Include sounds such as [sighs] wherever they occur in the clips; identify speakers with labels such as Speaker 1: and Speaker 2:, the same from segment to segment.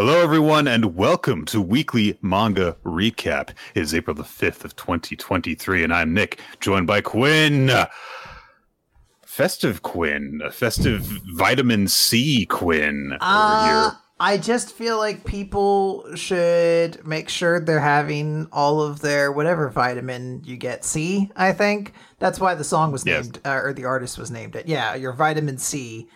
Speaker 1: Hello, everyone, and welcome to Weekly Manga Recap. It is April the 5th of 2023, and I'm Nick, joined by Quinn. Festive Quinn, a festive vitamin C Quinn
Speaker 2: uh, I just feel like people should make sure they're having all of their whatever vitamin you get C, I think. That's why the song was
Speaker 1: Yes.
Speaker 2: named, uh, or the artist was named it. Yeah, your vitamin C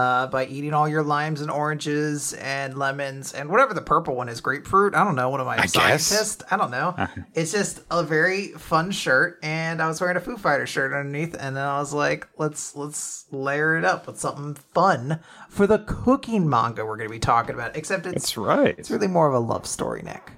Speaker 2: uh, by eating all your limes and oranges and lemons and whatever the purple one is, grapefruit. I don't know. What am I, a
Speaker 1: I guess.
Speaker 2: scientist? I don't know. [laughs] it's just a very fun shirt, and I was wearing a Foo Fighter shirt underneath, and then I was like, let's let's layer it up with something fun for the cooking manga we're going to be talking about. Except it's
Speaker 1: That's right.
Speaker 2: it's really more of a love story, Nick.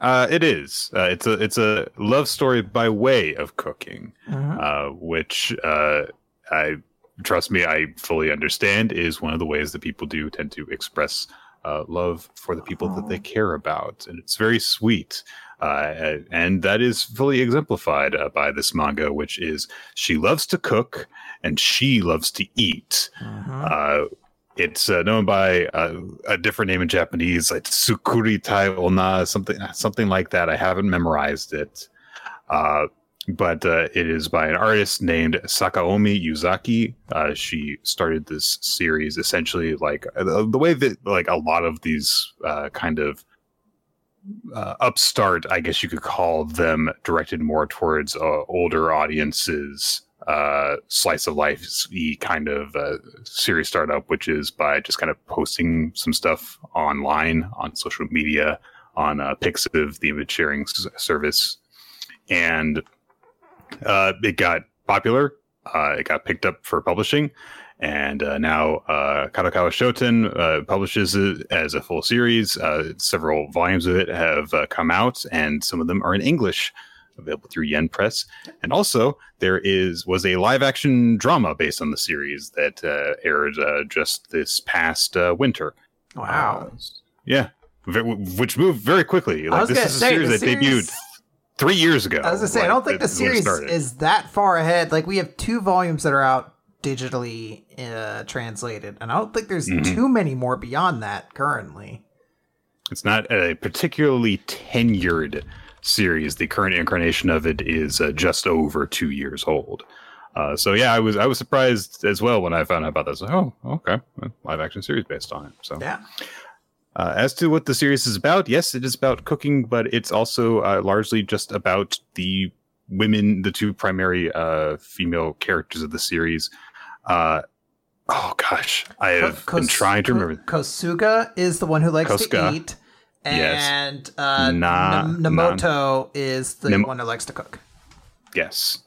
Speaker 1: Uh, it is. Uh, it's a it's a love story by way of cooking,
Speaker 2: Mhm.
Speaker 1: uh, which uh, I trust me, I fully understand is one of the ways that people do tend to express uh, love for the people that they care about, and it's very sweet. Uh, and that is fully exemplified uh, by this manga, which is she loves to cook and she loves to eat.
Speaker 2: Mhm.
Speaker 1: Uh, it's uh, known by uh, a different name in Japanese, like Tsukuri Tai Ona, something something like that. I haven't memorized it, uh, but uh, it is by an artist named Sakaomi Yuzaki. Uh, she started this series essentially like uh, the, the way that like a lot of these uh, kind of uh, upstart, I guess you could call them, directed more towards uh, older audiences. Slice of life kind of series startup, which is by just kind of posting some stuff online on social media, on Pixiv, the image sharing service, and uh, it got popular. Uh, it got picked up for publishing, and uh, now uh, Kadokawa Shoten uh, publishes it as a full series. Uh, several volumes of it have uh, come out, and some of them are in English, available through Yen Press. And also, there is was a live action drama based on the series that uh, aired uh, just this past uh, winter.
Speaker 2: Wow.
Speaker 1: Yeah, which moved very quickly. Like
Speaker 2: was
Speaker 1: this is a
Speaker 2: say,
Speaker 1: series that debuted
Speaker 2: series-
Speaker 1: three years ago.
Speaker 2: I was gonna say, I don't think the series is that far ahead. Like we have two volumes that are out digitally uh, translated, and I don't think there's
Speaker 1: Mhm.
Speaker 2: too many more beyond that currently.
Speaker 1: It's not a particularly tenured series. The current incarnation of it is uh, just over two years old. Uh, so yeah, I was I was surprised as well when I found out about this. Like, Oh, okay, live action series based on it. So
Speaker 2: Yeah.
Speaker 1: Uh, as to what the series is about, yes, it is about cooking, but it's also uh, largely just about the women, the two primary uh, female characters of the series. Uh, oh gosh, I have
Speaker 2: Ko-
Speaker 1: been trying to remember.
Speaker 2: Kosuga is the one who likes
Speaker 1: Kosuga.
Speaker 2: to eat,
Speaker 1: Yes.
Speaker 2: and uh,
Speaker 1: Na-
Speaker 2: Nam- Namoto is the one who likes to cook.
Speaker 1: Yes,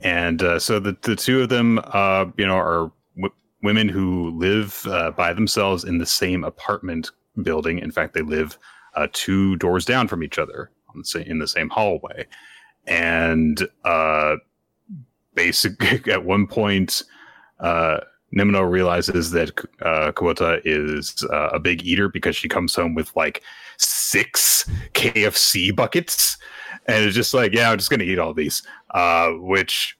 Speaker 1: and uh, so the the two of them, uh, you know, are w- women who live uh, by themselves in the same apartment building. In fact, they live uh, two doors down from each other on the same, in the same hallway, and uh, basic [laughs] at one point. Uh, Nimino realizes that uh, Kubota is uh, a big eater because she comes home with like six KFC buckets, and it's just like, yeah, I'm just gonna eat all these. Uh, which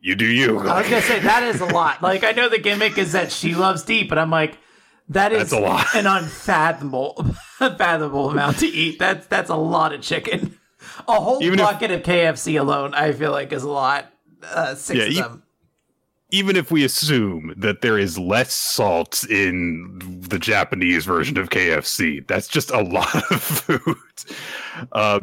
Speaker 1: you do you.
Speaker 2: I was gonna say that is a lot. Like I know the gimmick is that she loves deep, but I'm like, that is
Speaker 1: That's a lot.
Speaker 2: an unfathomable, [laughs] unfathomable amount to eat. That's that's a lot of chicken. A whole
Speaker 1: Even if-
Speaker 2: bucket of KFC alone, I feel like, is a lot. Uh, six
Speaker 1: Yeah,
Speaker 2: of
Speaker 1: you-
Speaker 2: them.
Speaker 1: even if we assume that there is less salt in the Japanese version of KFC, that's just a lot [laughs] of food. Uh,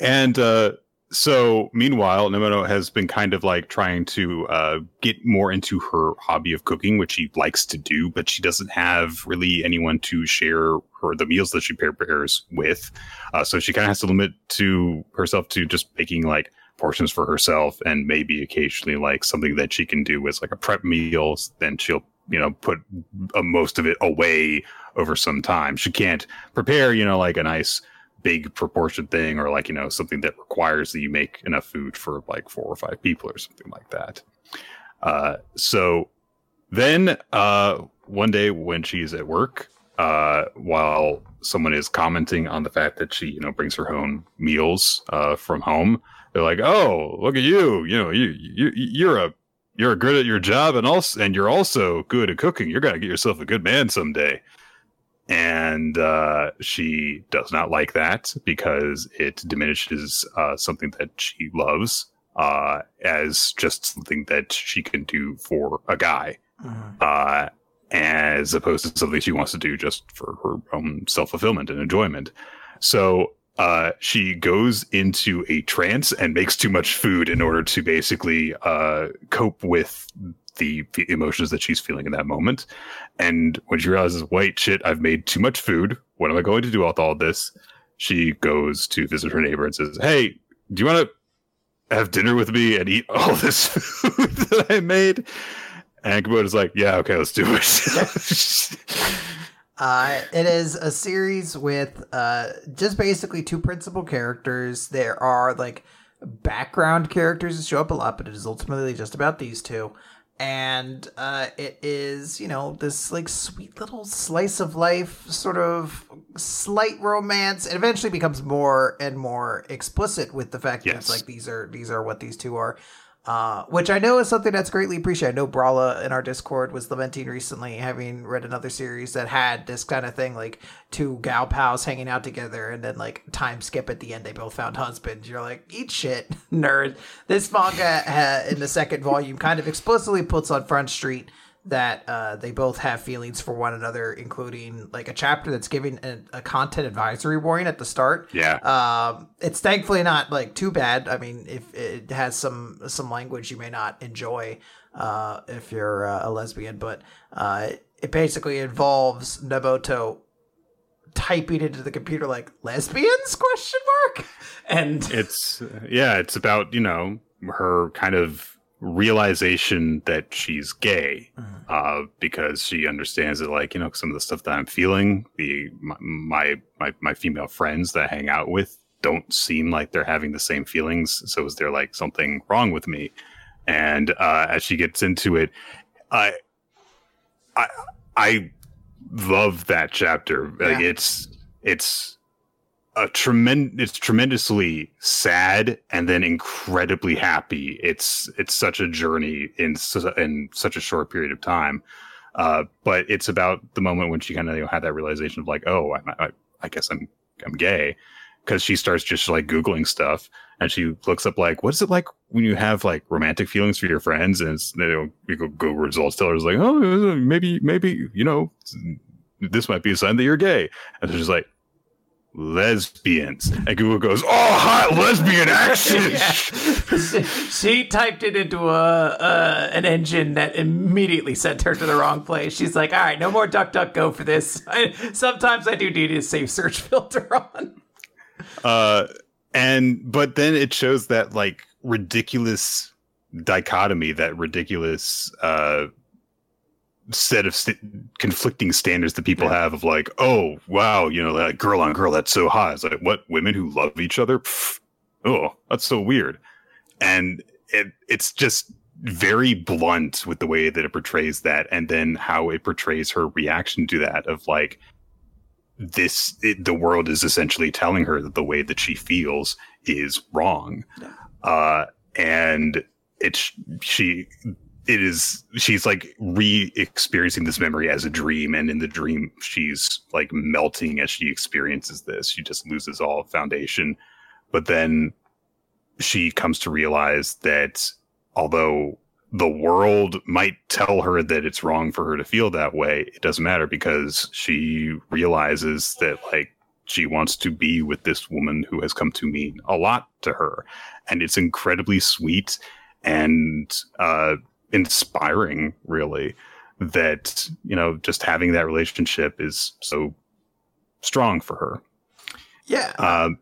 Speaker 1: and uh, so, meanwhile, Nomoto has been kind of like trying to uh, get more into her hobby of cooking, which she likes to do, but she doesn't have really anyone to share her the meals that she prepares with. Uh, so she kind of has to limit to herself to just making like portions for herself and maybe occasionally like something that she can do as like a prep meal. then she'll you know put uh, most of it away over some time she can't prepare you know like a nice big proportion thing or like you know something that requires that you make enough food for like four or five people or something like that uh so then uh one day when she's at work uh while someone is commenting on the fact that she you know brings her own meals uh from home they're like, "Oh, look at you! You know, you you you're a you're good at your job, and also and you're also good at cooking. You're gonna get yourself a good man someday." And uh, she does not like that because it diminishes uh, something that she loves uh, as just something that she can do for a guy, uh, as opposed to something she wants to do just for her own self fulfillment and enjoyment. So uh, she goes into a trance and makes too much food in order to basically uh, cope with the, emotions that she's feeling in that moment. And when she realizes, wait, shit, I've made too much food. What am I going to do with all this? She goes to visit her neighbor and says, Hey, do you want to have dinner with me and eat all [laughs] this food that I made? And Kubota's like, Yeah, okay, let's do it. [laughs]
Speaker 2: Uh, it is a series with uh, just basically two principal characters. There are like background characters that show up a lot, but it is ultimately just about these two. And uh, it is, you know, this like sweet little slice of life, sort of slight romance. It eventually becomes more and more explicit with the fact that it's like these are these are what these two are. Uh, which I know is something that's greatly appreciated. I know Brawla in our Discord was lamenting recently, having read another series that had this kind of thing, like two gal pals hanging out together, and then like time skip at the end, they both found husbands. You're like, eat shit, [laughs] nerd. This manga in the second volume kind of explicitly puts on Front Street that uh, they both have feelings for one another, including like a chapter that's giving a, a content advisory warning at the start.
Speaker 1: yeah.
Speaker 2: Um, it's thankfully not like too bad. I mean, if it has some some language you may not enjoy uh, if you're uh, a lesbian, but uh, it basically involves Nomoto typing into the computer like lesbians [laughs] question mark and
Speaker 1: it's yeah it's about you know her kind of realization that she's gay uh because she understands that like you know some of the stuff that i'm feeling the my my my, my female friends that I hang out with don't seem like they're having the same feelings. So is there like something wrong with me? And uh as she gets into it i i i love that chapter. Like it's it's a tremendous it's tremendously sad and then incredibly happy. It's it's such a journey in su- in such a short period of time. Uh but it's about the moment when she kind of you know, had that realization of like oh i, I, I guess i'm i'm gay. Because she starts just like googling stuff and she looks up like what's it like when you have like romantic feelings for your friends? And it's, you know you go google results tell her it's like oh maybe maybe you know this might be a sign that you're gay. And she's like lesbians and google goes oh hot lesbian action [laughs]
Speaker 2: she typed it into a uh, an engine that immediately sent her to the wrong place. She's like, "All right, no more duck duck go for this." I, [laughs] sometimes I do need a safe search filter on.
Speaker 1: uh and but then it shows that like ridiculous dichotomy that ridiculous uh set of st- conflicting standards that people
Speaker 2: Yeah.
Speaker 1: have of like oh wow you know like girl on girl that's so hot it's like what women who love each other Pff, oh that's so weird and it it's just very blunt with the way that it portrays that and then how it portrays her reaction to that of like this it, the world is essentially telling her that the way that she feels is wrong
Speaker 2: Yeah.
Speaker 1: uh and it's she it is she's like re-experiencing this memory as a dream and in the dream she's like melting as she experiences this. She just loses all foundation. But then she comes to realize that although the world might tell her that it's wrong for her to feel that way it doesn't matter because she realizes that like she wants to be with this woman who has come to mean a lot to her. And it's incredibly sweet and uh inspiring really that you know just having that relationship is so strong for her
Speaker 2: Yeah.
Speaker 1: um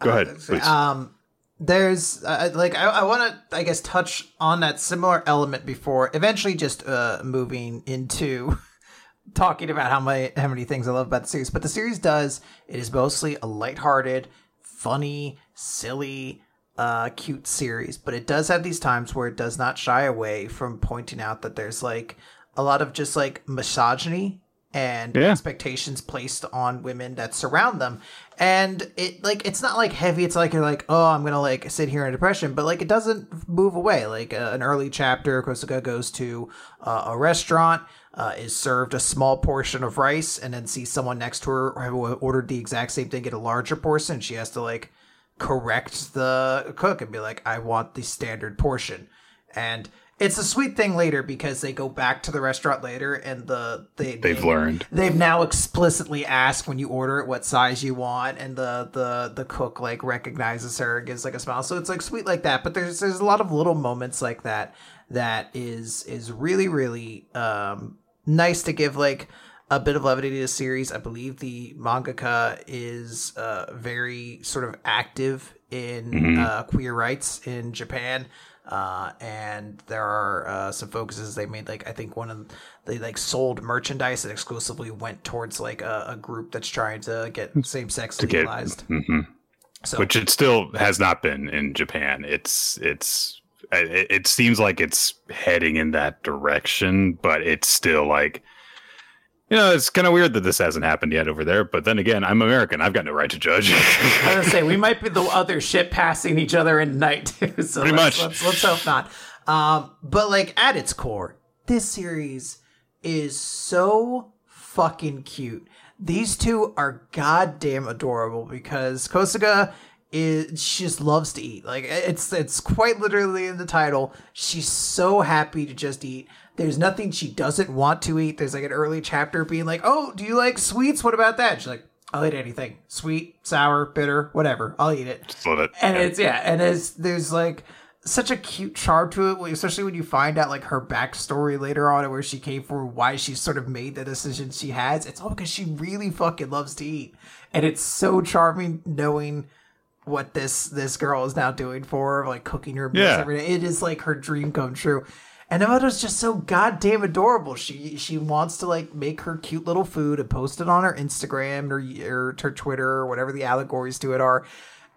Speaker 1: go ahead please
Speaker 2: Um, there's uh, like I, I want to I guess touch on that similar element before eventually just uh moving into [laughs] talking about how many how many things I love about the series. But the series does it is mostly a lighthearted, funny, silly, uh, cute series. But it does have these times where it does not shy away from pointing out that there's like a lot of just like misogyny and
Speaker 1: Yeah.
Speaker 2: expectations placed on women that surround them. And it like it's not like heavy. It's like you're like, oh, I'm gonna like sit here in depression, but like it doesn't move away. Like uh, an early chapter, Kosuga goes to uh, a restaurant, uh, is served a small portion of rice, and then sees someone next to her who ordered the exact same thing get a larger portion. She has to like correct the cook and be like, I want the standard portion. And it's a sweet thing later because they go back to the restaurant later and the they
Speaker 1: They've
Speaker 2: they-
Speaker 1: learned.
Speaker 2: they've now explicitly asked when you order it what size you want and the the the cook like recognizes her and gives like a smile so it's like sweet like that but there's there's a lot of little moments like that that is is really really um nice to give like a bit of levity to the series i believe the mangaka is uh very sort of active in uh queer rights in japan uh, and there are uh, some focuses they made. Like I think one of they like sold merchandise that exclusively went towards like a, a group that's trying to get same sex
Speaker 1: get-
Speaker 2: legalized.
Speaker 1: hmm
Speaker 2: So
Speaker 1: Which it still has not been in Japan. It's it's it, it seems like it's heading in that direction, but it's still like you know, it's kind of weird that this hasn't happened yet over there. But then again, I'm American. I've got no right to judge. [laughs]
Speaker 2: I was gonna say we might be the other ship passing each other in night too. [laughs] So
Speaker 1: Pretty
Speaker 2: let's,
Speaker 1: much.
Speaker 2: Let's, let's hope not. Um, but like at its core, this series is so fucking cute. These two are goddamn adorable because Kosuga is she just loves to eat. Like it's it's quite literally in the title. She's so happy to just eat. There's nothing she doesn't want to eat. There's like an early chapter being like, "Oh, do you like sweets? What about that?" She's like, "I'll eat anything. Sweet, sour, bitter, whatever. I'll eat it."
Speaker 1: Just love it.
Speaker 2: and it's yeah, and it's there's like such a cute charm to it, especially when you find out like her backstory later on and where she came from, why she sort of made the decision she has. It's all because she really fucking loves to eat, and it's so charming knowing what this this girl is now doing for her, like cooking her meals
Speaker 1: Yeah.
Speaker 2: every day. It is like her dream come true. And Emoto's just so goddamn adorable. She she wants to like make her cute little food and post it on her Instagram or, or her Twitter or whatever the allegories to it are.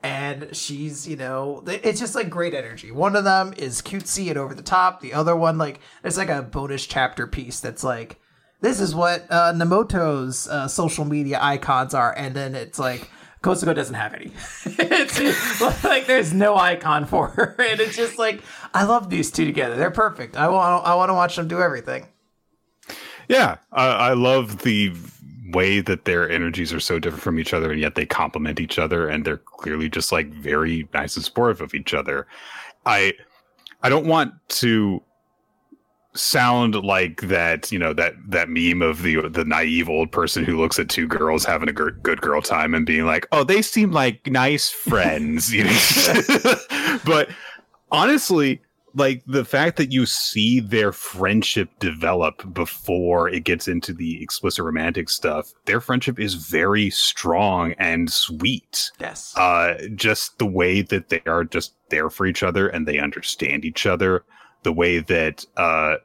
Speaker 2: And she's, you know, it's just like great energy. One of them is cutesy and over the top. The other one, like, it's like a bonus chapter piece that's like, this is what uh, Namoto's uh, social media icons are. And then it's like, Kosugo doesn't have any. [laughs] it's like there's no icon for her, [laughs] and it's just like I love these two together. They're perfect. I want I want to watch them do everything.
Speaker 1: Yeah, I, I love the way that their energies are so different from each other, and yet they complement each other, and they're clearly just like very nice and supportive of each other. I I don't want to sound like that you know that that meme of the the naive old person who looks at two girls having a gir- good girl time and being like oh they seem like nice friends [laughs] you know [laughs] but honestly like the fact that you see their friendship develop before it gets into the explicit romantic stuff their friendship is very strong and sweet
Speaker 2: Yes.
Speaker 1: uh just the way that they are just there for each other and they understand each other the way that uh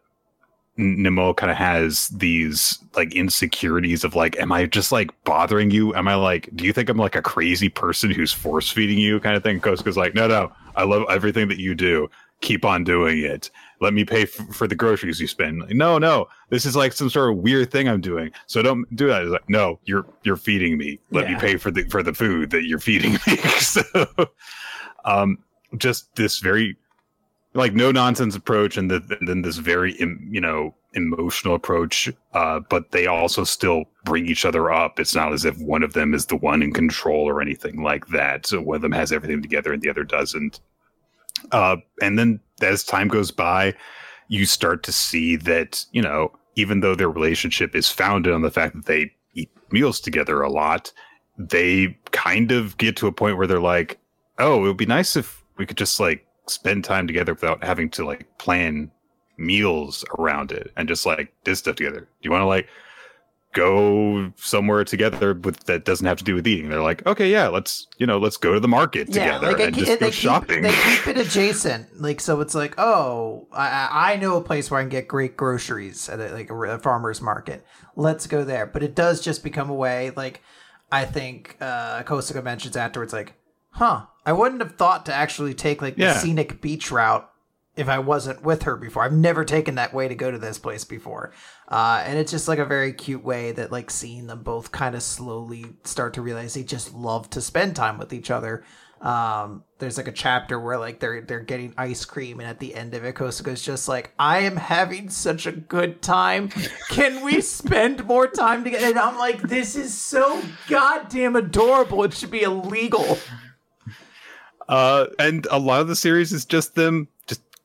Speaker 1: Nemo kind of has these like insecurities of like, am I just like bothering you? Am I like, do you think I'm like a crazy person who's force feeding you kind of thing? Kosuke's like, no, no, I love everything that you do. Keep on doing it. Let me pay f- for the groceries you spend. Like, no, no, this is like some sort of weird thing I'm doing. So don't do that. It's like, no, you're you're feeding me. Let me pay for the for the food that you're feeding me. [laughs] so, um, just this very like no nonsense approach and, the, and then this very you know emotional approach uh but they also still bring each other up. It's not as if one of them is the one in control or anything like that. So one of them has everything together and the other doesn't. Uh and then as time goes by you start to see that you know even though their relationship is founded on the fact that they eat meals together a lot they kind of get to a point where they're like oh it would be nice if we could just like spend time together without having to like plan meals around it and just like do stuff together. Do you want to like go somewhere together with that doesn't have to do with eating? They're like, okay, yeah, let's you know, let's go to the market together
Speaker 2: they
Speaker 1: and
Speaker 2: keep-
Speaker 1: just go
Speaker 2: keep-
Speaker 1: shopping.
Speaker 2: they [laughs] keep it adjacent, like so. It's like, oh, I, I I know a place where I can get great groceries at a, like a, a farmer's market. Let's go there. But it does just become a way. Like I think uh, Kosuga mentions afterwards, like, huh, I wouldn't have thought to actually take like
Speaker 1: Yeah.
Speaker 2: the scenic beach route if I wasn't with her before. I've never taken that way to go to this place before. Uh, and it's just like a very cute way that like seeing them both kind of slowly start to realize they just love to spend time with each other. Um, there's like a chapter where like they're they're getting ice cream, and at the end of it, Kosuke's just like, "I am having such a good time. Can we spend more time together?" And I'm like, "This is so goddamn adorable. It should be illegal."
Speaker 1: Uh, and a lot of the series is just them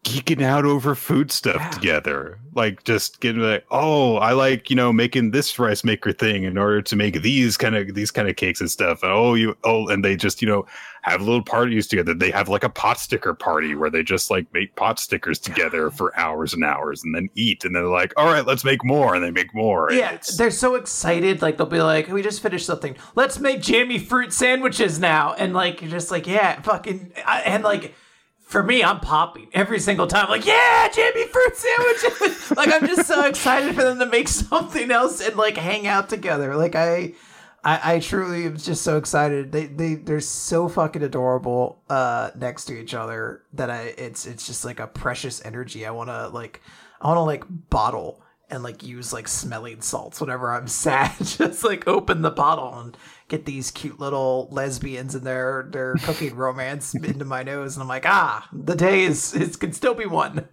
Speaker 1: geeking out over food stuff
Speaker 2: Yeah.
Speaker 1: together. Like just getting like, oh, I like you know making this rice maker thing in order to make these kind of these kind of cakes and stuff. And oh, you oh, and they just you know have little parties together. They have like a pot sticker party where they just like make pot stickers together for hours and hours, and then eat. And they're like, all right, let's make more, and they make more.
Speaker 2: Yeah, they're so excited. Like they'll be like, "We just finished something. Let's make jammy fruit sandwiches now." And like you're just like, "Yeah, fucking." And like for me, I'm popping every single time. Like, "Yeah, jammy fruit sandwiches!" [laughs] like I'm just so excited for them to make something else and like hang out together. Like I. I, I truly am just so excited. They they they're so fucking adorable uh next to each other that I it's it's just like a precious energy. I want to like I want to like bottle and like use like smelling salts whenever I'm [laughs] sad. just like open the bottle and get these cute little lesbians and their their cooking [laughs] romance into my nose, and I'm like, ah, the day is it can still be one.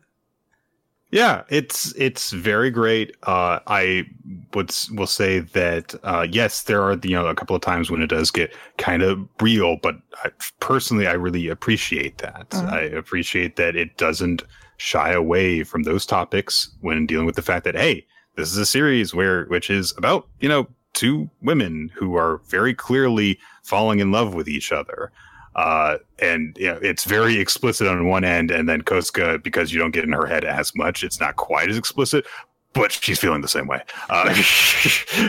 Speaker 1: Yeah, it's it's very great. Uh, I would will say that uh, yes, there are you know a couple of times when it does get kind of real, but I, personally, I really appreciate that.
Speaker 2: Mhm.
Speaker 1: I appreciate that it doesn't shy away from those topics when dealing with the fact that hey, this is a series where which is about you know two women who are very clearly falling in love with each other uh, and you know, it's very explicit on one end, and then Koska, because you don't get in her head as much, it's not quite as explicit, but she's feeling the same way. Uh, [laughs]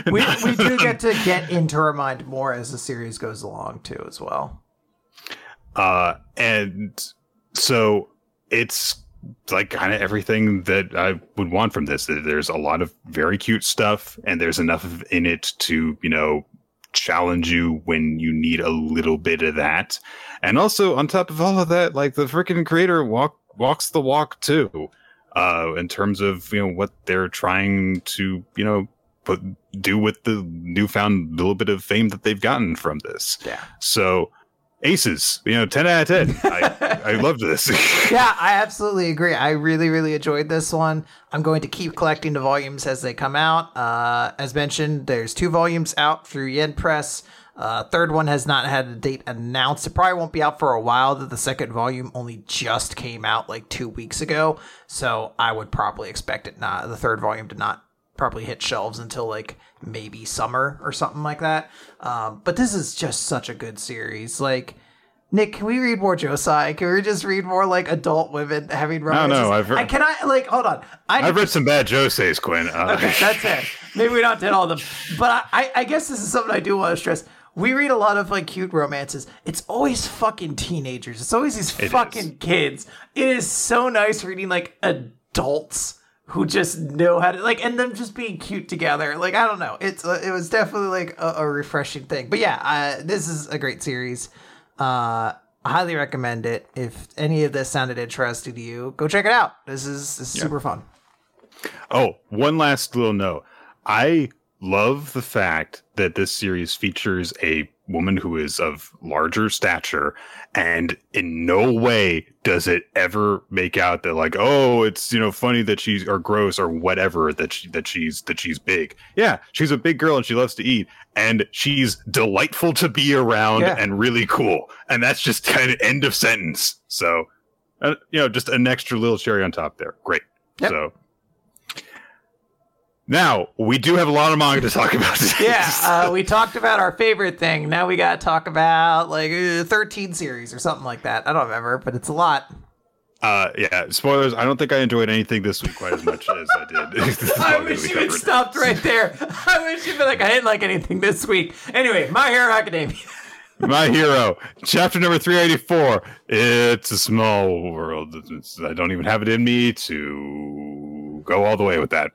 Speaker 2: We we do [laughs] get to get into her mind more as the series goes along too, as well.
Speaker 1: uh, and so it's like kind of everything that I would want from this. There's a lot of very cute stuff, and there's enough in it to you know challenge you when you need a little bit of that. And also on top of all of that, like the freaking creator walk walks the walk too. Uh, in terms of you know what they're trying to you know put do with the newfound little bit of fame that they've gotten from this.
Speaker 2: Yeah.
Speaker 1: So aces, you know, ten out of ten. [laughs] I I loved this. [laughs]
Speaker 2: yeah, I absolutely agree. I really, really enjoyed this one. I'm going to keep collecting the volumes as they come out. Uh, as mentioned, there's two volumes out through Yen Press. Uh, third one has not had a date announced. It probably won't be out for a while. That the second volume only just came out like two weeks ago, so I would probably expect it not the third volume to not probably hit shelves until like maybe summer or something like that. Um, but this is just such a good series. Like Nick, can we read more Josei? Can we just read more like adult women having romances?
Speaker 1: no, no, I've re-
Speaker 2: I can I like hold on. I
Speaker 1: I've read some bad Josei's, Quinn. Uh,
Speaker 2: okay, that's it. Maybe we don't hit all of them, but I, I, I guess this is something I do want to stress. We read a lot of like cute romances. It's always fucking teenagers. It's always these
Speaker 1: It
Speaker 2: fucking
Speaker 1: is.
Speaker 2: kids. It is so nice reading like adults who just know how to like and them just being cute together. Like I don't know. It's uh, it was definitely like a, a refreshing thing. But yeah, uh, this is a great series. Uh, highly recommend it. If any of this sounded interesting to you, go check it out. This is, this is super fun.
Speaker 1: Oh, one last little note. I love the fact that this series features a woman who is of larger stature, and in no way does it ever make out that like, oh, it's you know funny that she's or gross or whatever that she that she's that she's big. Yeah, she's a big girl and she loves to eat, and she's delightful to be around
Speaker 2: Yeah.
Speaker 1: and really cool. And that's just kind of end of sentence. So, uh, you know, just an extra little cherry on top there. Great.
Speaker 2: Yep.
Speaker 1: So. Now we do have a lot of manga to talk about. today.
Speaker 2: Yeah, [laughs] uh, we talked about our favorite thing. Now we got to talk about like uh, 13 series or something like that. I don't remember, but it's a lot.
Speaker 1: Uh, yeah. Spoilers. I don't think I enjoyed anything this week quite as much as I did. [laughs] [laughs]
Speaker 2: I wish you had stopped right there. I wish you'd been like, I didn't like anything this week. Anyway, My Hero Academia.
Speaker 1: My hero, chapter number three eighty four. It's a small world. It's- I don't even have it in me to go all the way with that.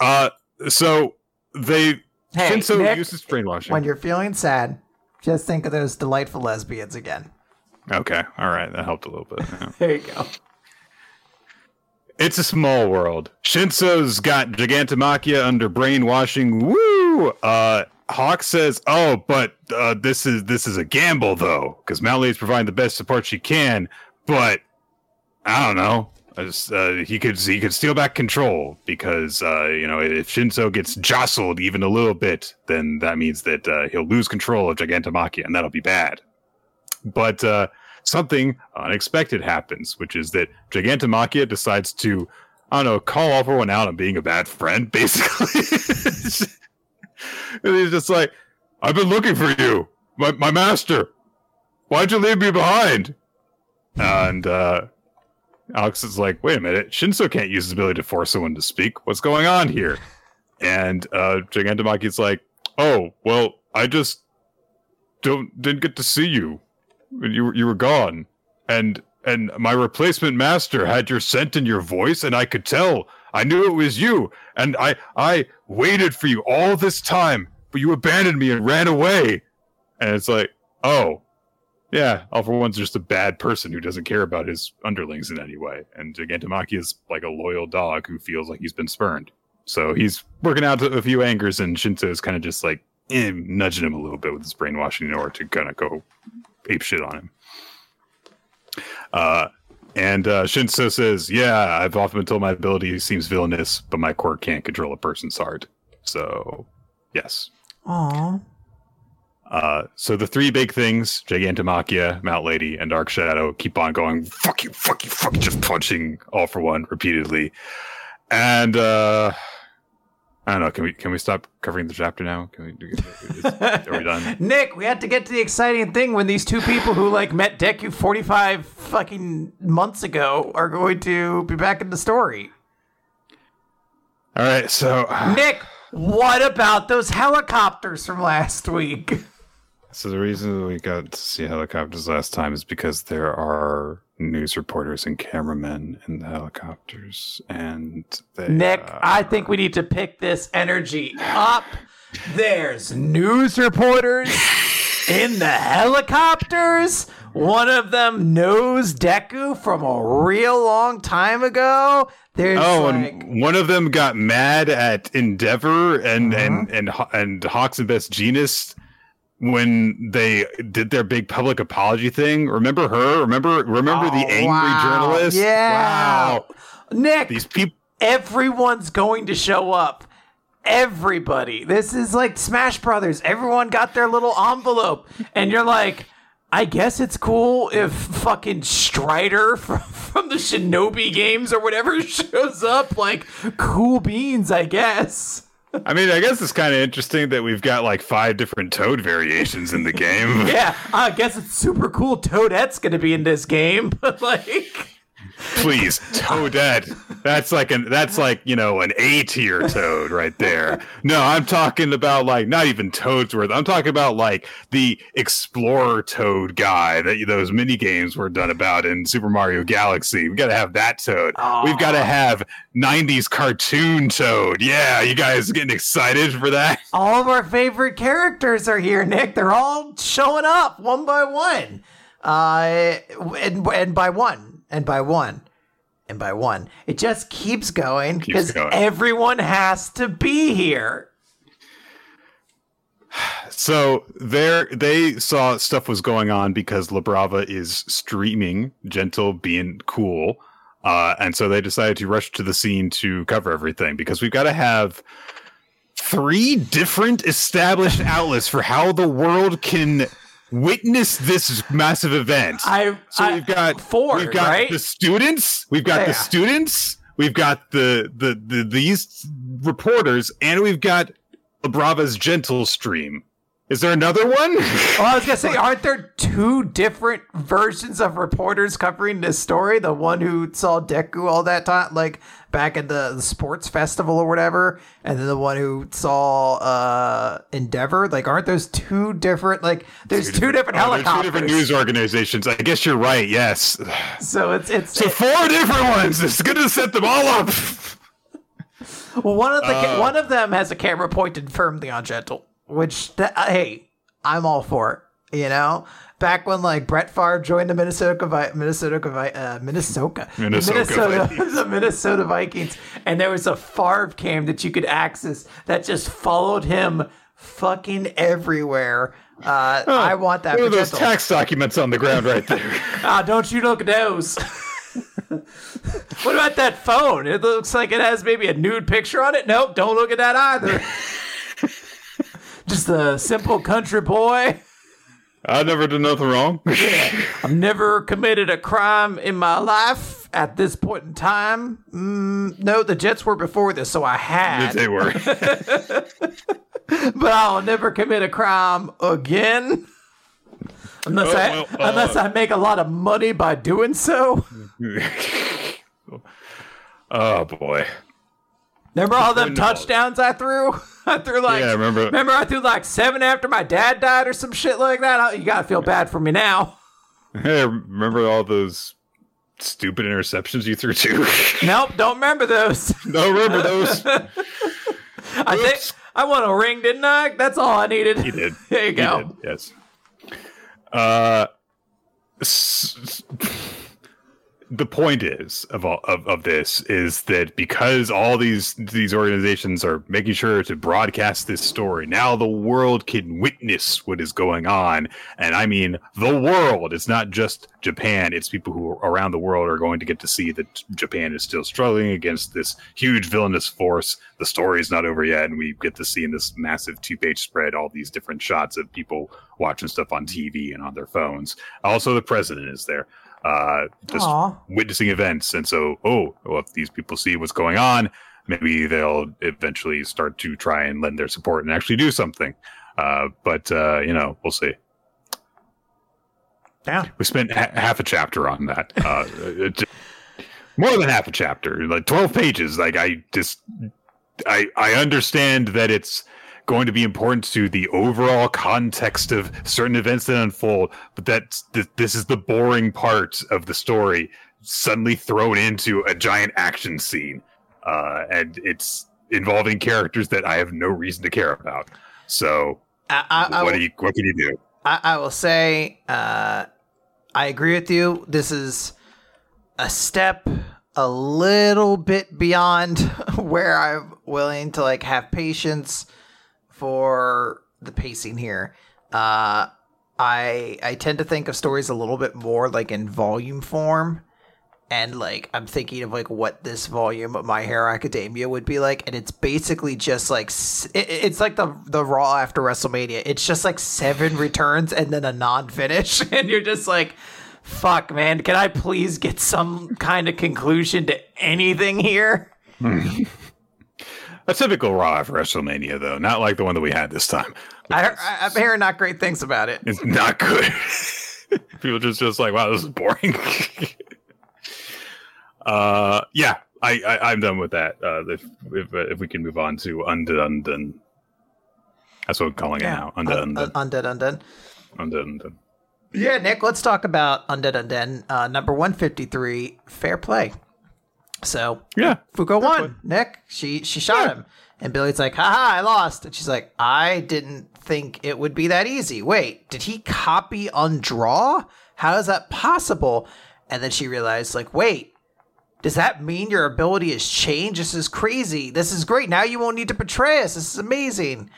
Speaker 1: Uh, so they
Speaker 2: Hey,
Speaker 1: Shinso
Speaker 2: Nick,
Speaker 1: uses brainwashing.
Speaker 2: when you're feeling sad, just think of those delightful lesbians again.
Speaker 1: okay, all right, that helped a little bit. yeah. [laughs]
Speaker 2: There you go.
Speaker 1: It's a small world. Shinso's got Gigantomachia under brainwashing. Woo! Uh, Hawk says, "Oh, but uh, this is this is a gamble, though, because Mount providing the best support she can. But I don't know. Just, uh, he could he could steal back control because uh, you know if Shinso gets jostled even a little bit, then that means that uh, he'll lose control of Gigantomachia, and that'll be bad. But uh, something unexpected happens, which is that Gigantomachia decides to, I don't know, call everyone out on being a bad friend, [laughs] basically. and he's just like, I've been looking for you, my, my master. Why'd you leave me behind? And uh, Alex is like, wait a minute, Shinso can't use his ability to force someone to speak. What's going on here? [laughs] And uh, Gigantomachia's like, oh, well, I just don't didn't get to see you you you were gone, and and my replacement master had your scent in your voice, and I could tell. I knew it was you, and I I waited for you all this time, but you abandoned me and ran away. And it's like, oh, yeah, All for One's just a bad person who doesn't care about his underlings in any way. And Gigantomachia is like a loyal dog who feels like he's been spurned. So he's working out a few angers, and Shinso is kind of just like eh, nudging him a little bit with his brainwashing in order to kind of go ape shit on him. Uh, and uh, Shinso says, "Yeah, I've often been told my ability seems villainous, but my quirk can't control a person's heart." So, yes.
Speaker 2: Aww.
Speaker 1: Uh, so the three big things: Gigantomachia, Mount Lady, and Dark Shadow keep on going. Fuck you! Fuck you! Fuck! You, just punching all for one repeatedly, and uh, I don't know. Can we can we stop covering the chapter now? Can we? Is, are we done? [laughs]
Speaker 2: Nick, we had to get to the exciting thing when these two people who like met Deku forty five fucking months ago are going to be back in the story.
Speaker 1: All right, so
Speaker 2: Nick, what about those helicopters from last week? [laughs]
Speaker 1: So the reason we got to see helicopters last time is because there are news reporters and cameramen in the helicopters, and they,
Speaker 2: Nick, uh, I think we need to pick this energy up. There's news reporters in the helicopters. One of them knows Deku from a real long time ago. There's oh, like...
Speaker 1: and one of them got mad at Endeavor and uh-huh. and and and Hawks and Best Jeanist when they did their big public apology thing. Remember her? Remember remember oh, the angry wow. journalist?
Speaker 2: Yeah. Wow. Nick,
Speaker 1: these people
Speaker 2: everyone's going to show up. Everybody. This is like Smash Brothers. Everyone got their little envelope and you're like I guess it's cool if fucking Strider [laughs] from, from the Shinobi games or whatever [laughs] shows up. Like, cool beans, I guess.
Speaker 1: I mean, I guess it's kind of interesting that we've got like five different Toad variations in the game. [laughs]
Speaker 2: yeah, I guess it's super cool. Toadette's going to be in this game, [laughs] but like.
Speaker 1: Please, [laughs] Toadette. That's like an that's like you know an A tier Toad right there. No, I'm talking about like not even Toadsworth. I'm talking about like the Explorer Toad guy that those mini games were done about in Super Mario Galaxy. We got to have that Toad. Aww. We've got to have '90s cartoon Toad. Yeah, you guys getting excited for that?
Speaker 2: All of our favorite characters are here, Nick. They're all showing up one by one. Uh, and, and by one and by one and by one. It just keeps going because everyone has to be here. [sighs]
Speaker 1: So there they saw stuff was going on because La Brava is streaming gentle being cool. Uh, and so they decided to rush to the scene to cover everything because we've got to have three different established outlets for how the world can witness this massive event.
Speaker 2: I
Speaker 1: so
Speaker 2: I,
Speaker 1: we've got
Speaker 2: four.
Speaker 1: We've got
Speaker 2: right?
Speaker 1: the students. We've got yeah. the students. We've got the, the the these reporters, and we've got Brava's gentle stream. Is there another one? [laughs]
Speaker 2: well, I was gonna say, aren't there two different versions of reporters covering this story? The one who saw Deku all that time, like back at the, the sports festival or whatever, and then the one who saw uh, Endeavor. Like, aren't those two different? Like, there's two, two different, different helicopters.
Speaker 1: Oh, two different news organizations. I guess you're right. Yes.
Speaker 2: So it's it's
Speaker 1: so four different ones. It's gonna set them all up.
Speaker 2: well, one of the uh, one of them has a camera pointed firmly on Gentle which th- uh, hey, I'm all for. it. You know, back when like Brett Favre joined the Minnesota Vi- Minnesota Vi- uh, Minnesota
Speaker 1: Minnesota
Speaker 2: Minnesota [laughs] the Minnesota Vikings, and there was a Favre cam that you could access that just followed him fucking everywhere. Uh, I want that.
Speaker 1: Look
Speaker 2: for
Speaker 1: at those tax documents on the ground right there. [laughs]
Speaker 2: Ah, don't you look at those. [laughs] what about that phone? It looks like it has maybe a nude picture on it. Nope, don't look at that either. Just a simple country boy.
Speaker 1: I never did nothing wrong. [laughs]
Speaker 2: I've never committed a crime in my life at this point in time. Mm, no, the Jets were before this, so I had.
Speaker 1: they were. [laughs]
Speaker 2: but I'll never commit a crime again. Unless
Speaker 1: Oh,
Speaker 2: I
Speaker 1: well, uh,
Speaker 2: unless I make a lot of money by doing so. [laughs]
Speaker 1: oh boy.
Speaker 2: Remember all them touchdowns I threw? [laughs] I threw like
Speaker 1: Yeah, remember.
Speaker 2: Remember I threw like seven after my dad died or some shit like that. Oh, You gotta feel bad for me now. [laughs] [laughs]
Speaker 1: Hey, remember all those stupid interceptions you threw too?
Speaker 2: Nope, don't remember those.
Speaker 1: don't remember those?
Speaker 2: I think I won a ring, didn't I? That's all I needed.
Speaker 1: You did.
Speaker 2: There you
Speaker 1: You
Speaker 2: go.
Speaker 1: did, Yes. Uh, s- the point is of all of, of this is that because all these these organizations are making sure to broadcast this story, now the world can witness what is going on. And I mean the world. It's not just Japan. It's people who are around the world are going to get to see that Japan is still struggling against this huge villainous force. The story is not over yet, and we get to see in this massive two-page spread all these different shots of people watching stuff on TV and on their phones. Also, the president is there, uh, just
Speaker 2: Aw.
Speaker 1: witnessing events. And so, oh, well, if these people see what's going on, maybe they'll eventually start to try and lend their support and actually do something. Uh, but uh, you know, we'll see.
Speaker 2: Yeah.
Speaker 1: We spent ha- half a chapter on that. Uh, [laughs] just- more than half a chapter, like twelve pages. Like I just, I I understand that it's going to be important to the overall context of certain events that unfold, but that th- this is the boring part of the story suddenly thrown into a giant action scene, uh, and it's involving characters that I have no reason to care about. So,
Speaker 2: I, I, I,
Speaker 1: what
Speaker 2: will,
Speaker 1: do you what can you do?
Speaker 2: I, I will say uh, I agree with you. This is a step a little bit beyond [laughs] where I'm willing to like have patience for the pacing here. Uh, I I tend to think of stories a little bit more like in volume form. And like I'm thinking of like what this volume of My Hero Academia would be like, and it's basically just like it, it's like the the Raw after WrestleMania. It's just like seven returns and then a non-finish, [laughs] and you're just like, "Fuck, man! Can I please get some kind of conclusion to anything here?" [laughs]
Speaker 1: A typical Raw after WrestleMania, though, not like the one that we had this time.
Speaker 2: I, I, I'm hearing not great things about it.
Speaker 1: It's not good. [laughs] People just just like, wow, this is boring. [laughs] uh, yeah, I, I I'm done with that. Uh, if if if we can move on to Undead Undone, that's what I'm calling it now. Undead
Speaker 2: Un-
Speaker 1: Undone.
Speaker 2: un- undead, undead.
Speaker 1: Undead Undone.
Speaker 2: Yeah, Nick, let's talk about Undead Undead. Uh, number 153, Fair Play. So,
Speaker 1: Yeah,
Speaker 2: Fuko won. Nick, she she shot him. And Billy's like, haha, I lost. And she's like, I didn't think it would be that easy. Wait, did he copy undraw? How is that possible? And then she realized, like, wait, does that mean your ability has changed? This is crazy. This is great. Now you won't need to betray us. This is amazing.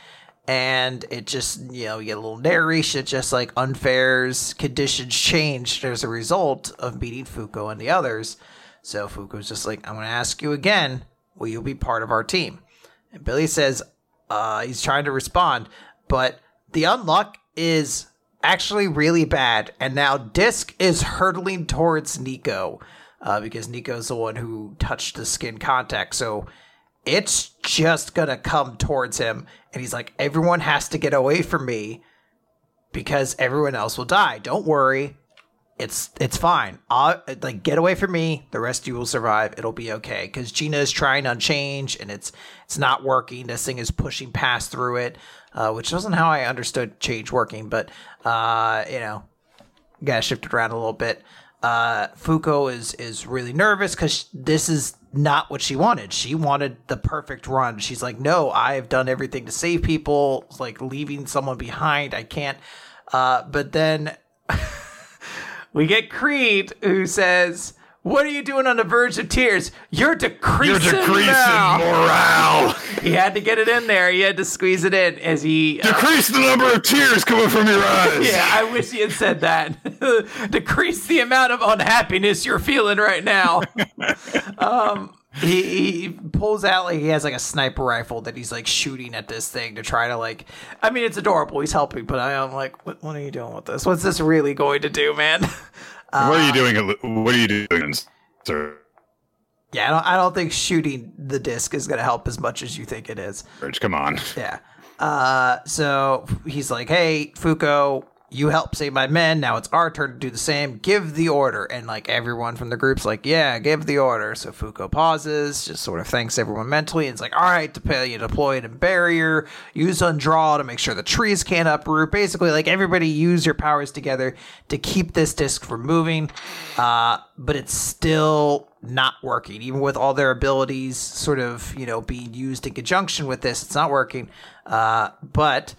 Speaker 2: And it just, you know, you get a little narration, just like unfair's conditions changed as a result of meeting Fuko and the others. So Fuko's just like, I'm going to ask you again, will you be part of our team? And Billy says, uh, he's trying to respond, but the unluck is actually really bad. And now Disc is hurtling towards Nico uh, because Nico's the one who touched the skin contact. So it's just going to come towards him. And he's like, everyone has to get away from me because everyone else will die. Don't worry. It's it's fine. I'll, like get away from me. The rest you will survive. It'll be okay. Because Gina is trying Unchange and it's it's not working. This thing is pushing past through it, uh, which wasn't how I understood change working. But uh, you know, got shifted around a little bit. Uh, Fuko is is really nervous because this is not what she wanted. She wanted the perfect run. She's like, no, I've done everything to save people. It's like leaving someone behind. I can't Uh, but then [laughs] we get Creed who says, "What are you doing on the verge of tears? You're decreasing,
Speaker 1: You're decreasing
Speaker 2: now."
Speaker 1: morale. [laughs]
Speaker 2: He had to get it in there. He had to squeeze it in as he. uh,
Speaker 1: Decrease the number of tears coming from your eyes. [laughs]
Speaker 2: yeah, I wish he had said that. [laughs] Decrease the amount of unhappiness you're feeling right now. um, he, he pulls out like he has like a sniper rifle that he's like shooting at this thing to try to like. I mean, it's adorable. He's helping, but I am like, what, what are you doing with this? What's this really going to do, man? [laughs]
Speaker 1: what are you doing? What are you doing, sir?
Speaker 2: Yeah, I don't, I don't think shooting the disc is going to help as much as you think it is.
Speaker 1: Come on.
Speaker 2: Yeah. Uh, so he's like, "Hey, Fuko, you helped save my men. Now it's our turn to do the same. Give the order." And like everyone from the group's like, "Yeah, give the order." So Fuko pauses, just sort of thanks everyone mentally, and it's like, "All right, deploy, you deploy it in barrier. Use undraw to make sure the trees can't uproot. Basically, like everybody use your powers together to keep this disc from moving." Uh, but it's still not working even with all their abilities sort of you know being used in conjunction with this it's not working uh, but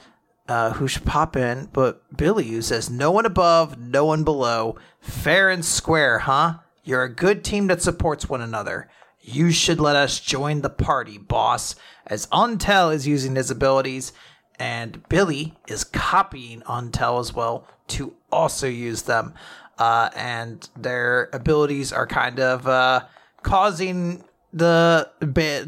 Speaker 2: uh, who should pop in but billy who says no one above no one below. Fair and square huh? You're a good team that supports one another. You should let us join the party boss as untel is using his abilities and billy is copying untel as well to also use them. Uh, and their abilities are kind of uh, causing the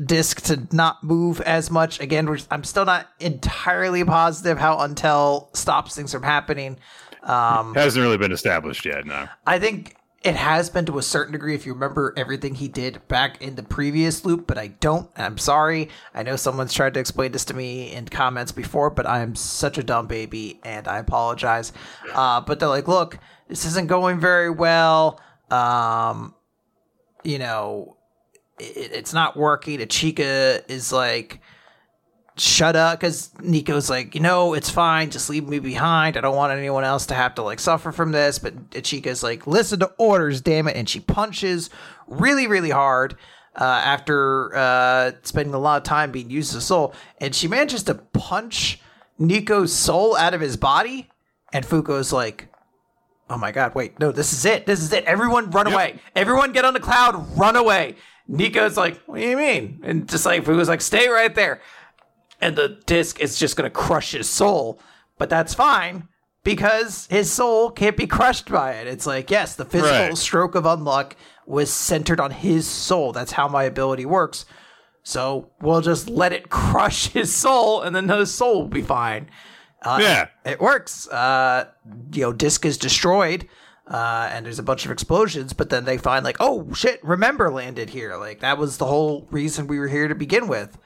Speaker 2: disc to not move as much. Again, I'm still not entirely positive how Untel stops things from happening. Um,
Speaker 1: Hasn't really been established yet. No.
Speaker 2: I think it has been to a certain degree if you remember everything he did back in the previous loop, but I don't. I'm sorry. I know someone's tried to explain this to me in comments before, but I am such a dumb baby and I apologize. Uh, but they're like, look, this isn't going very well. Um, you know, it, it's not working. Achika is like, shut up because Nico's like, you know, it's fine. Just leave me behind. I don't want anyone else to have to like suffer from this. But Achika's like, listen to orders, damn it. And she punches really, really hard uh, after uh, spending a lot of time being used as a soul. And she manages to punch Nico's soul out of his body. And Fuko's like, oh my God, wait, no, this is it. This is it. Everyone run away. Everyone get on the cloud, run away. Nico's like, what do you mean? And just like, Fuko's like, stay right there and the disc is just going to crush his soul. But that's fine because his soul can't be crushed by it. It's like, yes, the physical
Speaker 1: Right.
Speaker 2: stroke of unluck was centered on his soul. That's how my ability works. So we'll just let it crush [laughs] his soul, and then his soul will be fine. Uh,
Speaker 1: Yeah.
Speaker 2: it works. Uh, you know, disc is destroyed, uh, and there's a bunch of explosions. But then they find like, oh shit, remember landed here. Like that was the whole reason we were here to begin with.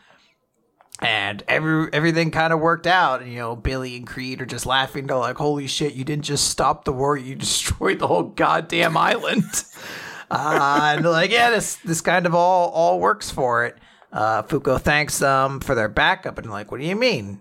Speaker 2: And every everything kind of worked out. And, you know, Billy and Creed are just laughing. They're like, "Holy shit! You didn't just stop the war; you [laughs] destroyed the whole goddamn island." [laughs] uh, and they're like, "Yeah, this this kind of all all works for it." Uh, Fuko thanks them for their backup, and like, "What do you mean?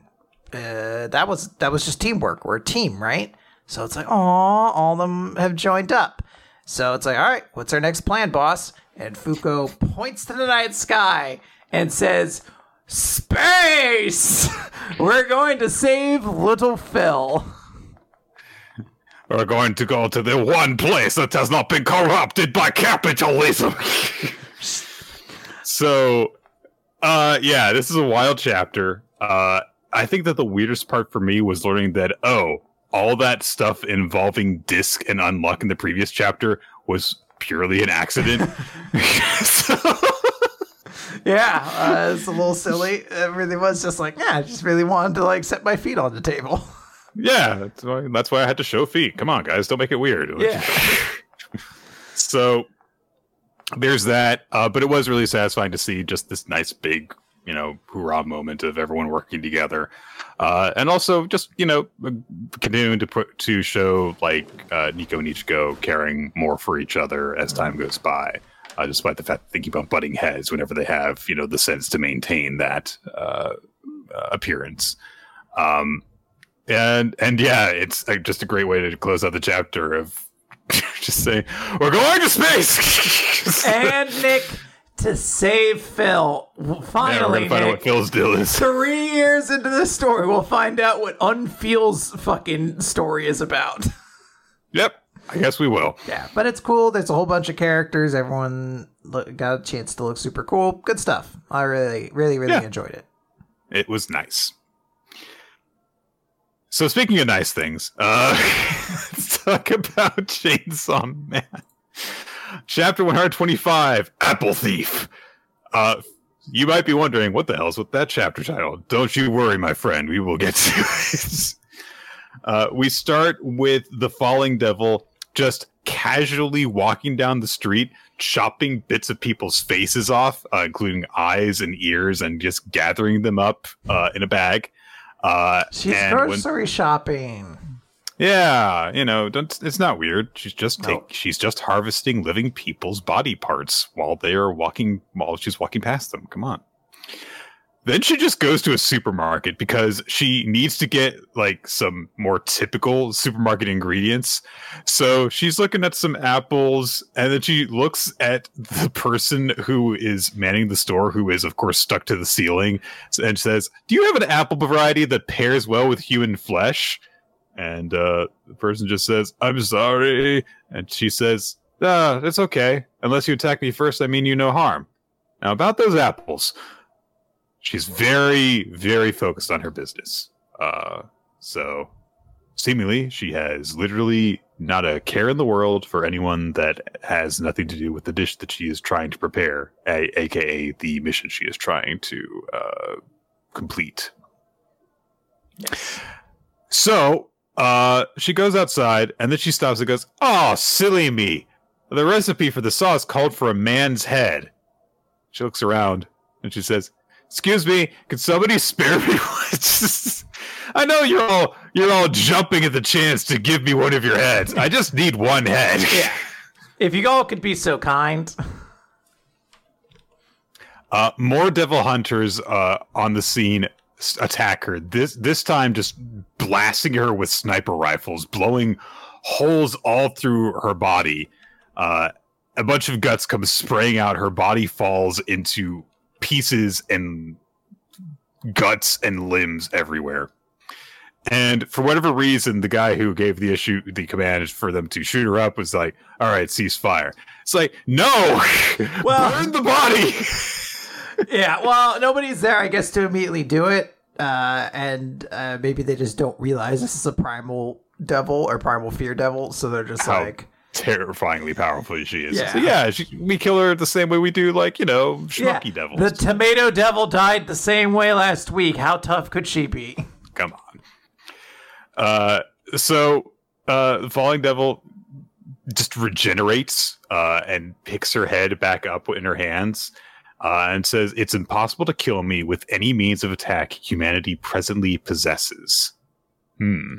Speaker 2: Uh, that was that was just teamwork. We're a team, right?" So it's like, "Oh, all of them have joined up." So it's like, "All right, what's our next plan, boss?" And Fuko points to the night sky and says. Space! [laughs] We're going to save little Phil.
Speaker 1: We're going to go to the one place that has not been corrupted by capitalism. so, uh, yeah, this is a wild chapter. Uh, I think that the weirdest part for me was learning that, oh, all that stuff involving disc and unlock in the previous chapter was purely an accident. so, [laughs] [laughs]
Speaker 2: Yeah, uh, it's a little silly. It really was just like, yeah, I just really wanted to like set my feet on the table. [laughs]
Speaker 1: yeah, that's why, that's why I had to show feet. Come on, guys, don't make it weird.
Speaker 2: Yeah.
Speaker 1: so there's that uh, but it was really satisfying to see just this nice big you know hoorah moment of everyone working together. Uh, and also just you know continuing to put to show like uh, nico and Ichiko caring more for each other as time goes by uh, despite the fact that they keep on butting heads whenever they have you know the sense to maintain that uh, uh, appearance. Um, and and yeah it's uh, just a great way to close out the chapter of [laughs] just saying we're going to space! [laughs]
Speaker 2: And Nick, to save Phil. Finally,
Speaker 1: yeah, find out what Phil's deal is. [laughs]
Speaker 2: Three years into the story, we'll find out what Unfeel's fucking story is about. [laughs]
Speaker 1: Yep, I guess we will.
Speaker 2: Yeah, but it's cool. There's a whole bunch of characters. Everyone look, got a chance to look super cool. Good stuff. I really, really, really yeah. enjoyed it.
Speaker 1: It was nice. So speaking of nice things, uh, [laughs] let's talk about Chainsaw Man. Chapter 125, Apple Thief. Uh, you might be wondering, what the hell's with that chapter title? Don't you worry, my friend. We will get [laughs] to it. Uh, we start with the falling devil just casually walking down the street, chopping bits of people's faces off, uh, including eyes and ears, and just gathering them up uh, in a bag.
Speaker 2: Uh, She's grocery when, shopping.
Speaker 1: Yeah, you know, it's not weird. She's just take, no. she's just harvesting living people's body parts while they are walking while she's walking past them. Come on. Then she just goes to a supermarket because she needs to get like some more typical supermarket ingredients. So she's looking at some apples and then she looks at the person who is manning the store, who is, of course, stuck to the ceiling, and says, Do you have an apple variety that pairs well with human flesh? And uh, the person just says, I'm sorry. And she says, Ah, it's okay. Unless you attack me first, I mean you no harm. Now, about those apples she's very very focused on her business uh, so seemingly she has literally not a care in the world for anyone that has nothing to do with the dish that she is trying to prepare a- aka the mission she is trying to uh, complete yes. so uh, she goes outside and then she stops and goes oh silly me the recipe for the sauce called for a man's head she looks around and she says excuse me, can somebody [laughs] spare me? One? [laughs] I know you're all you're all jumping at the chance to give me one of your heads. I just need one head.
Speaker 2: Yeah. If you all could be so kind.
Speaker 1: Uh, more devil hunters uh, on the scene attack her. This this time, just blasting her with sniper rifles, blowing holes all through her body. Uh, a bunch of guts come spraying out. Her body falls into pieces and guts and limbs everywhere. And for whatever reason, the guy who gave the issue the command for them to shoot her up was like, "All right, cease fire." It's like, no, [laughs] well, burn the body. [laughs]
Speaker 2: yeah, well, nobody's there, I guess, to immediately do it, uh, and uh, maybe they just don't realize this is a primal devil or primal fear devil, so they're just How like,
Speaker 1: terrifyingly powerful she is. Yeah, so yeah she, we kill her the same way we do, like you know, schmucky yeah. devils.
Speaker 2: The tomato devil died the same way last week. How tough could she be?
Speaker 1: Come on. Uh, so uh, the falling devil just regenerates uh, and picks her head back up in her hands. Uh, and says, It's impossible to kill me with any means of attack humanity presently possesses. Hmm.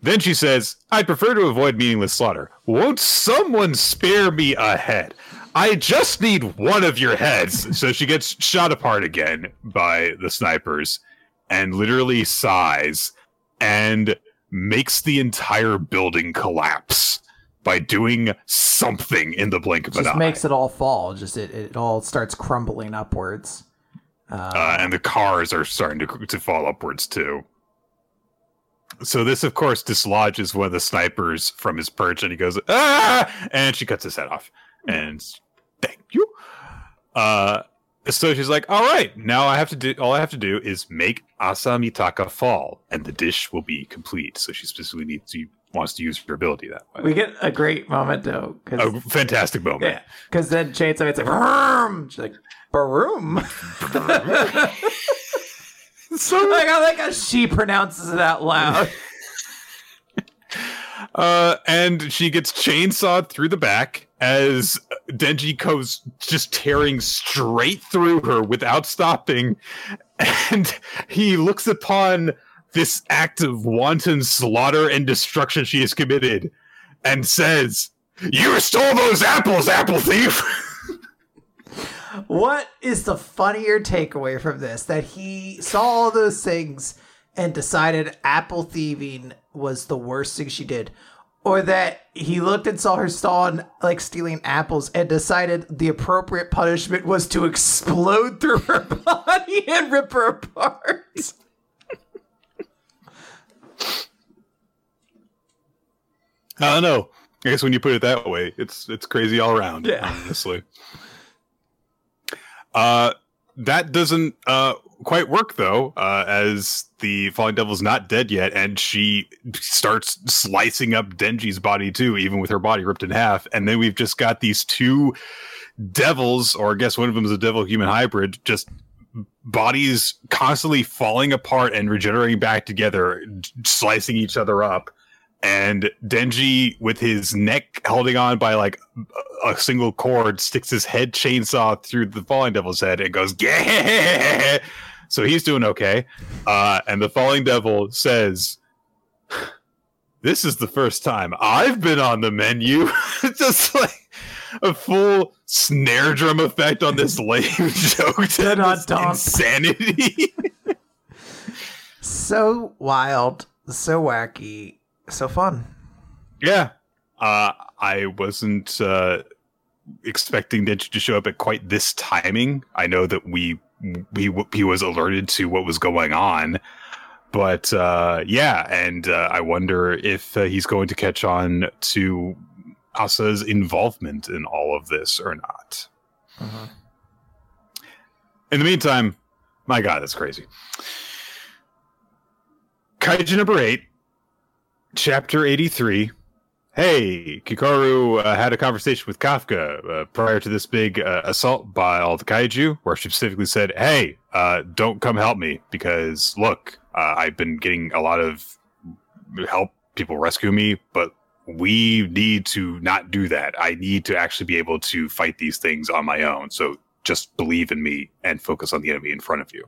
Speaker 1: Then she says, I'd prefer to avoid meaningless slaughter. Won't someone spare me a head? I just need one of your heads. [laughs] so she gets shot apart again by the snipers and literally sighs and makes the entire building collapse by doing something in the blink of
Speaker 2: just
Speaker 1: an eye.
Speaker 2: Just makes it all fall. Just it, it all starts crumbling upwards.
Speaker 1: Um, uh, and the cars are starting to, to fall upwards too. So this, of course, dislodges one of the snipers from his perch, and he goes ah, and she cuts his head off. And thank you. Uh, so she's like, "All right, now I have to do. All I have to do is make Asa Mitaka fall, and the dish will be complete." So she specifically needs to wants to use her ability that way.
Speaker 2: We get a great moment though.
Speaker 1: A fantastic moment. Yeah,
Speaker 2: because then Chainsaw it's like, Vroom! she's like, "Baroom." [laughs] so like I like how she pronounces it out loud. [laughs]
Speaker 1: uh, and she gets chainsawed through the back as Denji goes just tearing straight through her without stopping, [laughs] and he looks upon this act of wanton slaughter and destruction she has committed, and says, "You stole those apples, apple thief." [laughs]
Speaker 2: what is the funnier takeaway from this? That he saw all those things and decided apple thieving was the worst thing she did, or that he looked and saw her stall like stealing apples and decided the appropriate punishment was to explode through her [laughs] body and rip her apart.
Speaker 1: I don't know. I guess when you put it that way, it's it's crazy all around.
Speaker 2: Yeah.
Speaker 1: honestly. [laughs] Uh, that doesn't uh quite work though, uh, as the falling devil's not dead yet, and she starts slicing up Denji's body too, even with her body ripped in half. And then we've just got these two devils, or I guess one of them is a devil human hybrid, just bodies constantly falling apart and regenerating back together, slicing each other up. And Denji, with his neck holding on by like a single cord, sticks his head chainsaw through the falling devil's head and goes, yeah. So he's doing okay. Uh, and the falling devil says, This is the first time I've been on the menu. [laughs] Just like a full snare drum effect on this lame [laughs] joke.
Speaker 2: Dun, dun,
Speaker 1: This. Insanity. [laughs]
Speaker 2: So wild, so wacky, so fun.
Speaker 1: yeah. Uh, I wasn't uh, expecting Denji to show up at quite this timing. I know that we we he was alerted to what was going on, but uh, yeah, and uh, I wonder if uh, he's going to catch on to Asa's involvement in all of this or not. In the meantime, my God, that's crazy. Kaiju number eight, chapter 83. Hey, Kikoru uh, had a conversation with Kafka uh, prior to this big uh, assault by all the kaiju, where she specifically said, Hey, uh, don't come help me because look, uh, I've been getting a lot of help, people rescue me, but we need to not do that. I need to actually be able to fight these things on my own. So just believe in me and focus on the enemy in front of you.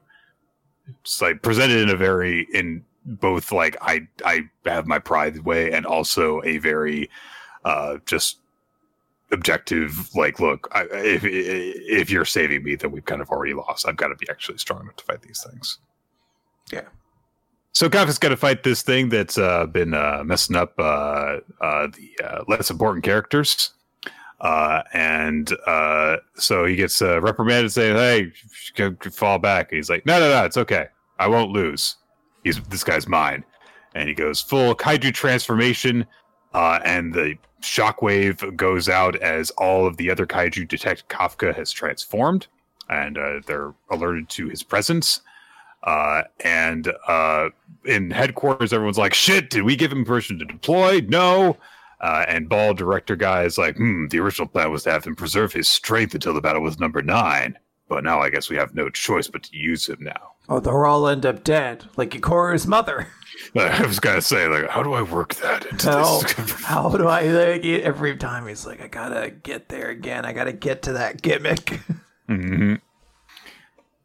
Speaker 1: It's like presented in a very in both like I I have my pride way and also a very uh just objective like look I, if if you're saving me then we've kind of already lost. I've got to be actually strong enough to fight these things.
Speaker 2: Yeah.
Speaker 1: so Kafka's got to fight this thing that's uh, been uh, messing up uh, uh, the uh, less important characters. Uh, and uh, so he gets uh, reprimanded saying hey fall back. And he's like no no no it's okay. I won't lose he's this guy's mine. And he goes full kaiju transformation. Uh, and the shockwave goes out as all of the other kaiju detect kafka has transformed and uh, they're alerted to his presence. Uh, and uh, in headquarters everyone's like shit did we give him permission to deploy? No. Uh, and ball director guy is like hmm the original plan was to have him preserve his strength until the battle with number nine but now i guess we have no choice but to use him now
Speaker 2: Oh, they'll all end up dead, like Kikoru's mother. [laughs]
Speaker 1: I was gonna say, like, how do I work that into
Speaker 2: How,
Speaker 1: this? [laughs]
Speaker 2: how do I like every time he's like, I gotta get there again. I gotta get to that gimmick. [laughs]
Speaker 1: Mm-hmm.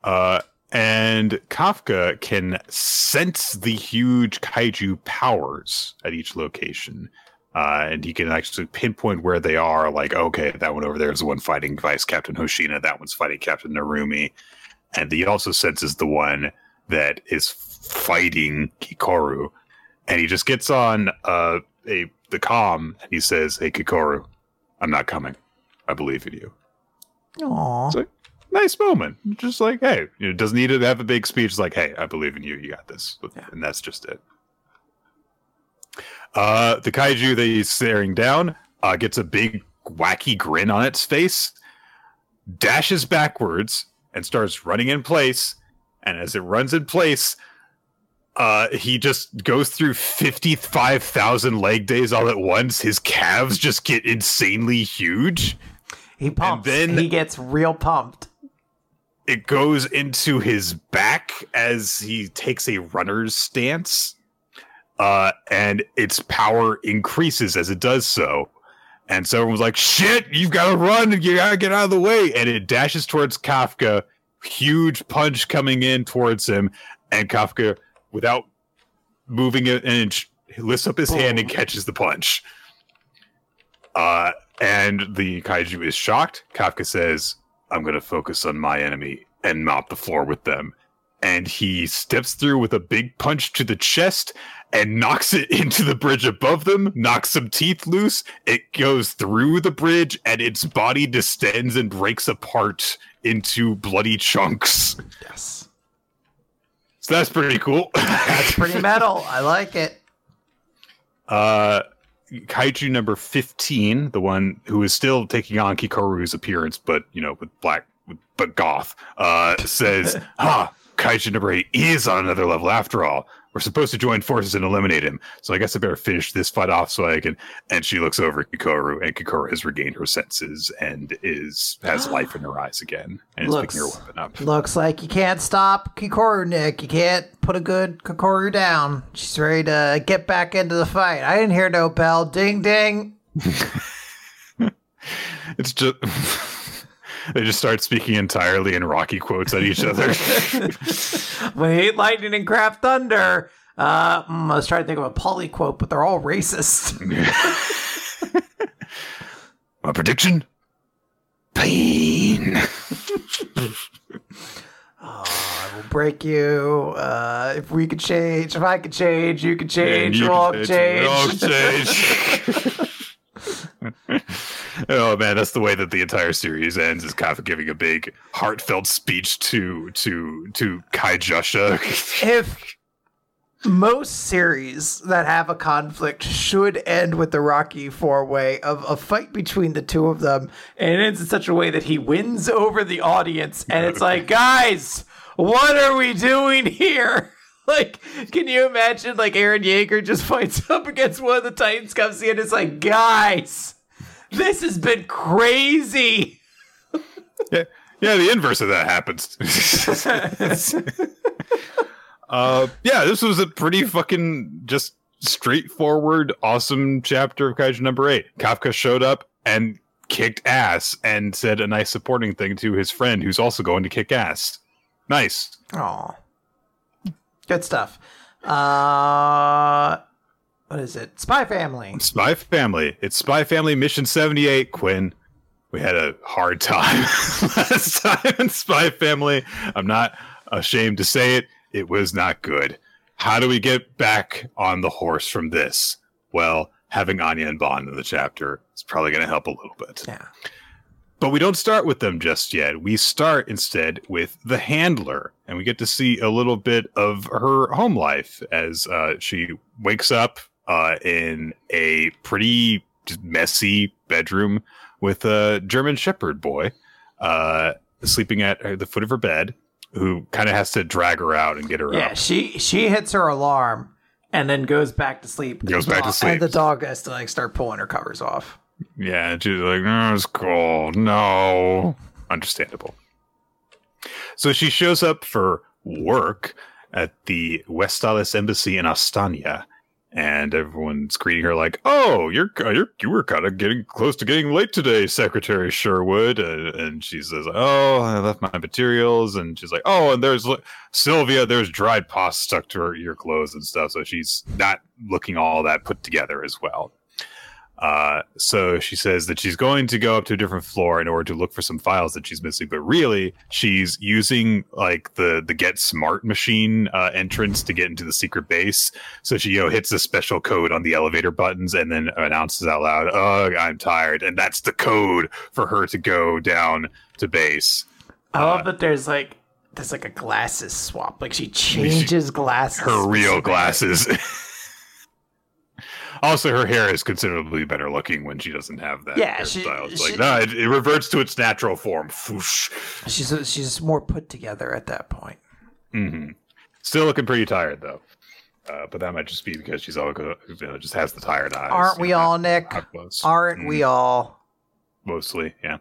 Speaker 1: Uh, and Kafka can sense the huge kaiju powers at each location. Uh, and he can actually pinpoint where they are. Like, okay, that one over there is the one fighting Vice Captain Hoshina. That one's fighting Captain Narumi. And he also senses the one that is fighting Kikoru. And he just gets on uh, a the comm and he says, "Hey, Kikoru, I'm not coming. I believe in you."
Speaker 2: Aww.
Speaker 1: It's like nice moment. Just like, hey, it doesn't need to have a big speech. It's like, hey, I believe in you. You got this,
Speaker 2: Yeah.
Speaker 1: and that's just it. Uh, the kaiju that he's staring down uh, gets a big wacky grin on its face, dashes backwards, and starts running in place. And as it runs in place, uh, he just goes through 55,000 leg days all at once. His calves just get insanely huge.
Speaker 2: He pumps.
Speaker 1: And then-
Speaker 2: he gets real pumped.
Speaker 1: it goes into his back as he takes a runner's stance uh and its power increases as it does so. And so everyone's like shit you've got to run you gotta get out of the way. And it dashes towards kafka huge punch coming in towards him. And kafka without moving an inch lifts up his hand and catches the punch. Uh and the kaiju is shocked. Kafka says I'm going to focus on my enemy and mop the floor with them. And he steps through with a big punch to the chest and knocks it [laughs] into the bridge above them, knocks some teeth loose. It goes through the bridge and its body distends and breaks apart into bloody chunks.
Speaker 2: Yes.
Speaker 1: So that's pretty cool.
Speaker 2: That's pretty metal. I like it. [laughs]
Speaker 1: Uh, kaiju number 15, the one who is still taking on Kikoru's appearance, but, you know, with black, but goth, uh, says, [laughs] ah, kaiju number 8 is on another level after all we're supposed to join forces and eliminate him. So I guess I better finish this fight off so I can. And she looks over at Kikoru, and Kikoru has regained her senses and is has life in her eyes again, and looks, is picking her weapon up.
Speaker 2: Looks like you can't stop Kikoru, Nick. You can't put a good Kikoru down. She's ready to get back into the fight. I didn't hear no bell. Ding ding. [laughs]
Speaker 1: it's just. [laughs] they just start speaking entirely in Rocky quotes at each other. [laughs]
Speaker 2: we hate lightning and craft thunder. Uh, mm, I was trying to think of a Paulie quote, but they're all racist. [laughs]
Speaker 1: My prediction: pain.
Speaker 2: Oh, I will break you. Uh, if we could change, if I could change, you could change. You we'll all change. We'll change. [laughs] [laughs]
Speaker 1: oh man, that's the way that the entire series ends. Is Kafka giving a big heartfelt speech to to to Kai Jusha. [laughs]
Speaker 2: if most series that have a conflict should end with the Rocky four way of a fight between the two of them, and it ends in such a way that he wins over the audience, and it's like, guys, what are we doing here? [laughs] [laughs] Like, can you imagine like Eren Yeager just fights [laughs] up against one of the Titans, comes in, and it's like, guys, this has been crazy.
Speaker 1: Yeah, yeah. The inverse of that happens. [laughs] uh, yeah, this was a pretty fucking just straightforward, awesome chapter of Kaiju number eight. Kafka showed up and kicked ass and said a nice supporting thing to his friend who's also going to kick ass. Nice.
Speaker 2: Oh, good stuff. Uh what is it? Spy Family.
Speaker 1: Spy Family. It's Spy Family Mission 78, Quinn. We had a hard time [laughs] last time in Spy Family. I'm not ashamed to say it. It was not good. How do we get back on the horse from this? Well, having Anya and Bond in the chapter is probably going to help a little bit.
Speaker 2: Yeah.
Speaker 1: But we don't start with them just yet. We start instead with the handler, and we get to see a little bit of her home life as uh, she wakes up uh, in a pretty messy bedroom with a German Shepherd boy uh, sleeping at the foot of her bed, who kind of has to drag her out and get her out.
Speaker 2: yeah,
Speaker 1: up.
Speaker 2: she she hits her alarm and then goes back to sleep.
Speaker 1: Goes back to sleep,
Speaker 2: and the dog has to like start pulling her covers off.
Speaker 1: Yeah, and she's like, "No, it's cold. No, understandable." So she shows up for work at the Westalis embassy in Ostania and everyone's greeting her like, "Oh, you're you're you were kind of getting close to getting late today, Secretary Sherwood." Uh, and she says, "Oh, I left my materials." And she's like, "Oh, and there's Sylvia. There's dried pasta stuck to her, your clothes and stuff." So she's not looking all that put together as well. Uh, so she says that she's going to go up to a different floor in order to look for some files that she's missing, but really she's using like the the Get Smart machine uh, entrance to get into the secret base. So she you know hits a special code on the elevator buttons and then announces out loud, "Oh, I'm tired," and that's the code for her to go down to base.
Speaker 2: I love uh, that there's like there's like a glasses swap. Like she changes glasses.
Speaker 1: Her real glasses. [laughs] Also, her hair is considerably better looking when she doesn't have that
Speaker 2: yeah,
Speaker 1: hairstyle.
Speaker 2: She,
Speaker 1: it's like
Speaker 2: she,
Speaker 1: no, it, it, reverts to its natural form. Foosh.
Speaker 2: She's she's more put together at that point.
Speaker 1: Mm-hmm. Still looking pretty tired though. Uh, but that might just be because she's all you know, just has the tired eyes.
Speaker 2: Aren't we
Speaker 1: know,
Speaker 2: all, Nick? Aren't mm-hmm. we all?
Speaker 1: Mostly, yeah.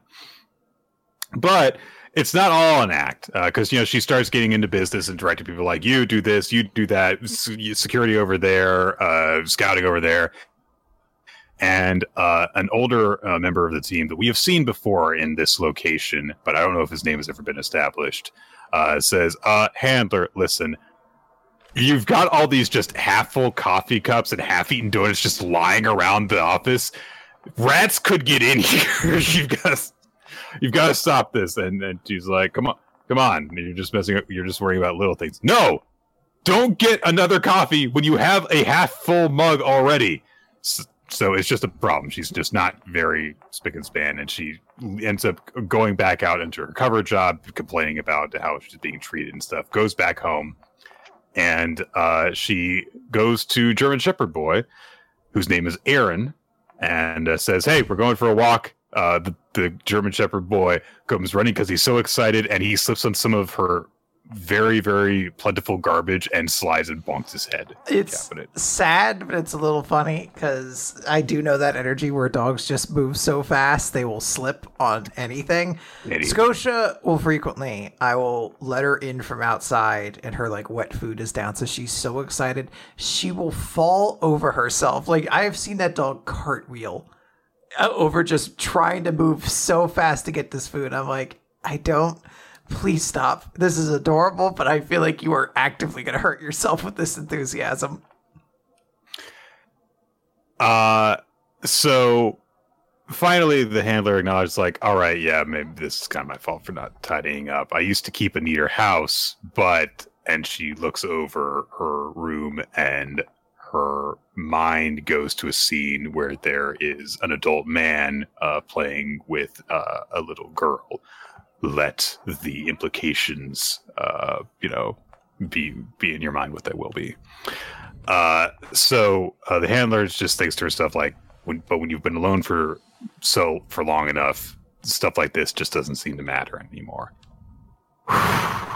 Speaker 1: But it's not all an act because uh, you know she starts getting into business and directing people like you do this, you do that, security over there, uh, scouting over there, and uh, an older uh, member of the team that we have seen before in this location, but I don't know if his name has ever been established. Uh, says, uh, "Handler, listen." You've got all these just half full coffee cups and half eaten donuts just lying around the office. Rats could get in [laughs] here. You've got you've got to stop this. And, and she's like, come on, Come on, you're just messing up. You're just worrying about little things. No, don't get another coffee when you have a half full mug already. So, so it's just a problem. She's just not very spick and span, and she ends up going back out into her cover job, complaining about how she's being treated and stuff. Goes back home, and uh, she goes to German Shepherd Boy, whose name is Aaron, and uh, says, "Hey, we're going for a walk." Uh, the, the German Shepherd boy comes running because he's so excited, and he slips on some of her very very plentiful garbage and slides and bonks his head.
Speaker 2: It's sad, but it's a little funny because I do know that energy where dogs just move so fast they will slip on anything. Idiot. Scotia will frequently. I will let her in from outside, and her like wet food is down, so she's so excited she will fall over herself. Like I have seen that dog cartwheel over just trying to move so fast to get this food. I'm like, I don't please stop. This is adorable, but I feel like you are actively going to hurt yourself with this enthusiasm.
Speaker 1: Uh, so finally the handler acknowledges like all right yeah maybe this is kind of my fault for not tidying up i used to keep a neater house but and she looks over her room and her mind goes to a scene where there is an adult man uh, playing with uh, a little girl let the implications, uh, you know, be be in your mind what they will be. Uh, so uh, the handler just thinks to herself like, when, but when you've been alone for so for long enough, stuff like this just doesn't seem to matter anymore. [sighs]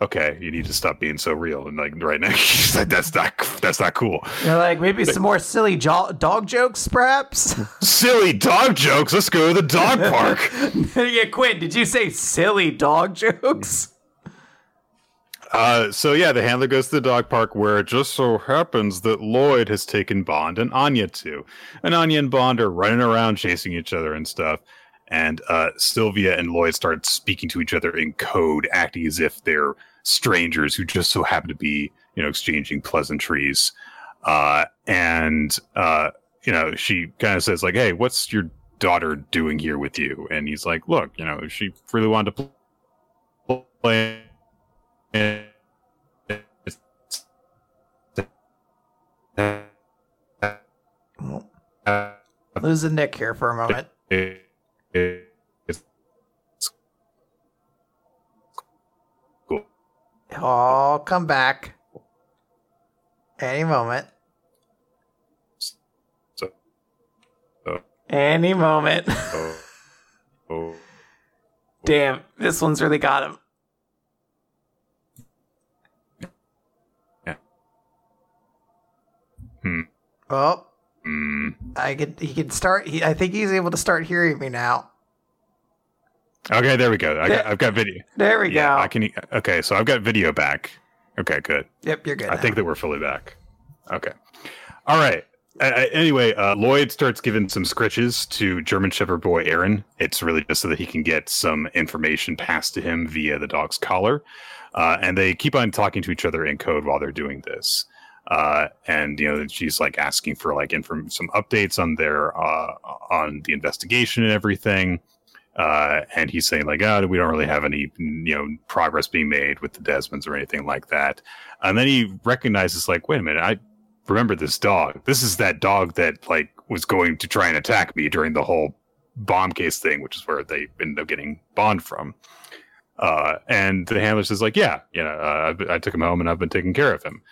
Speaker 1: okay, you need to stop being so real and like right now, [laughs] like, that's not that's not cool.
Speaker 2: You're like maybe some more silly jo- dog jokes, perhaps. [laughs]
Speaker 1: silly dog jokes. Let's go to the dog [laughs] park.
Speaker 2: yeah, Quinn, did you say silly dog jokes?
Speaker 1: Uh, so yeah, the handler goes to the dog park where it just so happens that Lloyd has taken Bond and Anya to, and Anya and Bond are running around chasing each other and stuff and uh, Sylvia and Lloyd start speaking to each other in code, acting as if they're strangers who just so happen to be, you know, exchanging pleasantries. Uh, and uh, you know, she kind of says like, "Hey, what's your daughter doing here with you?" And he's like, "Look, you know, she really wanted to play."
Speaker 2: Losing Nick here for a moment. [laughs] Oh, come back any moment. So, any moment. Oh, [laughs] Damn, this one's really got him.
Speaker 1: Yeah. Hmm.
Speaker 2: Oh. Mm. I could. He can start. He, I think he's able to start hearing me now.
Speaker 1: Okay, there we go. I got, I've got video.
Speaker 2: There we yeah, go.
Speaker 1: I can. Okay, so I've got video back. Okay, good.
Speaker 2: Yep, you're good.
Speaker 1: I now. think that we're fully back. Okay. All right. Uh, anyway, uh, Lloyd starts giving some scritches to German Shepherd boy Aaron. It's really just so that he can get some information passed to him via the dog's collar. Uh, and they keep on talking to each other in code while they're doing this uh, and you know she's like asking for like inform some updates on their uh, on the investigation and everything. Uh, and he's saying like, "Oh, we don't really have any you know progress being made with the Desmonds or anything like that." And then he recognizes like, "Wait a minute, I remember this dog. This is that dog that like was going to try and attack me during the whole bomb case thing, which is where they ended up getting Bond from." Uh, and the handler says like, "Yeah, you know, uh, I, I took him home and I've been taking care of him."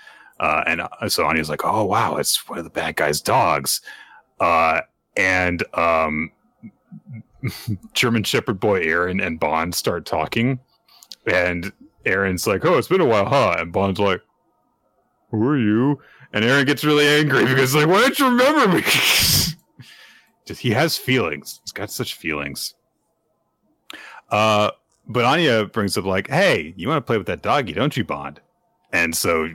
Speaker 1: Uh, and uh, so Anya's like, oh, wow, it's one of the bad guy's dogs. Uh, and um, [laughs] German Shepherd boy Aaron and Bond start talking. And Aaron's like, oh, it's been a while, huh? And Bond's like, who are you? And Aaron gets really angry because, like, why don't you remember me? [laughs] He has feelings. He's got such feelings. Uh, but Anya brings up, like, hey, you want to play with that doggy, don't you, Bond? And so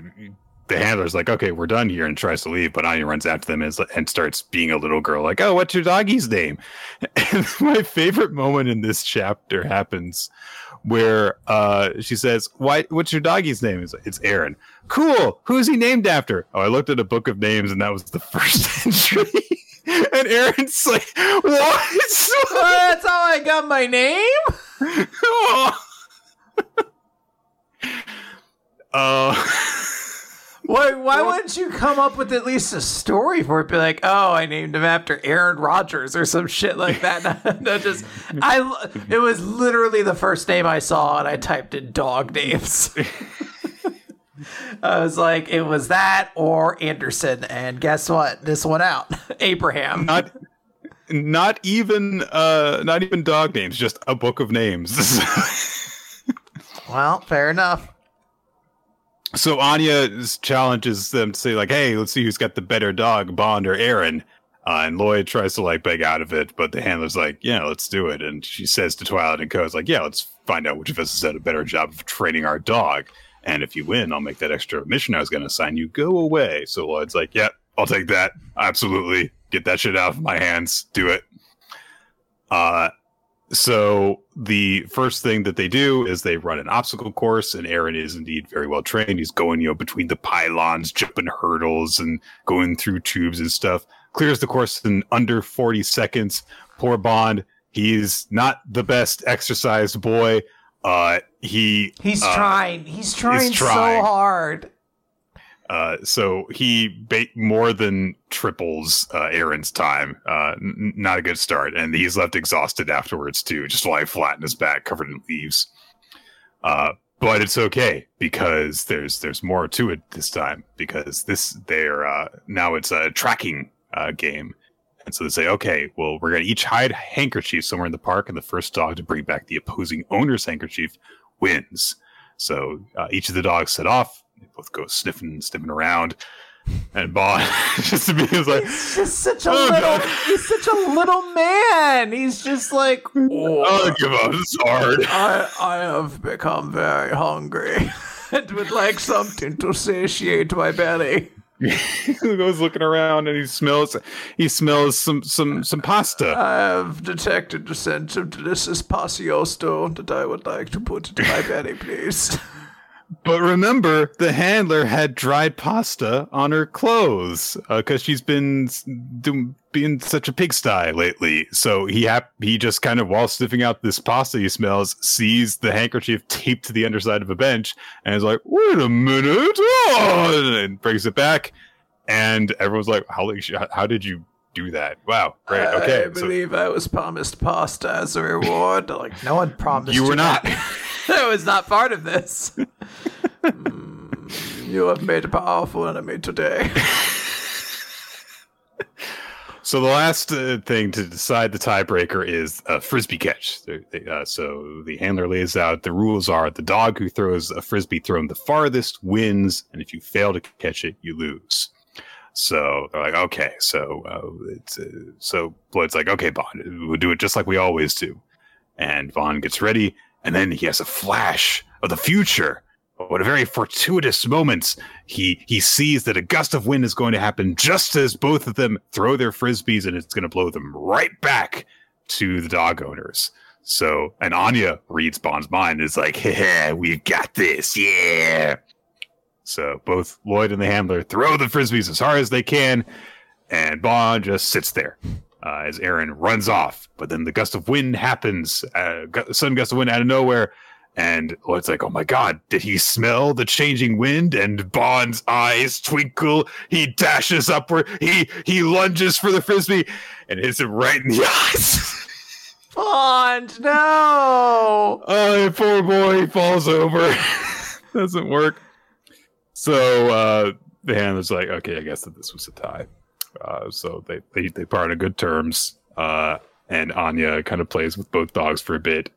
Speaker 1: the handler's like, okay, we're done here, and tries to leave, but Anya runs after them and, and starts being a little girl, like, oh, what's your doggy's name? [laughs] And my favorite moment in this chapter happens where uh, she says, "Why? What's your doggy's name?" It's, it's Aaron. Cool. Who's he named after? Oh, I looked at a book of names, and that was the [laughs] first entry. and Aaron's like, "What? [laughs]
Speaker 2: That's how I got my name."
Speaker 1: oh. uh,
Speaker 2: why why wouldn't you come up with at least a story for it? Be like, oh, I named him after Aaron Rodgers or some shit like that. [laughs] Not just I. It was literally the first name I saw, and I typed in dog names. [laughs] I was like, it was that or Anderson, and guess what? This one out, [laughs] Abraham.
Speaker 1: Not, not even, uh, not even dog names, just a book of names.
Speaker 2: well, fair enough.
Speaker 1: So Anya challenges them to say like, "Hey, let's see who's got the better dog, Bond or Aaron." Uh, and Lloyd tries to like beg out of it, but the handler's like, "Yeah, let's do it." And she says to Twilight and Co, "It's like, yeah, let's find out which of us has done a better job of training our dog." And if you win, I'll make that extra mission I was going to assign you go away. So Lloyd's like, yeah, I'll take that. Absolutely. Get that shit out of my hands. Do it. Uh, so the first thing that they do is they run an obstacle course, and Aaron is indeed very well trained. He's going, you know, between the pylons, jumping hurdles, and going through tubes and stuff. Clears the course in under 40 seconds. Poor Bond. He's not the best exercised boy, uh, he
Speaker 2: he's
Speaker 1: uh,
Speaker 2: trying. He's trying, trying, so hard.
Speaker 1: Uh, so he ba- more than triples uh, Aaron's time. Uh, n- not a good start, and he's left exhausted afterwards too, just lying flat in his back, covered in leaves. Uh, but it's okay because there's there's more to it this time because this they're uh, now it's a tracking uh, game and so they say, okay, well, we're to each hide handkerchief somewhere in the park, and the first dog to bring back the opposing owner's handkerchief wins. So uh, each of the dogs set off. They both go sniffing, sniffing around. And Bond [laughs] just to be is like
Speaker 2: he's just such a oh, little God. he's such a little man. He's just like [laughs]
Speaker 1: oh, oh give up. It's hard.
Speaker 2: I I have become very hungry [laughs] and would like something to satiate my belly.
Speaker 1: he goes looking around and he smells he smells some some some pasta.
Speaker 2: I have detected the scent of delicious pasiosto that I would like to put into my belly, please.
Speaker 1: But remember, the handler had dried pasta on her clothes because uh, she's been doing, being such a pigsty lately. So he he just kind of while sniffing out this pasta he smells, sees the handkerchief taped to the underside of a bench, and is like, "Wait a minute!" Oh! and brings it back, and everyone's like, "How how did you do that. Wow, great. Okay,
Speaker 2: I believe so, I was promised pasta as a reward. [laughs] like no one promised.
Speaker 1: You were not. [laughs]
Speaker 2: that was not part of this. [laughs] mm, you have made a powerful enemy today.
Speaker 1: so the last uh, thing to decide the tiebreaker is a frisbee catch. Uh, so the handler lays out the rules are the dog who throws a frisbee thrown the farthest wins, and if you fail to catch it, you lose. So they're like, okay, so uh, it's uh, so Lloyd's like, okay, Bond, we'll do it just like we always do. And Bond gets ready, and then he has a flash of the future. What a very fortuitous moment. He he sees that a gust of wind is going to happen just as both of them throw their frisbees, and it's going to blow them right back to the dog owners. So, and Anya reads Bond's mind is like, hey, we've got this, yeah. So both Lloyd and the handler throw the frisbees as hard as they can, and Bond just sits there uh, as Aaron runs off. But then the gust of wind happens, uh, sudden gust of wind out of nowhere, and Lloyd's like, "Oh my God! Did he smell the changing wind?" And Bond's eyes twinkle. He dashes upward. He he lunges for the frisbee and hits him right in the [laughs] eyes.
Speaker 2: Bond, no!
Speaker 1: Oh, poor boy, he falls over. [laughs] Doesn't work. So uh, the handler's like, okay, I guess that this was a tie. Uh, so they, they, they part on good terms. Uh, and Anya kind of plays with both dogs for a bit.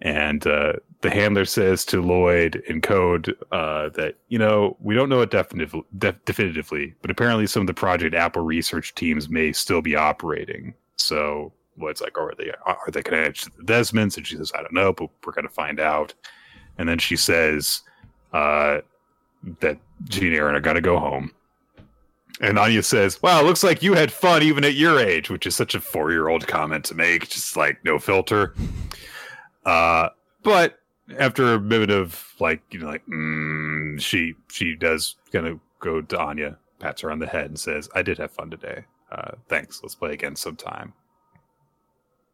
Speaker 1: And uh, the handler says to Lloyd in code uh, that, you know, we don't know it definitively, def- definitively, but apparently some of the Project Apple research teams may still be operating. So Lloyd's like, oh, are they, are they connected to the Desmonds? And she says, I don't know, but we're going to find out. And then she says, uh, that Gene and Aaron are going to go home. And Anya says, Wow, looks like you had fun even at your age, which is such a four year old comment to make, just like no filter. Uh, but after a minute of like, you know, like, mm, she she does kind of go to Anya, pats her on the head, and says, I did have fun today. Uh, thanks. Let's play again sometime.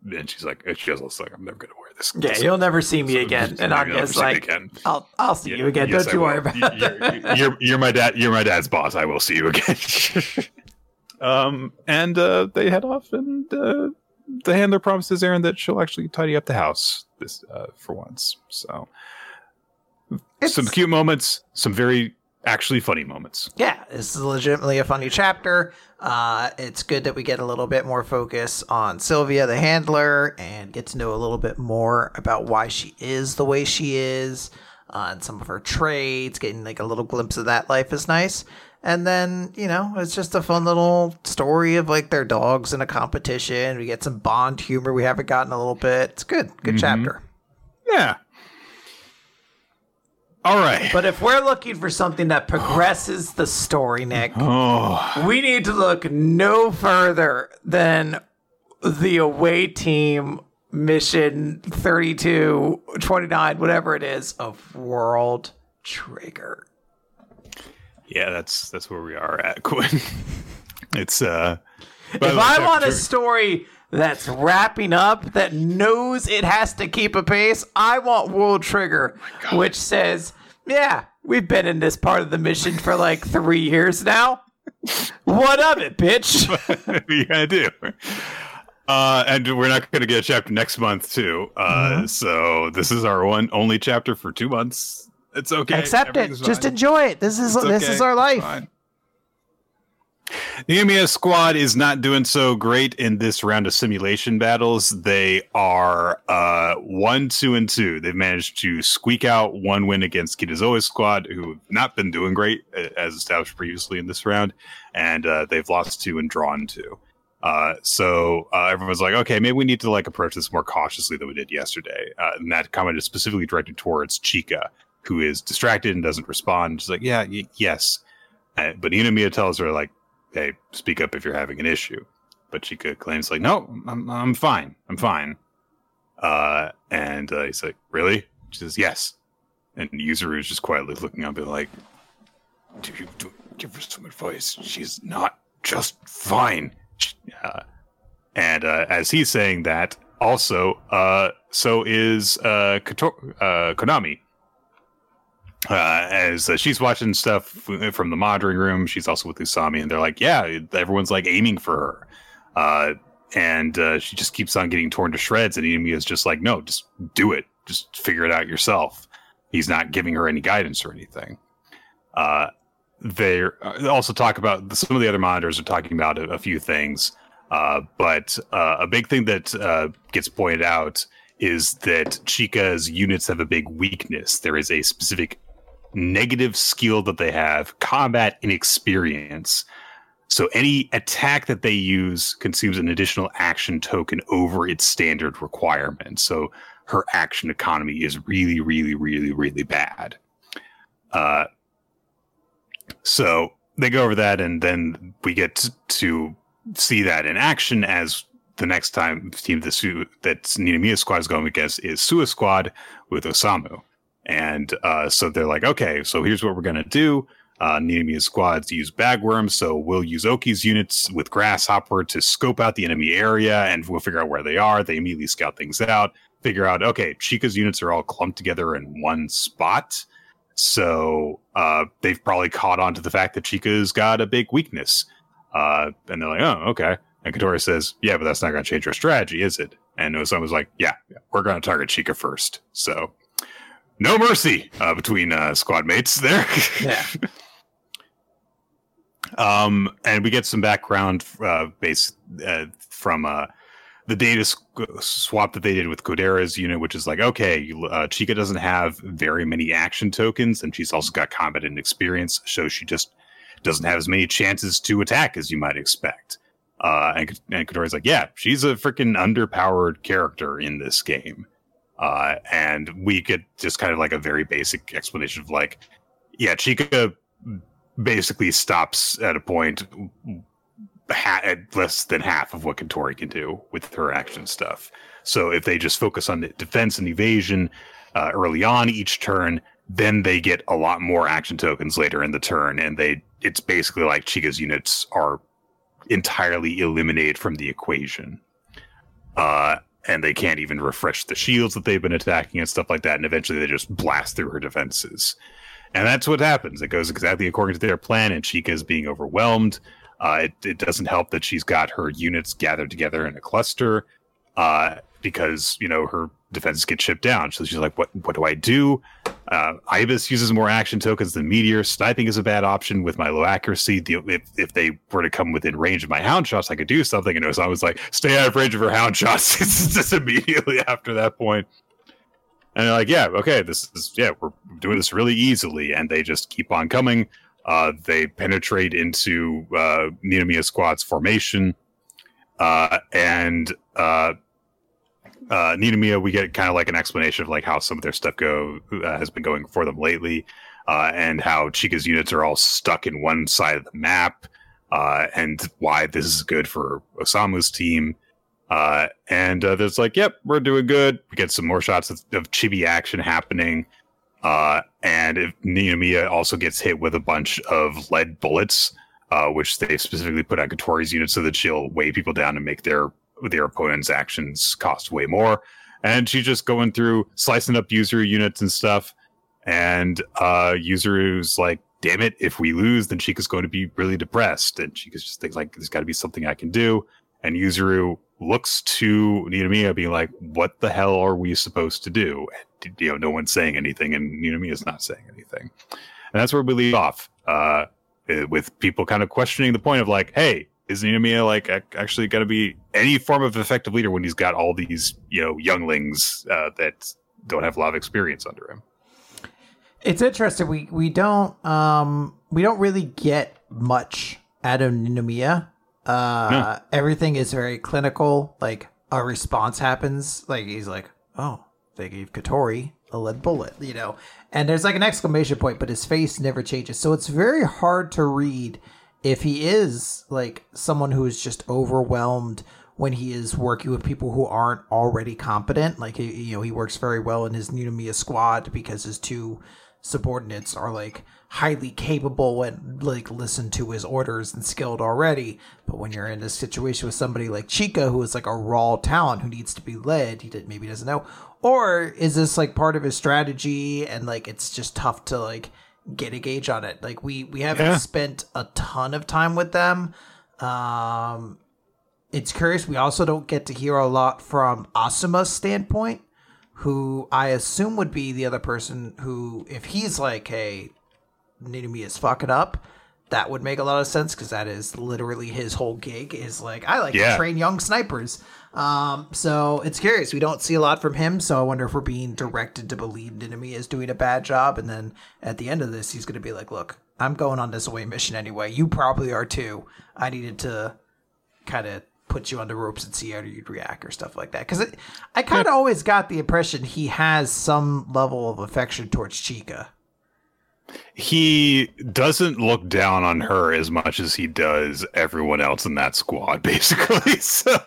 Speaker 1: And she's like, she goes, like, I'm never gonna wear this.
Speaker 2: Yeah,
Speaker 1: this,
Speaker 2: you'll never see me again. [laughs] And I'm just like, I'll, I'll see you again. Yes, Don't you worry about
Speaker 1: it. You're, you're, you're, my dad. You're my dad's boss. I will see you again. [laughs] um, and uh, they head off, and uh, the handler promises Aaron that she'll actually tidy up the house this uh, for once. So, it's, some cute moments, some very actually funny moments.
Speaker 2: Yeah, this is legitimately a funny chapter. Uh, it's good that we get a little bit more focus on Sylvia, the handler, and get to know a little bit more about why she is the way she is, uh, and some of her traits. Getting like a little glimpse of that life is nice. And then, you know, it's just a fun little story of like their dogs in a competition. We get some Bond humor we haven't gotten a little bit. It's good. Good mm-hmm. chapter.
Speaker 1: Yeah. All right.
Speaker 2: But if we're looking for something that progresses the story, Nick, oh. we need to look no further than the away team mission 32, 29, whatever it is, of World Trigger.
Speaker 1: Yeah, that's that's where we are at, [laughs] Quinn. it's uh
Speaker 2: if I want a story that's wrapping up that knows it has to keep a pace. I want World Trigger, oh which says, yeah, we've been in this part of the mission for like three years now. what of it, bitch? [laughs]
Speaker 1: what are you gonna do? Uh, and we're not going to get a chapter next month too. Uh, mm-hmm. So this is our one only chapter for two months. It's okay.
Speaker 2: Accept it. Just enjoy it. This is it's this okay. is our life.
Speaker 1: The Ninomiya squad is not doing so great in this round of simulation battles. They are uh, one, two, and two. They've managed to squeak out one win against Kitazoe's squad, who have not been doing great as established previously in this round, and uh, they've lost two and drawn two. Uh, so uh, everyone's like, okay, maybe we need to like approach this more cautiously than we did yesterday. Uh, and that comment is specifically directed towards Chika, who is distracted and doesn't respond. She's like, yeah, y- yes. Uh, but Ninomiya tells her like, hey, speak up if you're having an issue. But Chika claims like, no, I'm, I'm fine. I'm fine. Uh, and uh, he's like, really? She says, yes. And Yuzuru is just quietly looking up and like, do you do, give her some advice? She's not just fine. Uh, and uh, as he's saying that, also, uh, so is uh, uh, Konami uh, as uh, she's watching stuff from the monitoring room. She's also with Usami, and they're like, "Yeah, everyone's like aiming for her," uh, and uh, she just keeps on getting torn to shreds. And Amy is just like, "No, just do it. Just figure it out yourself." He's not giving her any guidance or anything. Uh, they also talk about some of the other monitors are talking about a, a few things, but a big thing that gets pointed out is that Chika's units have a big weakness. There is a specific negative skill that they have, combat inexperience. So any attack that they use consumes an additional action token over its standard requirement. So her action economy is really, really, really, really bad. Uh, so they go over that, and then we get to see that in action as the next time team that Ninomiya squad is going against is Suwa Squad with Osamu. And uh, so they're like, okay, so here's what we're going to do. Uh, Ninomiya's squads use bagworms, so we'll use Oki's units with Grasshopper to scope out the enemy area and we'll figure out where they are. They immediately scout things out, figure out, okay, Chika's units are all clumped together in one spot. So uh, they've probably caught on to the fact that Chika's got a big weakness. Uh, and they're like, oh, okay. And Katori says, yeah, but that's not going to change our strategy, is it? And Osamu's like, yeah, we're going to target Chika first. So no mercy uh, between uh, squad mates there. [laughs]
Speaker 2: yeah.
Speaker 1: Um, and we get some background uh, base uh, from uh, the data swap that they did with Kodera's unit, which is like, okay, uh, Chika doesn't have very many action tokens, and she's also got combat inexperience, so she just doesn't have as many chances to attack as you might expect. Uh, and, and Kodera's like, yeah, she's a freaking underpowered character in this game. Uh, and we get just kind of like a very basic explanation of like, yeah, Chika basically stops at a point ha- at less than half of what Katori can do with her action stuff. So if they just focus on defense and evasion uh, early on each turn, then they get a lot more action tokens later in the turn, and they it's basically like Chika's units are entirely eliminated from the equation. Uh, and they can't even refresh the shields that they've been attacking and stuff like that. And eventually they just blast through her defenses. And that's what happens. It goes exactly according to their plan, and Chika is being overwhelmed. Uh, it, it, doesn't help that she's got her units gathered together in a cluster uh, because, you know, her defenses get chipped down. So she's like, what What do I do? Uh, Ibis uses more action tokens than Meteor. Sniping is a bad option with my low accuracy. The, if, if they were to come within range of my hound shots, I could do something. And it was always like, stay out of range of her hound shots. [laughs] just immediately after that point. And they're like, yeah, okay, this is, yeah, we're doing this really easily. And they just keep on coming. Uh, they penetrate into uh, Ninomiya Squad's formation. Uh, and uh, uh, Ninomiya, we get kind of like an explanation of like how some of their stuff go uh, has been going for them lately, uh, and how Chika's units are all stuck in one side of the map, uh, and why this is good for Osamu's team. Uh, and uh, there's like, yep, we're doing good. We get some more shots of, of chibi action happening. Uh, and if Ninomiya also gets hit with a bunch of lead bullets, uh, which they specifically put on Katori's unit so that she'll weigh people down and make their their opponent's actions cost way more. And she's just going through slicing up user units and stuff. And uh Yuzuru's like, damn it, if we lose, then Chika's going to be really depressed. And Chika's just thinks like there's gotta be something I can do. And Yuzuru looks to Ninomiya being like, What the hell are we supposed to do? And, you know, no one's saying anything, and Ninomiya's not saying anything. And that's where we leave off. Uh with people kind of questioning the point of like, hey, is Ninomiya like actually going to be any form of effective leader when he's got all these you know younglings uh, that don't have a lot of experience under him?
Speaker 2: It's interesting. We we don't um we don't really get much out of Ninomiya. Uh, no. Everything is very clinical. Like a response happens. Like he's like, oh, they gave Katori a lead bullet, you know. And there's like an exclamation point, but his face never changes. So it's very hard to read if he is like someone who is just overwhelmed when he is working with people who aren't already competent, like you know, he works very well in his Ninomiya squad because his two subordinates are like highly capable and like listen to his orders and skilled already. But when you're in a situation with somebody like Chika, who is like a raw talent who needs to be led, he did, maybe doesn't know, or is this like part of his strategy and like it's just tough to like get a gauge on it. Like we we haven't yeah. spent a ton of time with them. Um, it's curious. We also don't get to hear a lot from Azuma's standpoint, who I assume would be the other person who, if he's like, "Hey, Ninomiya is fucking up," that would make a lot of sense because that is literally his whole gig. Is like, I like yeah. to train young snipers. Um, so it's curious. We don't see a lot from him, so I wonder if we're being directed to believe Ninomiya is doing a bad job, and then at the end of this, he's going to be like, "Look, I'm going on this away mission anyway. You probably are too. I needed to kind of put you on the ropes and see how you'd react or stuff like that." Because I kind of always got the impression he has some level of affection towards Chika.
Speaker 1: He doesn't look down on her as much as he does everyone else in that squad, [laughs] basically. so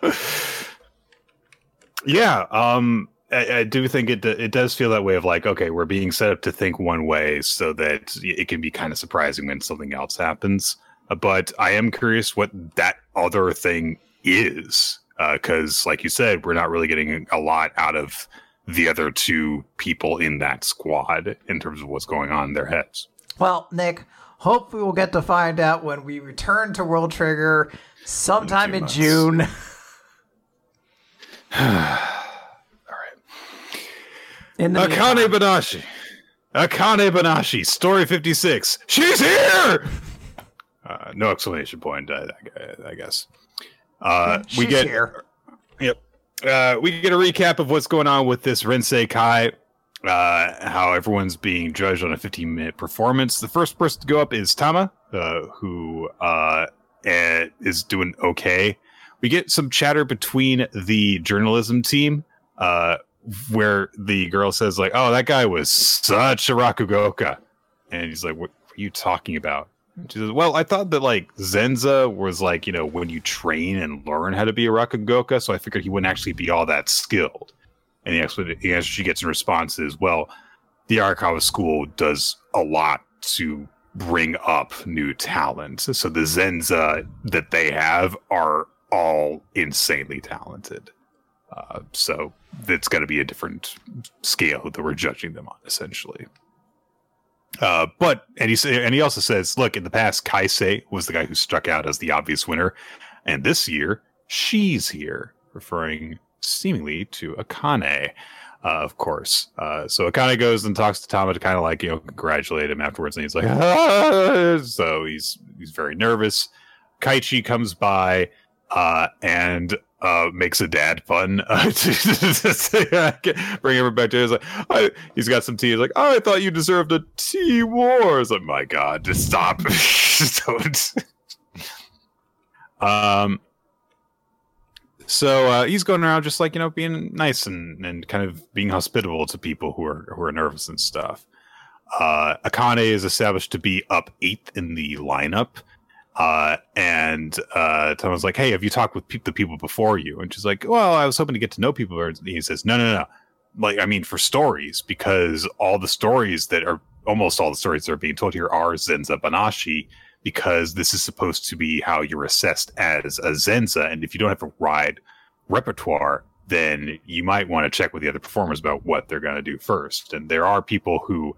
Speaker 1: yeah, um, I, I, do think it it does feel that way of like, okay, we're being set up to think one way, so that it can be kind of surprising when something else happens. Uh, but I am curious what that other thing is, because, uh, like you said, we're not really getting a lot out of the other two people in that squad in terms of what's going on in their heads.
Speaker 2: Well, Nick, hope we'll get to find out when we return to World Trigger sometime in, in June. [laughs]
Speaker 1: All right. Akane. Banashi. Akane Banashi, story 56. She's here! Uh, no exclamation point, I, I guess. Uh, we get here. Yep. Uh, we get a recap of what's going on with this Rensei Kai. Uh, how everyone's being judged on a 15 minute performance. The first person to go up is Tama, uh, who uh, eh, is doing okay we get some chatter between the journalism team uh, where the girl says like oh that guy was such a rakugoka. And he's like what are you talking about? She says well i thought that like zenza was like you know when you train and learn how to be a rakugoka so i figured he wouldn't actually be all that skilled. And the, the answer she gets in response is well the arakawa school does a lot to bring up new talent. So the zenza that they have are all insanely talented. Uh, so it's going to be a different scale that we're judging them on, essentially. Uh, but and he and he also says, look, in the past, Kaisei was the guy who struck out as the obvious winner, and this year she's here, referring seemingly to Akane, uh, of course. Uh, so Akane goes and talks to Tama to kind of like you know congratulate him afterwards, and he's like, [laughs] ah! so he's he's very nervous. Kaichi comes by uh, and uh, makes a dad fun [laughs] uh, bring everyone back to his like I, he's got some tea. He's like, oh, I thought you deserved a tea war. It's like, my God, just stop. [laughs] Don't. [laughs] um. So uh, he's going around just like you know being nice and, and kind of being hospitable to people who are who are nervous and stuff. Uh, Akane is established to be up eighth in the lineup uh, and uh, Tom was like, "Hey, have you talked with pe- the people before you?" And she's like, "Well, I was hoping to get to know people." And he says, "No, no, no. Like, I mean, for stories, because all the stories that are almost all the stories that are being told here are Zenza Banashi, because this is supposed to be how you're assessed as a Zenza. And if you don't have a wide repertoire, then you might want to check with the other performers about what they're going to do first. And there are people who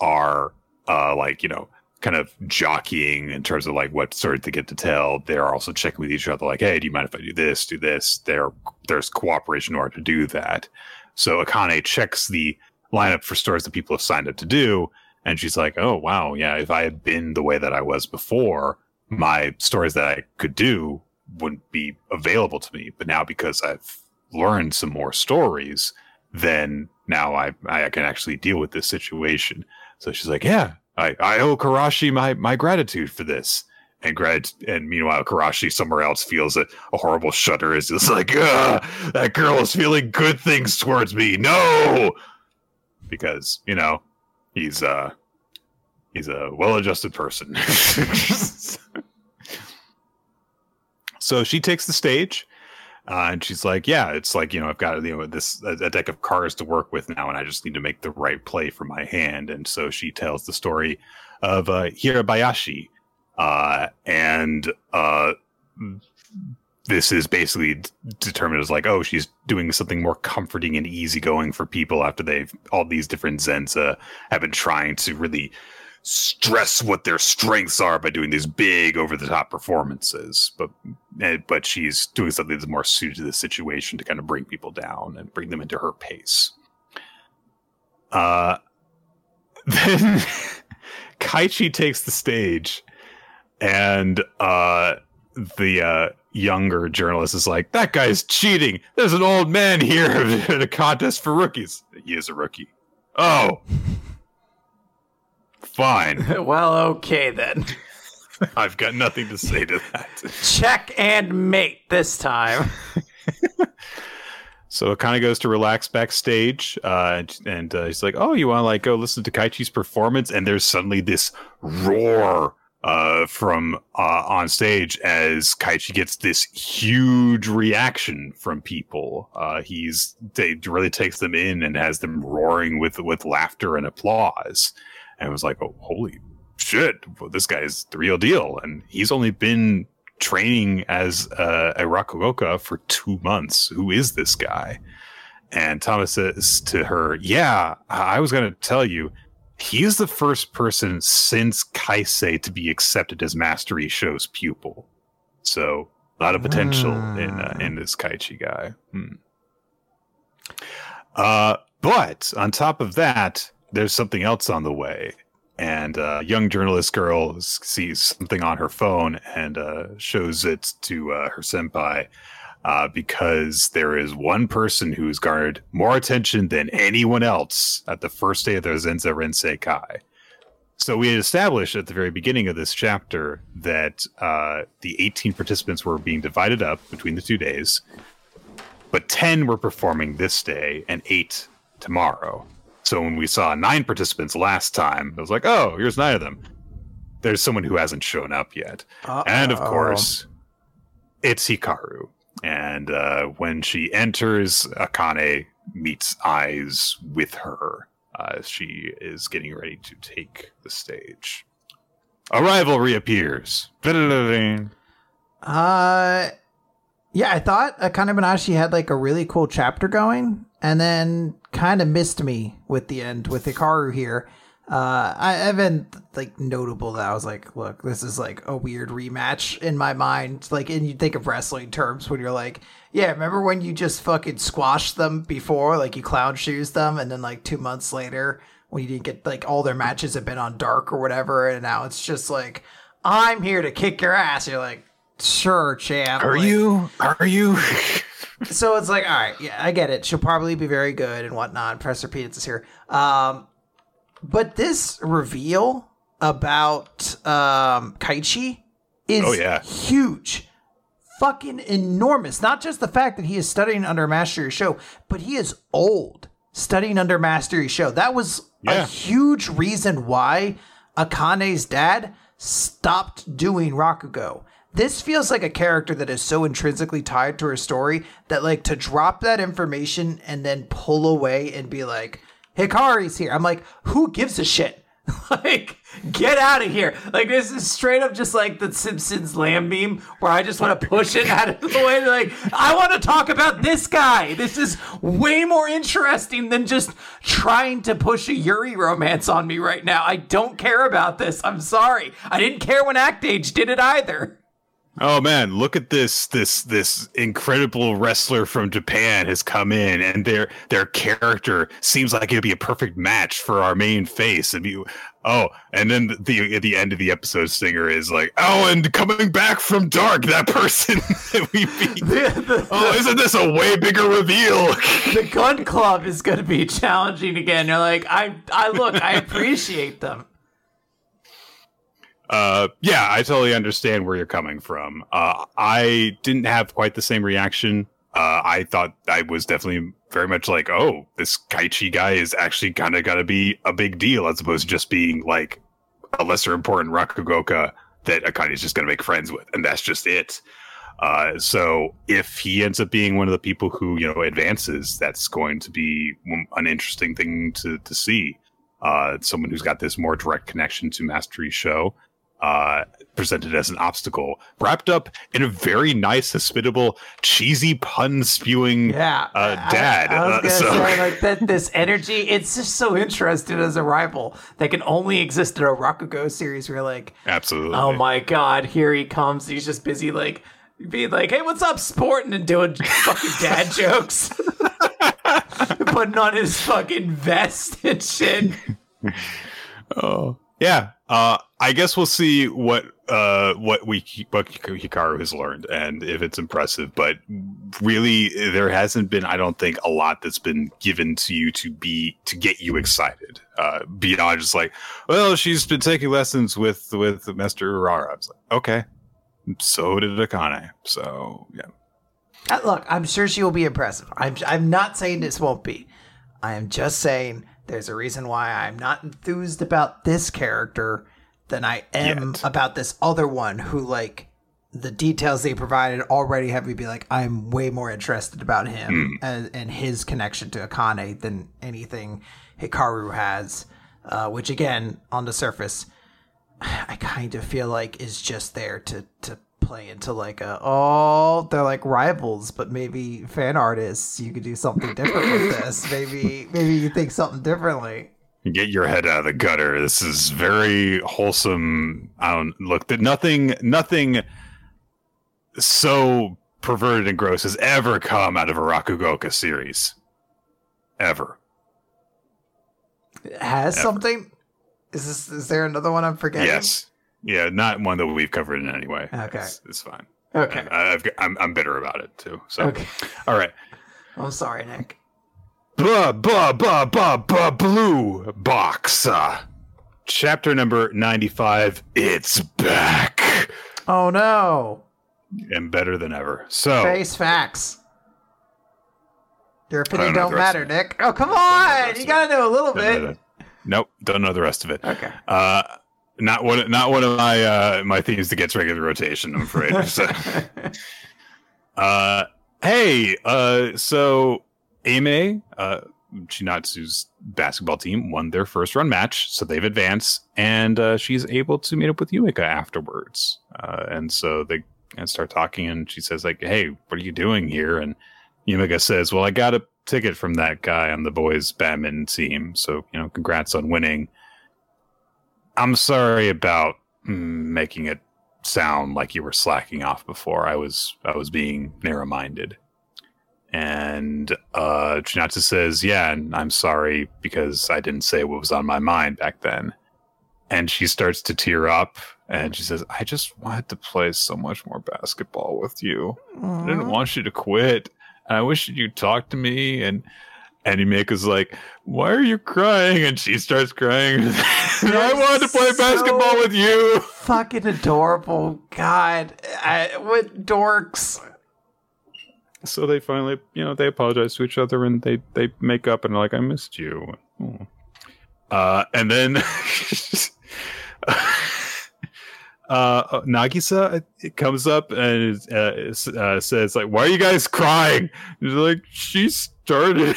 Speaker 1: are uh, like, you know." Kind of jockeying in terms of like what story to get to tell. They're also checking with each other, like, "Hey, do you mind if I do this? Do this?" There, there's cooperation in order to do that. So Akane checks the lineup for stories that people have signed up to do, and she's like, "Oh wow, yeah. If I had been the way that I was before, my stories that I could do wouldn't be available to me. But now because I've learned some more stories, then now I I can actually deal with this situation." So she's like, "Yeah, I, I owe Karashi my, my gratitude for this. And grad, and meanwhile, Karashi somewhere else feels a, a horrible shudder. Is just like, that girl is feeling good things towards me. No, because you know he's uh he's a well-adjusted person. [laughs] so she takes the stage uh, and she's like, "Yeah, it's like you know, I've got you know this a, a, deck of cards to work with now, and I just need to make the right play for my hand." And so she tells the story of uh, Hirabayashi, uh, and uh, this is basically determined as like, oh, she's doing something more comforting and easygoing for people after they've all these different Zenza have been trying to really stress what their strengths are by doing these big over the top performances but eh, but she's doing something that's more suited to the situation to kind of bring people down and bring them into her pace. Uh [laughs] then Kaichi takes the stage and uh the uh younger journalist is like that guy's cheating. There's an old man here [laughs] in a contest for rookies. He is a rookie. Oh Fine. [laughs]
Speaker 2: well, okay then. [laughs]
Speaker 1: I've got nothing to say to that.
Speaker 2: Check and mate this time. [laughs]
Speaker 1: so it kind of goes to relax backstage, uh, and uh, he's like, "Oh, you want to like go listen to Kaichi's performance?" And there's suddenly this roar uh, from uh, on stage as Kaichi gets this huge reaction from people. Uh, he's they really takes them in and has them roaring with with laughter and applause and was like, oh, holy shit, well, this guy's the real deal. And he's only been training as uh, a Rakugoka for two months. Who is this guy? And Thomas says to her, Yeah, I was going to tell you, he's the first person since Kaisei to be accepted as Master Issho's pupil. So a lot of potential in uh, in this Kaichi guy. Hmm. Uh, but on top of that, there's something else on the way. And a young journalist girl sees something on her phone and uh, shows it to uh, her senpai uh, because there is one person who's garnered more attention than anyone else at the first day of the Zenza Rensei Kai. So we had established at the very beginning of this chapter that uh, the 18 participants were being divided up between the two days, but 10 were performing this day and 8 tomorrow. So when we saw nine participants last time, it was like, oh, here's nine of them. There's someone who hasn't shown up yet. Uh-oh. And of course, it's Hikaru. And uh, when she enters, Akane meets eyes with her. Uh, she is getting ready to take the stage. A rival reappears.
Speaker 2: Uh, Yeah, I thought Akane Banashi had like a really cool chapter going, and then kind of missed me with the end with Hikaru here. Uh, I have been like notable that I was like, look, this is like a weird rematch in my mind. Like, and you think of wrestling terms when you're like, yeah, remember when you just fucking squashed them before, like you clown shoes them, and then like two months later, when you didn't get like all their matches have been on dark or whatever, and now it's just like, I'm here to kick your ass. You're like, sure, champ.
Speaker 1: Are
Speaker 2: Like,
Speaker 1: you? Are you?
Speaker 2: so it's like, all right, yeah, I get it. She'll probably be very good and whatnot. Professor Peanuts is here. Um, but this reveal about um Kaichi is
Speaker 1: Oh, yeah.
Speaker 2: huge. Fucking enormous. Not just the fact that he is studying under Master Show, but he is old studying under Master Show. That was a huge reason why Akane's dad stopped doing Rakugo. This feels like a character that is so intrinsically tied to her story that like to drop that information and then pull away and be like, Hikaru's here. I'm like, who gives a shit? [laughs] like, get out of here. Like, this is straight up just like the Simpsons lamb meme where I just want to push it out of the way. Like, I want to talk about this guy. This is way more interesting than just trying to push a Yuri romance on me right now. I don't care about this. I'm sorry. I didn't care when Act Age did it either.
Speaker 1: Oh man, look at this this this incredible wrestler from Japan has come in and their their character seems like it'd be a perfect match for our main face and you oh and then the at the end of the episode singer is like oh and coming back from dark that person [laughs] that we beat
Speaker 2: The, the,
Speaker 1: oh isn't this a way bigger reveal [laughs]
Speaker 2: the gun club is going to be challenging again. You're like, I, I look, I appreciate them.
Speaker 1: Uh, yeah, I totally understand where you're coming from. Uh, I didn't have quite the same reaction. Uh, I thought I was definitely very much like, oh, this Kaichi guy is actually kind of going to be a big deal as opposed to just being like a lesser important Rakugoka that Akane is just going to make friends with, and that's just it. Uh, so if he ends up being one of the people who you know advances, that's going to be an interesting thing to to see. Uh, someone who's got this more direct connection to Master Issho uh, presented as an obstacle, wrapped up in a very nice, hospitable, cheesy pun spewing
Speaker 2: Yeah,
Speaker 1: uh, dad.
Speaker 2: I, was
Speaker 1: Uh, so-
Speaker 2: say [laughs] like that. This energy, it's just so interesting as a rival that can only exist in a Rakugo series. Where like,
Speaker 1: Absolutely.
Speaker 2: oh my god, here he comes. He's just busy like being like, hey, what's up, sporting, and doing fucking dad [laughs] jokes, [laughs] putting on his fucking vest and shit.
Speaker 1: Oh, yeah. Uh, I guess we'll see what uh what we what Hikaru has learned and if it's impressive. But really, there hasn't been, I don't think, a lot that's been given to you to be to get you excited. Uh, beyond just like, well, she's been taking lessons with with Master Urara. I was like, okay. So did Akane. So yeah.
Speaker 2: Uh, Look, I'm sure she will be impressive. I'm I'm not saying this won't be. I am just saying there's a reason why I'm not enthused about this character than I am
Speaker 1: Yet.
Speaker 2: about this other one who like the details they provided already have me be like I'm way more interested about him and, and his connection to Akane than anything Hikaru has. Uh, which again, on the surface, [sighs] I kind of feel like is just there to to play into like a oh they're like rivals, but maybe fan artists you could do something different with [laughs] this. Maybe maybe you think something differently.
Speaker 1: Get your head out of the gutter. This is very wholesome. I don't look that nothing nothing so perverted and gross has ever come out of a Rakugoka series. Ever.
Speaker 2: It has
Speaker 1: Ever.
Speaker 2: something. Is this is there another one I'm forgetting?
Speaker 1: Yes. Yeah, not one that we've covered in any way.
Speaker 2: Okay.
Speaker 1: It's, it's fine.
Speaker 2: Okay.
Speaker 1: I, I've, got- I'm, I'm bitter about it too. So,
Speaker 2: Okay.
Speaker 1: all right.
Speaker 2: I'm sorry, Nick.
Speaker 1: Blah, blah, blah, blah, blah, blue box. Uh, chapter number 95. It's back.
Speaker 2: Oh no.
Speaker 1: And better than ever. So,
Speaker 2: Face facts. Your
Speaker 1: don't
Speaker 2: opinion don't matter. Nick. Oh come on. You gotta know a little
Speaker 1: Don't
Speaker 2: bit.
Speaker 1: Nope, don't know the rest of it.
Speaker 2: Okay.
Speaker 1: Uh, not one, not one of my uh, my themes that gets regular rotation. I'm afraid. so, [laughs] uh, hey, uh, so Ame, uh, Chinatsu's basketball team won their first run match, so they've advanced, and uh, she's able to meet up with Yumika afterwards. Uh, and so they and start talking. And she says, like, hey, what are you doing here? And Yumika says, well, I got a ticket from that guy on the boys' badminton team. So, you know, congrats on winning. I'm sorry about making it sound like you were slacking off before. I was I was being narrow minded. And uh Chinatsu says, Yeah, and I'm sorry because I didn't say what was on my mind back then. And she starts to tear up and she says, I just wanted to play so much more basketball with you. Aww. I didn't want you to quit. And I wish you'd talk to me and and Yumika's like, "Why are you crying?" And she starts crying. [laughs] I wanted to play so basketball with you.
Speaker 2: Fucking adorable. God, I, what dorks.
Speaker 1: So they finally, you know, they apologize to each other and they they make up and are like, "I missed you." Oh. Uh, and then [laughs] [laughs] uh, Nagisa it comes up and uh, uh, says like, "Why are you guys crying?" And like, "She started."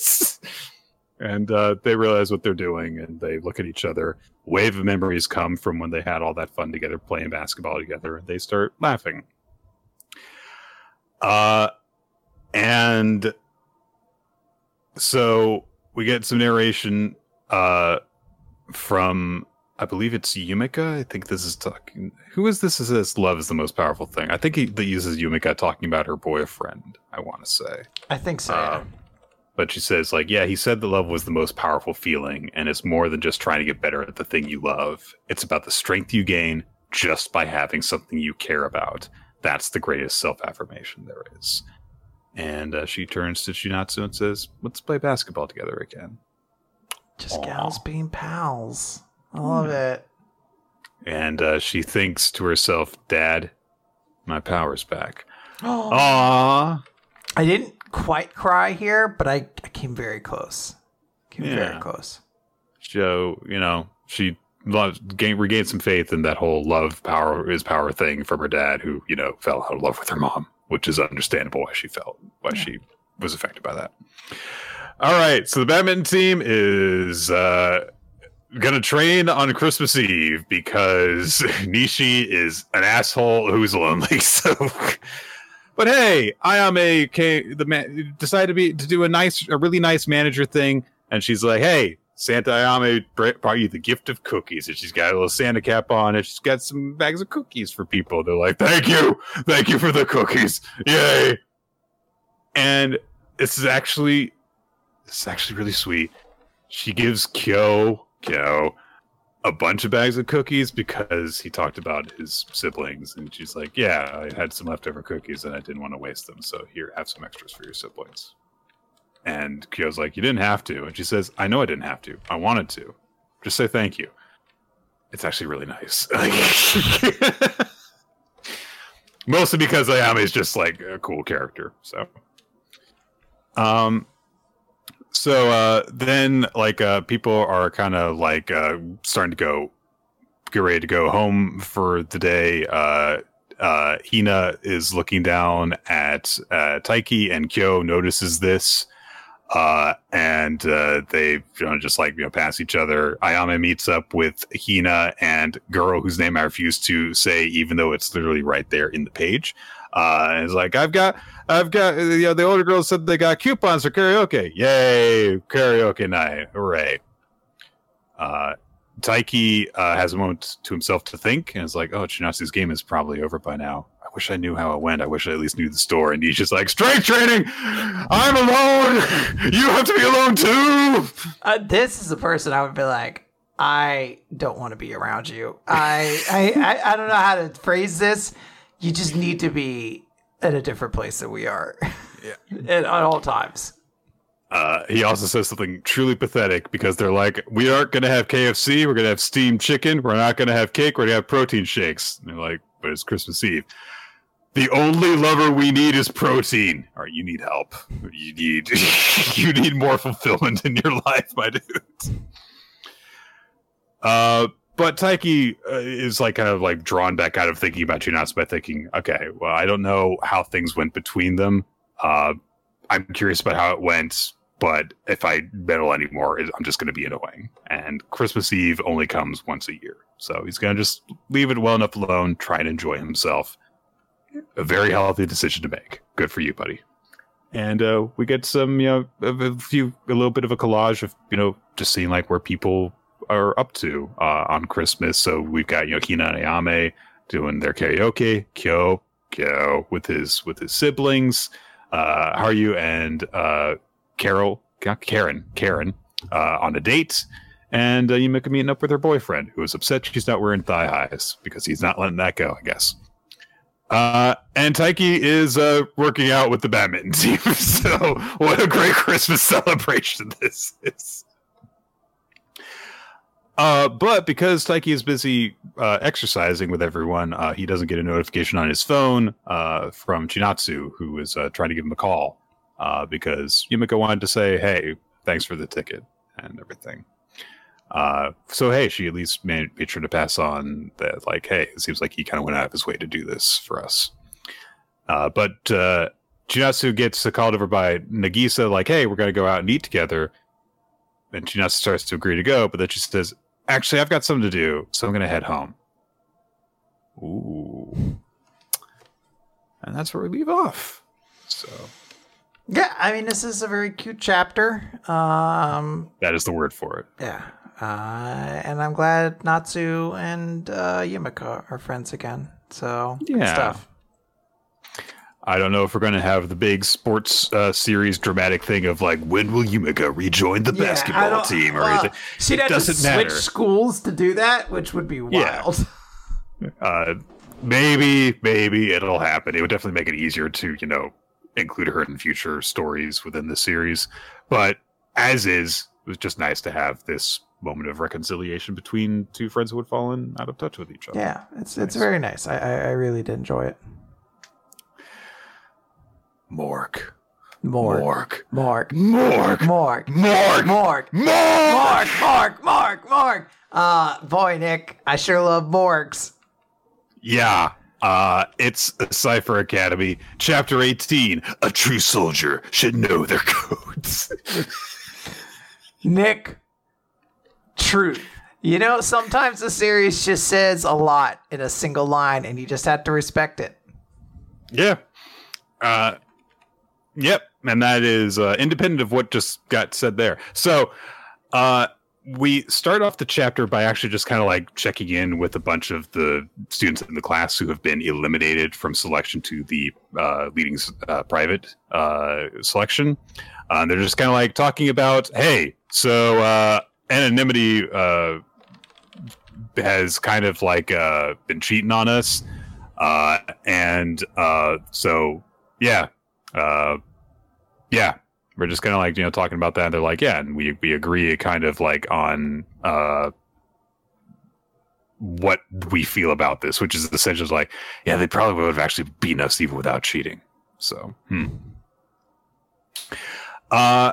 Speaker 1: [laughs] and uh, they realize what they're doing, and they look at each other. Wave of memories come from when they had all that fun together, playing basketball together, and they start laughing. Uh, and so we get some narration uh from I believe it's Yumika. I think this is talking. Who is this? Is this love is the most powerful thing? I think he that uses Yumika talking about her boyfriend. I want to say.
Speaker 2: I think so. yeah. Um,
Speaker 1: but she says like, yeah, he said that love was the most powerful feeling, and it's more than just trying to get better at the thing you love. It's about the strength you gain just by having something you care about. That's the greatest self affirmation there is. And uh, she turns to Chinatsu and says, "Let's play basketball together again."
Speaker 2: Just Aww. gals being pals. I love hmm. it.
Speaker 1: And uh, she thinks to herself, Dad, my power's back. [gasps] Aww.
Speaker 2: I didn't quite cry here, but I, I came very close. Came yeah. very close.
Speaker 1: So, you know, she loved, gain, regained some faith in that whole love power is power thing from her dad, who, you know, fell out of love with her mom, which is understandable why she felt, why yeah. she was affected by that. All right. So the badminton team is. Uh, gonna train on Christmas Eve because [laughs] Nishi is an asshole who's lonely. [laughs] So, but hey, Ayame came the man decided to be to do a nice, a really nice manager thing, and she's like, "Hey, Santa Ayame brought you the gift of cookies," and she's got a little Santa cap on, and she's got some bags of cookies for people. They're like, "Thank you, thank you for the cookies, yay!" And this is actually, this is actually really sweet. She gives Kyo Kyo a bunch of bags of cookies because he talked about his siblings and she's like yeah i had some leftover cookies and i didn't want to waste them so here have some extras for your siblings. And kyo's like you didn't have to. And she says i know i didn't have to. I wanted to. Just say thank you. It's actually really nice. [laughs] Mostly because ayame is just like a cool character so. Um so uh, then, like, uh, people are kind of like uh, starting to go, get ready to go home for the day. Uh, uh, Hina is looking down at uh, Taiki, and Kyo notices this, uh, and uh, they you know, just like you know pass each other. Ayame meets up with Hina and girl whose name I refuse to say, even though it's literally right there in the page. Uh, and it's like I've got, I've got, you know, the older girls said they got coupons for karaoke. Yay, karaoke night, hooray! Uh, Taiki uh, has a moment to himself to think, and it's like, oh, Chinatsu's game is probably over by now. I wish I knew how it went. I wish I at least knew the store. And he's just like, strength training. I'm alone. You have to be alone too.
Speaker 2: Uh, this is the person I would be like, I don't want to be around you. I, I, I, I don't know how to phrase this you just need to be at a different place than we are. Yeah. [laughs] at, at all times.
Speaker 1: Uh, he also says something truly pathetic because they're like, we aren't going to have KFC. We're going to have steamed chicken. We're not going to have cake. We're going to have protein shakes. And they're like, but it's Christmas Eve. The only lover we need is protein. All right, you need help. You need [laughs] you need more fulfillment in your [laughs] life, my dude. Uh, but Taiki uh, is like kind of like drawn back out of thinking about Chinatsu by thinking, okay, well, I don't know how things went between them. Uh, I'm curious about how it went, but if I meddle anymore, I'm just going to be annoying. And Christmas Eve only comes once a year, so he's going to just leave it well enough alone, try and enjoy himself, a very healthy decision to make. Good for you, buddy. And uh, we get some, you know, a, a few, a little bit of a collage of, you know, just seeing like where people are up to uh, on Christmas. So we've got, you know, Hina and Ayame doing their karaoke, Kyo, Kyo with his with his siblings, uh, Haru and uh, Carol, Karen, Karen uh, on a date, and uh, Yumika meeting up with her boyfriend, who is upset she's not wearing thigh highs because he's not letting that go, I guess. Uh, and Taiki is uh, working out with the badminton [laughs] team. [laughs] so, what a great Christmas celebration this is. Uh, but because Taiki is busy uh, exercising with everyone, uh, he doesn't get a notification on his phone uh, from Chinatsu, who is uh, trying to give him a call uh, because Yumika wanted to say, "Hey, thanks for the ticket and everything." So hey, she at least made, made sure to pass on that, like, hey, it seems like he kind of went out of his way to do this for us. But Chinatsu gets called over by Nagisa, like, hey, we're going to go out and eat together. And Chinatsu starts to agree to go, but then she says, actually, I've got something to do, so I'm going to head home. Ooh. And that's where we leave off. So.
Speaker 2: Yeah, I mean, this is a very cute chapter. Um,
Speaker 1: that is the word for it.
Speaker 2: Yeah. Uh, and I'm glad Natsu and uh, Yumika are friends again. So, yeah. stuff.
Speaker 1: I don't know if we're going to have the big sports uh, series dramatic thing of like when will Yumika rejoin the yeah, basketball team or anything.
Speaker 2: She'd it have to switch schools to do that, which would be wild.
Speaker 1: Yeah. [laughs] uh, maybe, maybe it'll happen. It would definitely make it easier to you know include her in future stories within the series. But as is, it was just nice to have this moment of reconciliation between two friends who had fallen out of touch with each other.
Speaker 2: Yeah, it's it's very nice. I, I really did enjoy it.
Speaker 1: Mork.
Speaker 2: Mork.
Speaker 1: Mork.
Speaker 2: Mork. Mork.
Speaker 1: Mork.
Speaker 2: Mork.
Speaker 1: Mork.
Speaker 2: Mork. Mork. Mork. Mork. Uh, boy, Nick, I sure love Morks.
Speaker 1: Yeah. Uh, it's a Cipher Academy, Chapter 18. A true soldier should know their codes.
Speaker 2: Nick, truth. You know, sometimes the series just says a lot in a single line, and you just have to respect it.
Speaker 1: Yeah. Uh, Yep, and that is uh, independent of what just got said there. So, uh, we start off the chapter by actually just kind of like checking in with a bunch of the students in the class who have been eliminated from selection to the uh, leading uh, private uh, selection. Uh, they're just kind of like talking about, hey, so uh, anonymity uh, has kind of like uh, been cheating on us, uh, and uh, so yeah, uh, yeah, we're just kind of like you know talking about that. And they're like, yeah, and we we agree kind of like on uh what we feel about this, which is essentially like, yeah, they probably would have actually beaten us even without cheating. So, hmm. Uh,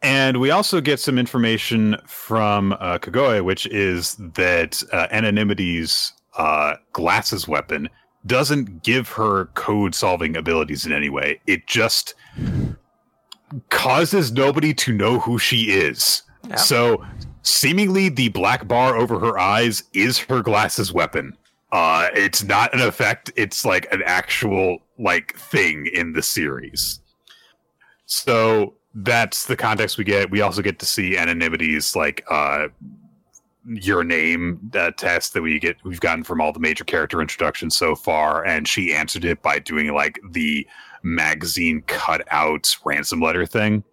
Speaker 1: and we also get some information from uh, Kagoe, which is that uh, Anonymity's uh, glasses weapon doesn't give her code solving abilities in any way. It just causes nobody to know who she is. Yep. So seemingly the black bar over her eyes is her glasses weapon. Uh it's not an effect, it's like an actual like thing in the series. So that's the context we get. We also get to see anonymity's like uh your name uh, test that we get we've gotten from all the major character introductions so far and she answered it by doing like the magazine cutout ransom letter thing,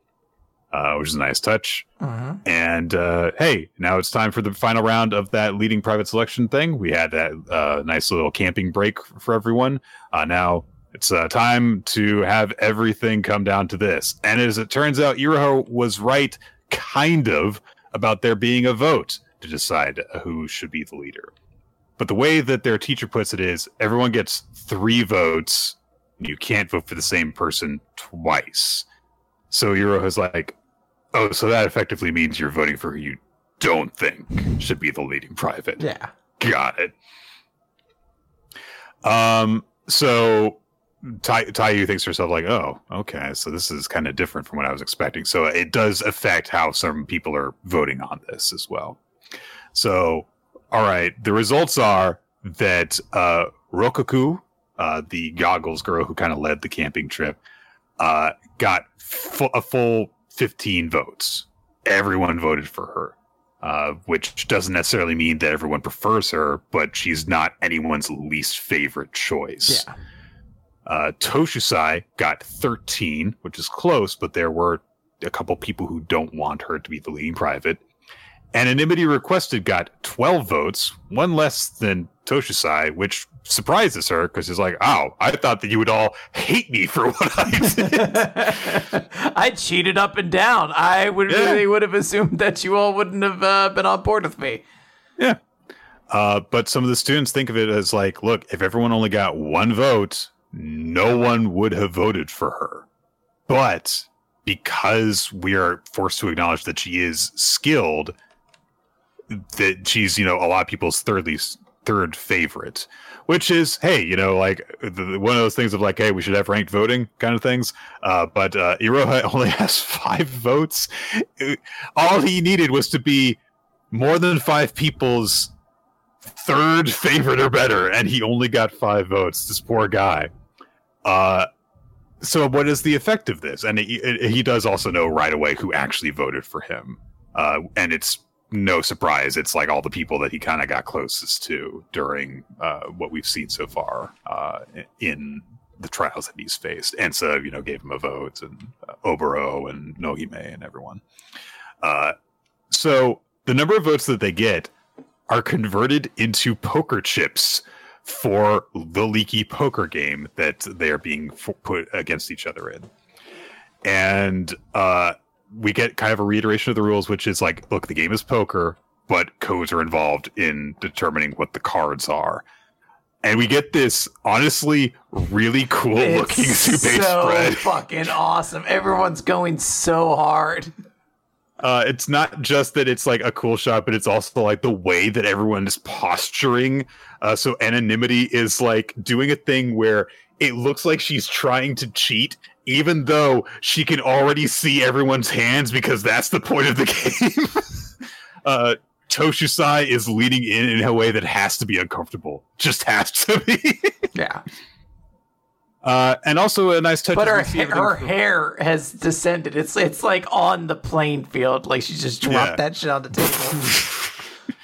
Speaker 1: uh, which is a nice touch. Uh-huh. And uh, hey, now it's time for the final round of that leading private selection thing. We had that uh, nice little camping break for everyone. Uh, now it's uh, time to have everything come down to this. And as it turns out, Iroha was right, kind of, about there being a vote to decide who should be the leader. But the way that their teacher puts it is everyone gets three votes you can't vote for the same person twice. So Iroha's like, oh, so that effectively means you're voting for who you don't think should be the leading private.
Speaker 2: Yeah.
Speaker 1: Got it. Um, so Tai Taiyu thinks to herself like, oh, okay, so this is kind of different from what I was expecting. So it does affect how some people are voting on this as well. So, all right, the results are that uh, uh, the goggles girl who kind of led the camping trip, uh, got fu- a full 15 votes. Everyone voted for her, uh, which doesn't necessarily mean that everyone prefers her, but she's not anyone's least favorite choice.
Speaker 2: Yeah.
Speaker 1: Uh, Toshusai got 13, which is close, but there were a couple people who don't want her to be the leading private. Anonymity Requested got 12 votes, one less than Toshusai, which surprises her because she's like, oh, I thought that you would all hate me for what I [laughs] did. [laughs]
Speaker 2: I cheated up and down. I would
Speaker 1: Yeah.
Speaker 2: really would have assumed that you all wouldn't have uh, been on board with me.
Speaker 1: yeah. Uh, but some of the students think of it as like, look, if everyone only got one vote, no one would have voted for her. But because we are forced to acknowledge that she is skilled, that she's, you know, a lot of people's third least third favorite, which is, hey, you know, like the, one of those things of like, hey, we should have ranked voting kind of things. Uh, but uh, Iroha [laughs] only has five votes. Uh, All he needed was to be more than five people's third favorite or better, and he only got five votes. This poor guy. Uh, so what is the effect of this? And he does also know right away who actually voted for him. Uh, and it's no surprise. It's like all the people that he kind of got closest to during uh, what we've seen so far uh, in the trials that he's faced. And so, you know, gave him a vote, and uh, Obero and Nohime and everyone. Uh, so the number of votes that they get are converted into poker chips for the leaky poker game that they are being put against each other in. And uh, we get kind of a reiteration of the rules, which is like, look, the game is poker, but codes are involved in determining what the cards are. And we get this honestly really cool looking [laughs] soup
Speaker 2: so
Speaker 1: spread.
Speaker 2: fucking awesome. Everyone's going so hard.
Speaker 1: uh, it's not just that it's like a cool shot, but it's also like the way that everyone is posturing. Uh, so anonymity is like doing a thing where it looks like she's trying to cheat, even though she can already see everyone's hands because that's the point of the [laughs] game. uh, Toshusai is leading in in a way that has to be uncomfortable. Just has to be. [laughs]
Speaker 2: Yeah.
Speaker 1: Uh, and also a nice touch.
Speaker 2: But her ha- her
Speaker 1: from-
Speaker 2: hair has descended. It's it's like on the playing field. Like she just dropped
Speaker 1: Yeah.
Speaker 2: that shit on the table. [laughs]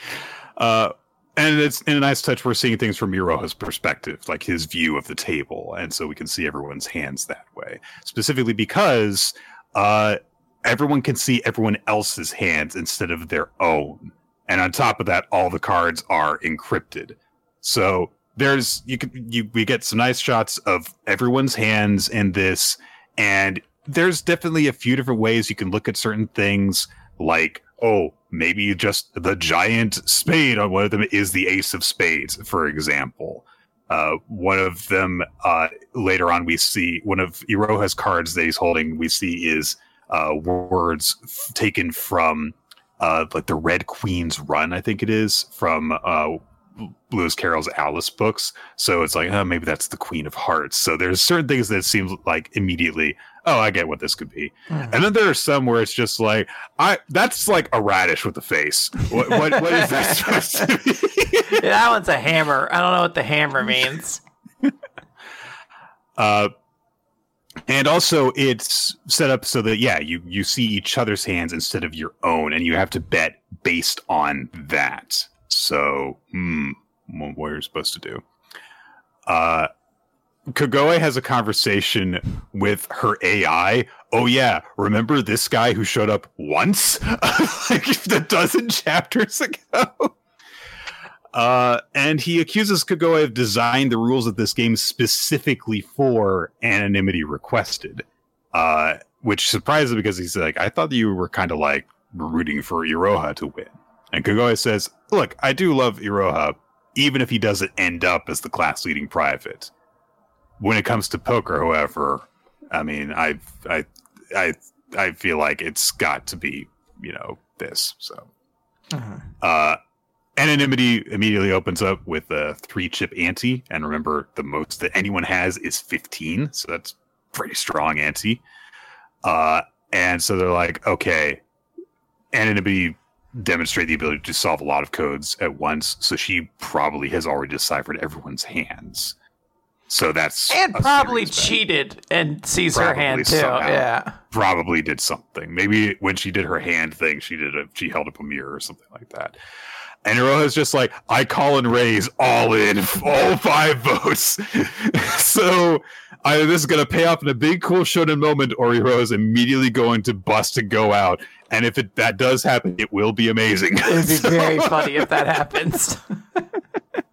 Speaker 1: Uh, and it's in a nice touch. We're seeing things from Iroha's perspective, like his view of the table, and so we can see everyone's hands that way. Specifically because uh, everyone can see everyone else's hands instead of their own, and on top of that, all the cards are encrypted. So there's you can you we get some nice shots of everyone's hands in this, and there's definitely a few different ways you can look at certain things, like oh maybe just the giant spade on one of them is the ace of spades, for example. Uh, one of them uh, later on we see one of Iroha's cards that he's holding we see is uh, words f- taken from uh, like the Red Queen's Run, I think it is from uh, Lewis Carroll's Alice books. So it's like, oh, maybe that's the Queen of Hearts. So there's certain things that seems like immediately, oh, I get what this could be.
Speaker 2: Mhm.
Speaker 1: And then there are some where it's just like, I that's like a radish with a face. What what, what is that supposed to be? [laughs]
Speaker 2: that one's a hammer. I don't know what the hammer means. [laughs]
Speaker 1: Uh, and also it's set up so that yeah, you you see each other's hands instead of your own, and you have to bet based on that. So, hmm, what are you're supposed to do? Uh, Kagoe has a conversation with her AI. Oh yeah, remember this guy who showed up once, [laughs] like a dozen chapters ago? Uh, and he accuses Kagoe of designing the rules of this game specifically for anonymity requested. Uh, which surprises because he's like, I thought you were kind of like rooting for Iroha to win. And Kagoe says, Look, I do love Iroha, even if he doesn't end up as the class leading private. When it comes to poker, however, I mean, I, I, I, I feel like it's got to be, you know, this. So,
Speaker 2: Mhm.
Speaker 1: uh, anonymity immediately opens up with a three chip ante, and remember, the most that anyone has is fifteen, so that's pretty strong ante. Uh, and so they're like, okay, anonymity demonstrate the ability to solve a lot of codes at once, so she probably has already deciphered everyone's hands. So that's
Speaker 3: and probably cheated and sees probably her hand too. Yeah,
Speaker 1: probably did something. Maybe when she did her hand thing, she did a she held up a mirror or something like that. And Iroha's just like, I call and raise all in, all five votes. [laughs] so either this is going to pay off in a big, cool shonen moment, or Iroha's immediately going to bust and go out. And if it, that does happen, it will be amazing.
Speaker 3: It would be [laughs] so, very funny if that happens. [laughs]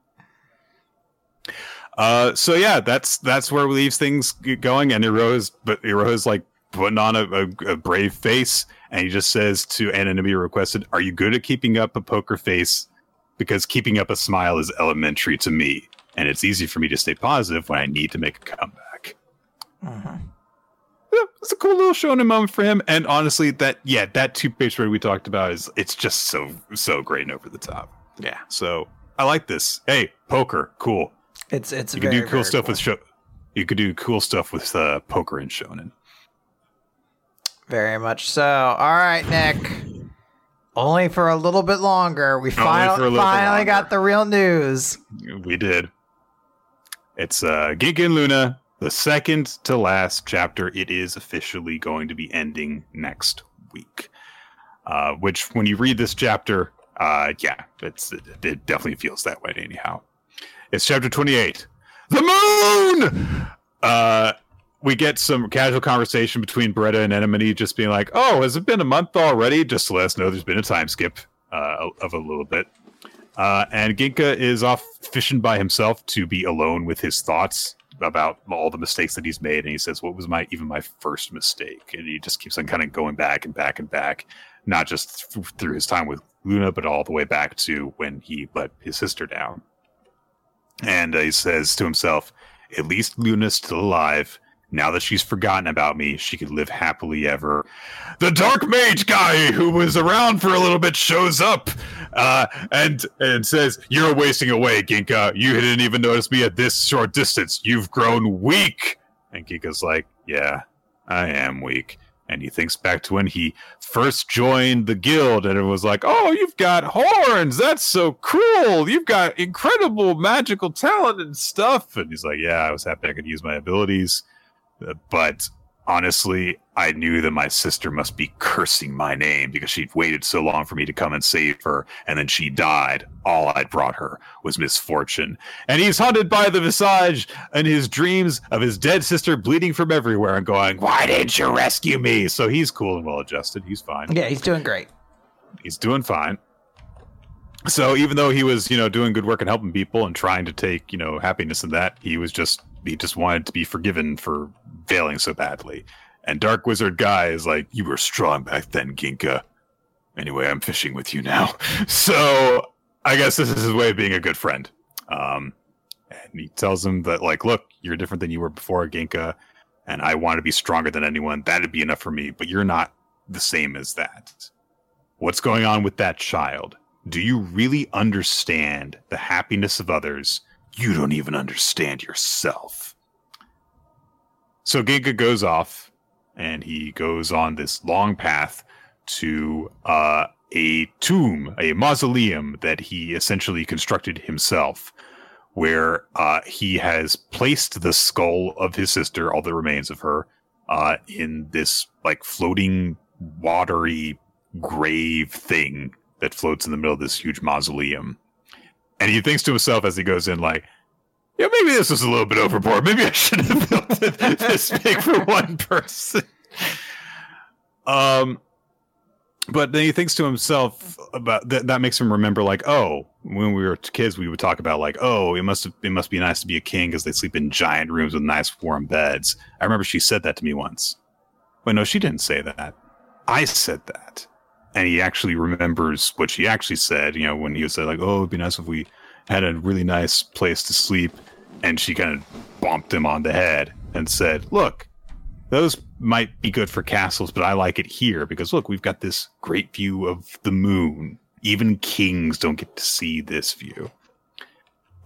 Speaker 1: uh, so yeah, that's that's where we leaves things going. And Iroha's, but Iroha's like putting on a, a, a brave face and he just says to anonymity requested, "Are you good at keeping up a poker face? Because keeping up a smile is elementary to me, and it's easy for me to stay positive when I need to make a comeback." Uh-huh. Yeah, it's a cool little shonen moment for him, and honestly, that yeah, that two page story we talked about is it's just so so great and over the top.
Speaker 3: Yeah,
Speaker 1: so I like this. Hey, poker, cool.
Speaker 2: It's it's
Speaker 1: you
Speaker 2: very,
Speaker 1: can do cool stuff
Speaker 2: cool.
Speaker 1: with show. You could do cool stuff with uh, poker and shonen.
Speaker 2: Very much so. All right, Nick. Only for a little bit longer. We finally, finally got the real news.
Speaker 1: We did. It's uh, Ginka and Glüna, the second to last chapter. It is officially going to be ending next week. Uh, which, when you read this chapter, uh, yeah, it's it, it definitely feels that way. Anyhow, it's chapter twenty-eight. The moon. Uh, we get some casual conversation between Beretta and Enemy, just being like, "Oh, has it been a month already?" Just to let us know there's been a time skip uh, of a little bit. Uh, and Ginka is off fishing by himself to be alone with his thoughts about all the mistakes that he's made. And he says, "What was my even my first mistake?" And he just keeps on kind of going back and back and back, not just th- through his time with Glüna, but all the way back to when he let his sister down. And uh, he says to himself, "At least Glüna's still alive." Now that she's forgotten about me, she could live happily ever. The dark mage guy who was around for a little bit shows up uh, and and says, "You're wasting away, Ginka. You didn't even notice me at this short distance. You've grown weak." And Ginka's like, "Yeah, I am weak." And he thinks back to when he first joined the guild, and it was like, "Oh, you've got horns. That's so cool. You've got incredible magical talent and stuff." And he's like, "Yeah, I was happy I could use my abilities." but honestly, I knew that my sister must be cursing my name because she'd waited so long for me to come and save her, and then she died. All I'd brought her was misfortune. And he's haunted by the visage and his dreams of his dead sister bleeding from everywhere and going, Why didn't you rescue me? So he's cool and well adjusted. He's fine.
Speaker 2: Yeah, he's doing great.
Speaker 1: He's doing fine. So even though he was, you know, doing good work and helping people and trying to take, you know, happiness in that, he was just he just wanted to be forgiven for failing so badly. And Dark Wizard Guy is like, You were strong back then, Ginka. Anyway, I'm fishing with you now. [laughs] So I guess this is his way of being a good friend. Um, and he tells him that, like, look, you're different than you were before, Ginka, and I want to be stronger than anyone. That'd be enough for me, but you're not the same as that. What's going on with that child? Do you really understand the happiness of others? You don't even understand yourself. So Ginka goes off and he goes on this long path to uh, a tomb, a mausoleum that he essentially constructed himself, where uh, he has placed the skull of his sister, all the remains of her, uh, in this like floating, watery grave thing that floats in the middle of this huge mausoleum. And he thinks to himself as he goes in, like, yeah, maybe this was a little bit overboard. Maybe I should have built it this big for one person. Um, but then he thinks to himself about that. That makes him remember, like, oh, when we were kids, we would talk about like, oh, it must it must be nice to be a king because they sleep in giant rooms with nice warm beds. I remember she said that to me once. But no, she didn't say that. I said that, and he actually remembers what she actually said. You know, when he was like, oh, it'd be nice if we had a really nice place to sleep and she kind of bumped him on the head and said, Look, those might be good for castles, but I like it here because look, we've got this great view of the moon. Even kings don't get to see this view.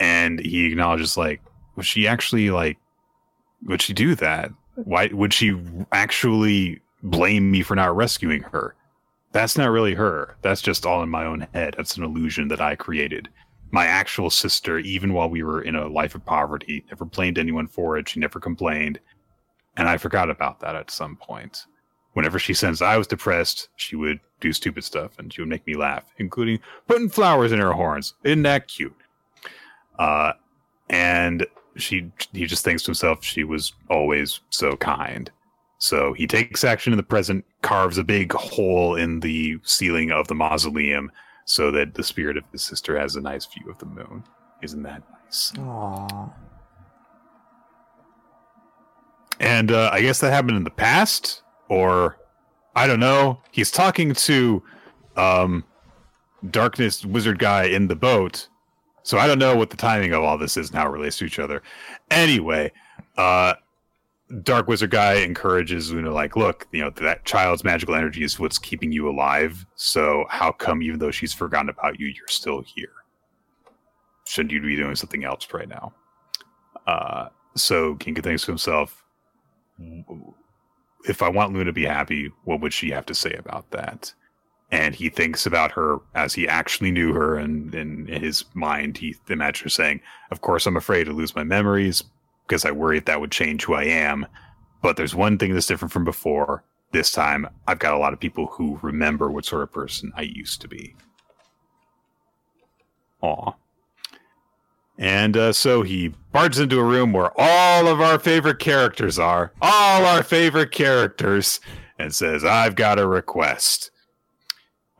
Speaker 1: And he acknowledges, like, would she actually, like, would she do that? Why would she actually blame me for not rescuing her? That's not really her. That's just all in my own head. That's an illusion that I created. my actual sister, even while we were in a life of poverty, never blamed anyone for it. She never complained. And I forgot about that at some point. Whenever she sensed I was depressed, she would do stupid stuff and she would make me laugh, including putting flowers in her horns. Isn't that cute? Uh, and she he just thinks to himself she was always so kind. So he takes action in the present, carves a big hole in the ceiling of the mausoleum so that the spirit of his sister has a nice view of the moon. Isn't that nice?
Speaker 2: Aww.
Speaker 1: And uh, I guess that happened in the past, or I don't know. He's talking to um, Darkness Wizard guy in the boat, so I don't know what the timing of all this is and how it relates to each other. Anyway, uh, Dark Wizard guy encourages Glüna, like, look, you know, that child's magical energy is what's keeping you alive. So how come, even though she's forgotten about you, you're still here? Shouldn't you be doing something else right now? Uh, so Ginka thinks to himself, if I want Glüna to be happy, what would she have to say about that? And he thinks about her as he actually knew her, and, and in his mind, he imagines her saying, Of course, I'm afraid to lose my memories because I worry if that would change who I am. But there's one thing that's different from before. This time, I've got a lot of people who remember what sort of person I used to be. Aw. And uh, so he barges into a room where all of our favorite characters are, all our favorite characters, and says, I've got a request.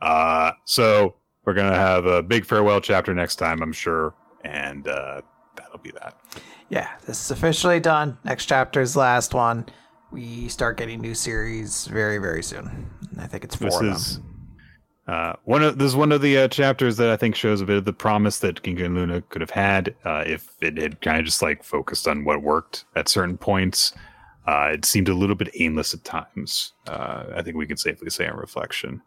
Speaker 1: Uh, so we're going to have a big farewell chapter next time, I'm sure. And uh, that'll be that.
Speaker 2: Yeah, this is officially done. Next chapter is the last one. We start getting new series very, very soon. I think it's four
Speaker 1: this
Speaker 2: of
Speaker 1: is,
Speaker 2: them.
Speaker 1: Uh, one of this is one of the uh, chapters that I think shows a bit of the promise that Ginka and Glüna could have had uh, if it had kind of just like focused on what worked at certain points. Uh, it seemed a little bit aimless at times. Uh, I think we can safely say on reflection.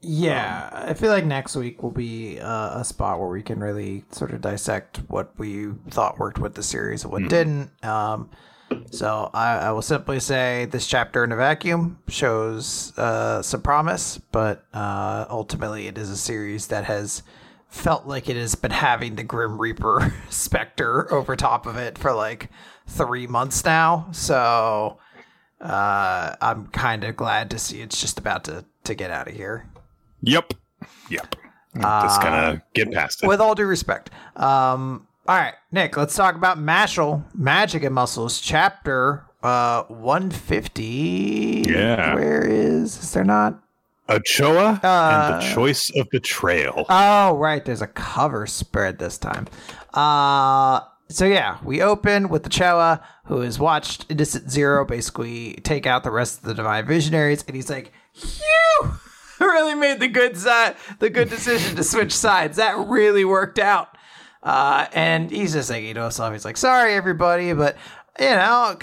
Speaker 2: Yeah, I feel like next week will be uh, a spot where we can really sort of dissect what we thought worked with the series and what didn't. Um, so I, I will simply say this chapter in a vacuum shows uh, some promise, but uh, ultimately it is a series that has felt like it has been having the Grim Reaper [laughs] specter over top of it for like three months now. So uh, I'm kind of glad to see it's just about to, to get out of here.
Speaker 1: Yep. Yep. just gonna get past it.
Speaker 2: With all due respect. Um, all right, Nick, let's talk about Mashle, Magic and Muscles, chapter uh 150.
Speaker 1: Yeah.
Speaker 2: Where is is there not?
Speaker 1: Ochoa and
Speaker 2: Uh,
Speaker 1: the choice of betrayal.
Speaker 2: Oh, right, there's a cover spread this time. Uh so yeah, we open with the Choa, who has watched Innocent Zero basically take out the rest of the Divine Visionaries, and he's like, "Phew! [laughs] Really made the good side, the good decision to switch sides. That really worked out." Uh, and he's just like, you know, so he's like, sorry, everybody, but you know,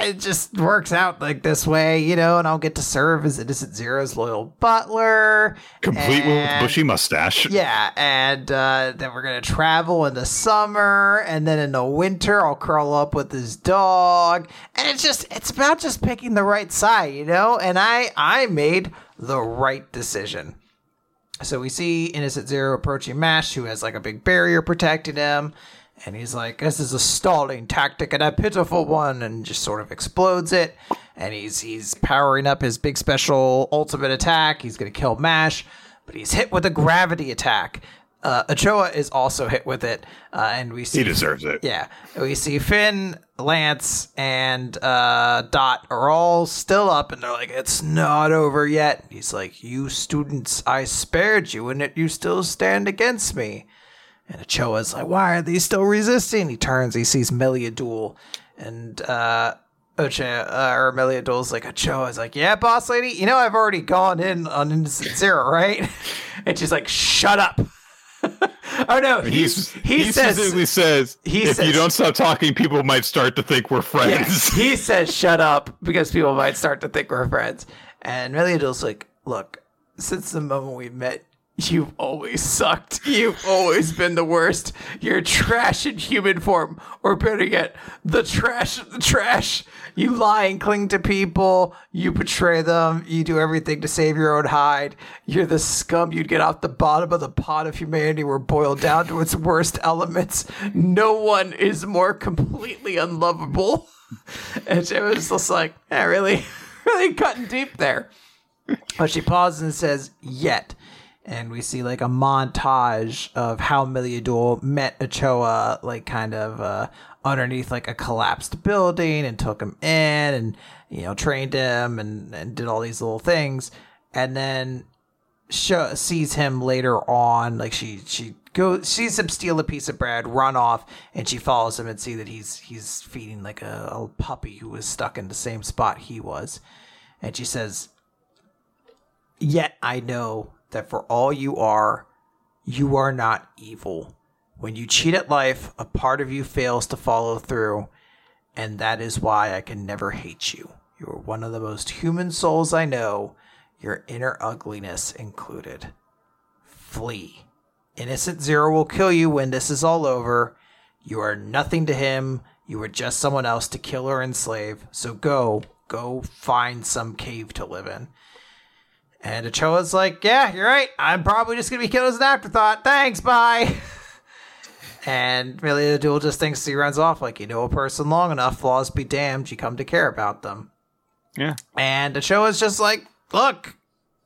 Speaker 2: it just works out like this way, you know, and I'll get to serve as Innocent Zero's loyal butler.
Speaker 1: Complete with bushy mustache.
Speaker 2: Yeah, and uh, then we're gonna travel in the summer, and then in the winter, I'll curl up with his dog, and it's just it's about just picking the right side, you know. And I I made the right decision. So we see Innocent Zero approaching Mash, who has like a big barrier protecting him. And he's like, this is a stalling tactic and a pitiful one, and just sort of explodes it. And he's he's powering up his big special ultimate attack. He's gonna kill Mash, but he's hit with a gravity attack. Uh, Ochoa is also hit with it, uh, and we see
Speaker 1: He deserves it.
Speaker 2: yeah, we see Finn, Lance, and uh, Dot are all still up, and they're like, "It's not over yet." He's like, "You students, I spared you, and yet you still stand against me." And Ochoa's like, "Why are they still resisting?" He turns, he sees Meliadoul, and uh, Ochoa uh, or Meliadoul's like, Ochoa's like, "Yeah, boss lady, you know I've already gone in on Innocent Zero, right?" [laughs] and she's like, "Shut up." Oh no, he's, he,
Speaker 1: he,
Speaker 2: says
Speaker 1: specifically says,
Speaker 2: he
Speaker 1: if
Speaker 2: says-
Speaker 1: you don't stop talking, people might start to think we're
Speaker 2: Yeah,
Speaker 1: friends. [laughs]
Speaker 2: he says shut up because people might start to think we're friends. And Meliadoul's like, look, since the moment we met, You've always sucked. You've always been the worst. You're trash in human form, or better yet, the trash of the trash. You lie and cling to people. You betray them. You do everything to save your own hide. You're the scum you'd get off the bottom of the pot if humanity were boiled down to its worst elements. No one is more completely unlovable. And it was just like, yeah, really, [laughs] really cutting deep there. But she pauses and says, yet and we see like a montage of how Meliadoul met Ochoa, like kind of uh, underneath like a collapsed building, and took him in, and you know trained him, and and did all these little things, and then show, sees him later on, like she she goes sees him steal a piece of bread, run off, and she follows him and see that he's he's feeding like a, a puppy who was stuck in the same spot he was, and she says, "Yet I know." That for all you are, you are not evil. When you cheat at life, a part of you fails to follow through, and that is why I can never hate you. You are one of the most human souls I know, your inner ugliness included. Flee. Innocent Zero will kill you when this is all over. You are nothing to him. You are just someone else to kill or enslave. So go, go find some cave to live in. And Ochoa's like, yeah, you're right. I'm probably just going to be killed as an afterthought. Thanks, bye. [laughs] and really, the duel just thinks he runs off like, you know a person long enough, flaws be damned, you come to care about them.
Speaker 1: Yeah.
Speaker 4: And Ochoa's just like, look,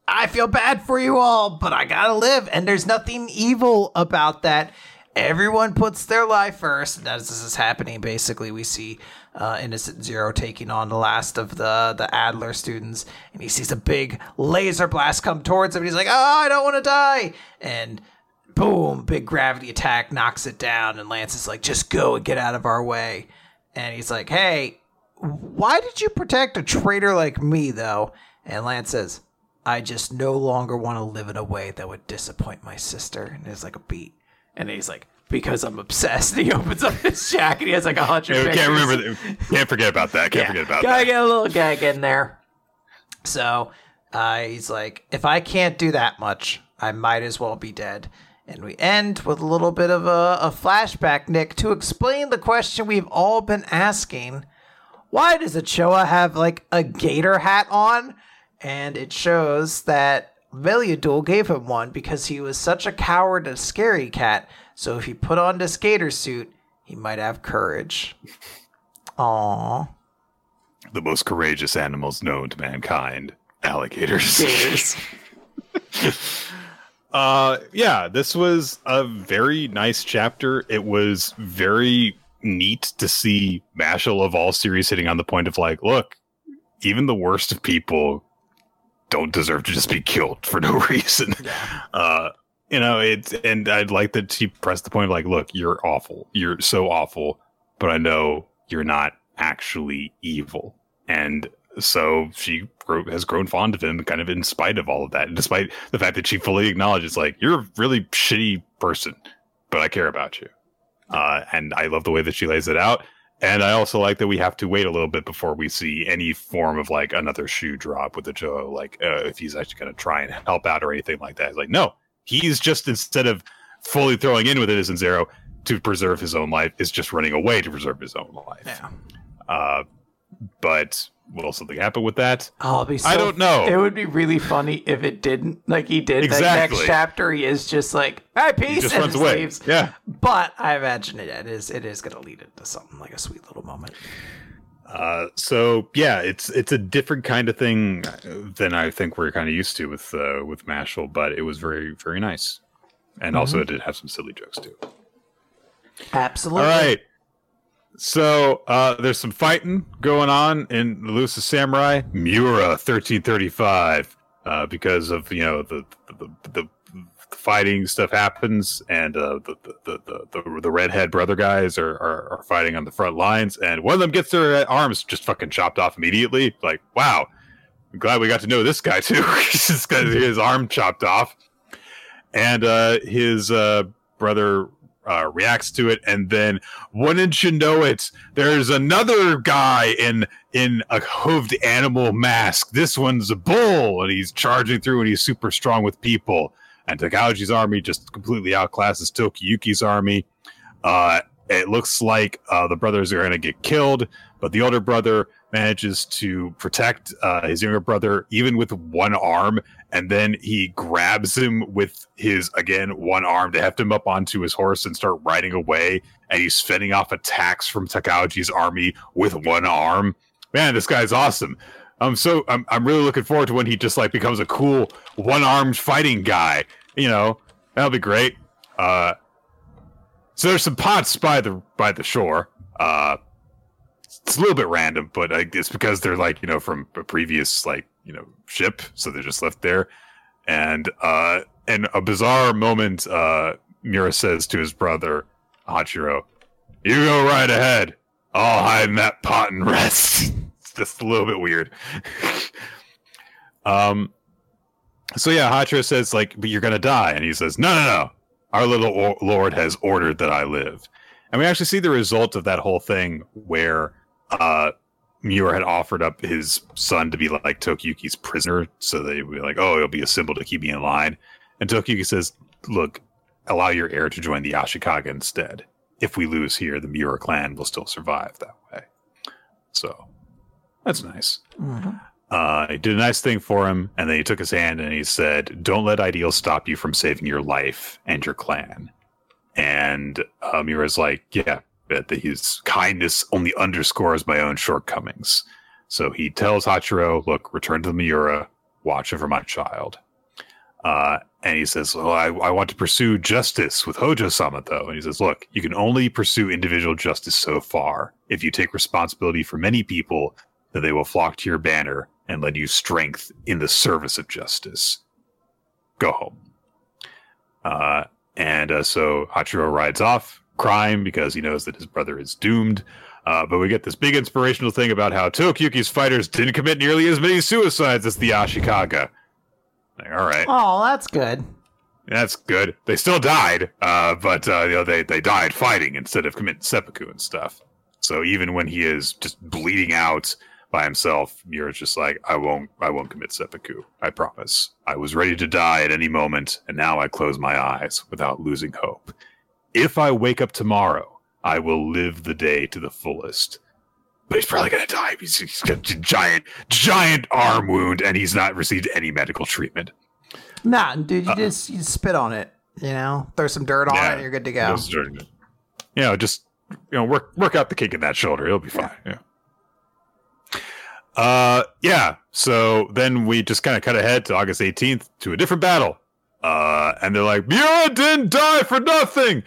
Speaker 4: I feel bad for you all, but I gotta live. And there's nothing evil about that. Everyone puts their life first. As this is happening, basically, we see uh, Innocent Zero taking on the last of the the Adler students, and he sees a big laser blast come towards him. And he's like, "Oh, I don't want to die!" And boom, big gravity attack knocks it down. And Lance is like, "Just go and get out of our way." And he's like, "Hey, why did you protect a traitor like me, though?" And Lance says, "I just no longer want to live in a way that would disappoint my sister." And there's like a beat, and he's like, because I'm obsessed. And [laughs] He opens up his jacket. He has like a hundred.
Speaker 1: Yeah, can't remember. Can't forget about that. Can't yeah, forget about
Speaker 2: gotta
Speaker 1: that. Gotta
Speaker 2: get a little gag in there. So uh, he's like, if I can't do that much, I might as well be dead. And we end with a little bit of a, a flashback, Nick, to explain the question we've all been asking. Why does Ochoa have like a gator hat on? And it shows that Meliadoul gave him one because he was such a coward and scary cat so if he put on the skater suit, he might have courage. [laughs] Aww.
Speaker 1: The most courageous animals known to mankind alligators. Gators. [laughs] uh, yeah, this was a very nice chapter. It was very neat to see Mashle of all series hitting on the point of like, look, even the worst of people don't deserve to just be killed for no [laughs] reason. Yeah. Uh, you know it's and i'd like that she pressed the point of like look you're awful. You're so awful but i know you're not actually evil. And so she grew, has grown fond of him kind of in spite of all of that and despite the fact that she fully acknowledges like you're a really shitty person but i care about you. Uh, and i love the way that she lays it out and i also like that we have to wait a little bit before we see any form of like another shoe drop with the joe like uh, if he's actually going to try and help out or anything like that it's like no He's just instead of fully throwing in with Innocent Zero to preserve his own life, is just running away to preserve his own life.
Speaker 4: Yeah.
Speaker 1: Uh, but will something happen with that?
Speaker 2: Oh, so,
Speaker 1: I don't know.
Speaker 2: It would be really funny if it didn't. Like he did. Exactly. next chapter, he is just like, "All right, peace," just runs away. Leaves.
Speaker 1: Yeah.
Speaker 2: But I imagine it, it is. It is going to lead into something like a sweet little moment.
Speaker 1: Uh, so yeah, it's it's a different kind of thing than I think we're kind of used to with uh, with Mashle, but it was very very nice, and mm-hmm. also it did have some silly jokes too.
Speaker 2: Absolutely.
Speaker 1: All right. So uh, there's some fighting going on in the Elusive Samurai Miura 1335 uh, because of you know the the, the, the fighting stuff happens, and uh, the, the, the, the the redhead brother guys are, are, are fighting on the front lines, and one of them gets their arms just fucking chopped off immediately. Like, wow, I'm glad we got to know this guy too. [laughs] He's got his arm chopped off, and uh, his uh, brother uh, reacts to it, and then wouldn't you know it? There's another guy in in a hooved animal mask. This one's a bull, and he's charging through, and he's super strong with people and Takauji's army just completely outclasses Tokiyuki's army. Uh, it looks like uh, the brothers are going to get killed, but the older brother manages to protect uh, his younger brother even with one arm, and then he grabs him with his again one arm to heft him up onto his horse and start riding away. And he's fending off attacks from Takauji's army with one arm. Man, this guy's awesome. I'm so I'm I'm really looking forward to when he just like becomes a cool one-armed fighting guy. You know, that'll be great. Uh, so there's some pots by the by the shore. Uh, it's a little bit random, but it's because they're like you know from a previous like you know ship, so they're just left there. And uh, in a bizarre moment, uh, Miura says to his brother Hachiro, "You go right ahead. I'll hide in that pot and rest." [laughs] it's just a little bit weird. [laughs] um. So yeah, Hachiro says like, "But you're gonna die," and he says, "No, no, no. Our little o- lord has ordered that I live." And we actually see the result of that whole thing where uh, Miura had offered up his son to be like Tokiyuki's prisoner, so they would be like, "Oh, it'll be a symbol to keep me in line." And Tokiyuki says, "Look, allow your heir to join the Ashikaga instead. If we lose here, the Miura clan will still survive that way." So that's nice. Uh, he did a nice thing for him, and then he took his hand and he said, "Don't let ideals stop you from saving your life and your clan." And uh, Miura's like, "Yeah, that his kindness only underscores my own shortcomings." So he tells Hachiro, "Look, return to the Miura, watch over my child." Uh, and he says, "Well, I, I want to pursue justice with Hojo-sama, though." And he says, "Look, you can only pursue individual justice so far. If you take responsibility for many people, then they will flock to your banner and lend you strength in the service of justice. Go home." Uh, and uh, so Hachiro rides off, crying because he knows that his brother is doomed. Uh, but we get this big inspirational thing about how Tokiyuki's fighters didn't commit nearly as many suicides as the Ashikaga. Like, all right.
Speaker 2: Oh, that's good.
Speaker 1: That's good. They still died, uh, but uh, you know they they died fighting instead of committing seppuku and stuff. So even when he is just bleeding out by himself, Miura's just like, I won't, I won't commit seppuku. I promise. I was ready to die at any moment, and now I close my eyes without losing hope. If I wake up tomorrow, I will live the day to the fullest. But he's probably gonna die. He's, he's got a giant, giant arm wound, and he's not received any medical treatment.
Speaker 2: Nah, dude, you just you spit on it. You know, throw some dirt on it, and you're good to go.
Speaker 1: You know, just you know, work work out the kink in that shoulder. It'll be fine. Yeah. Uh, yeah. So then we just kind of cut ahead to August 18th to a different battle. Uh, and they're like, Miura didn't die for nothing.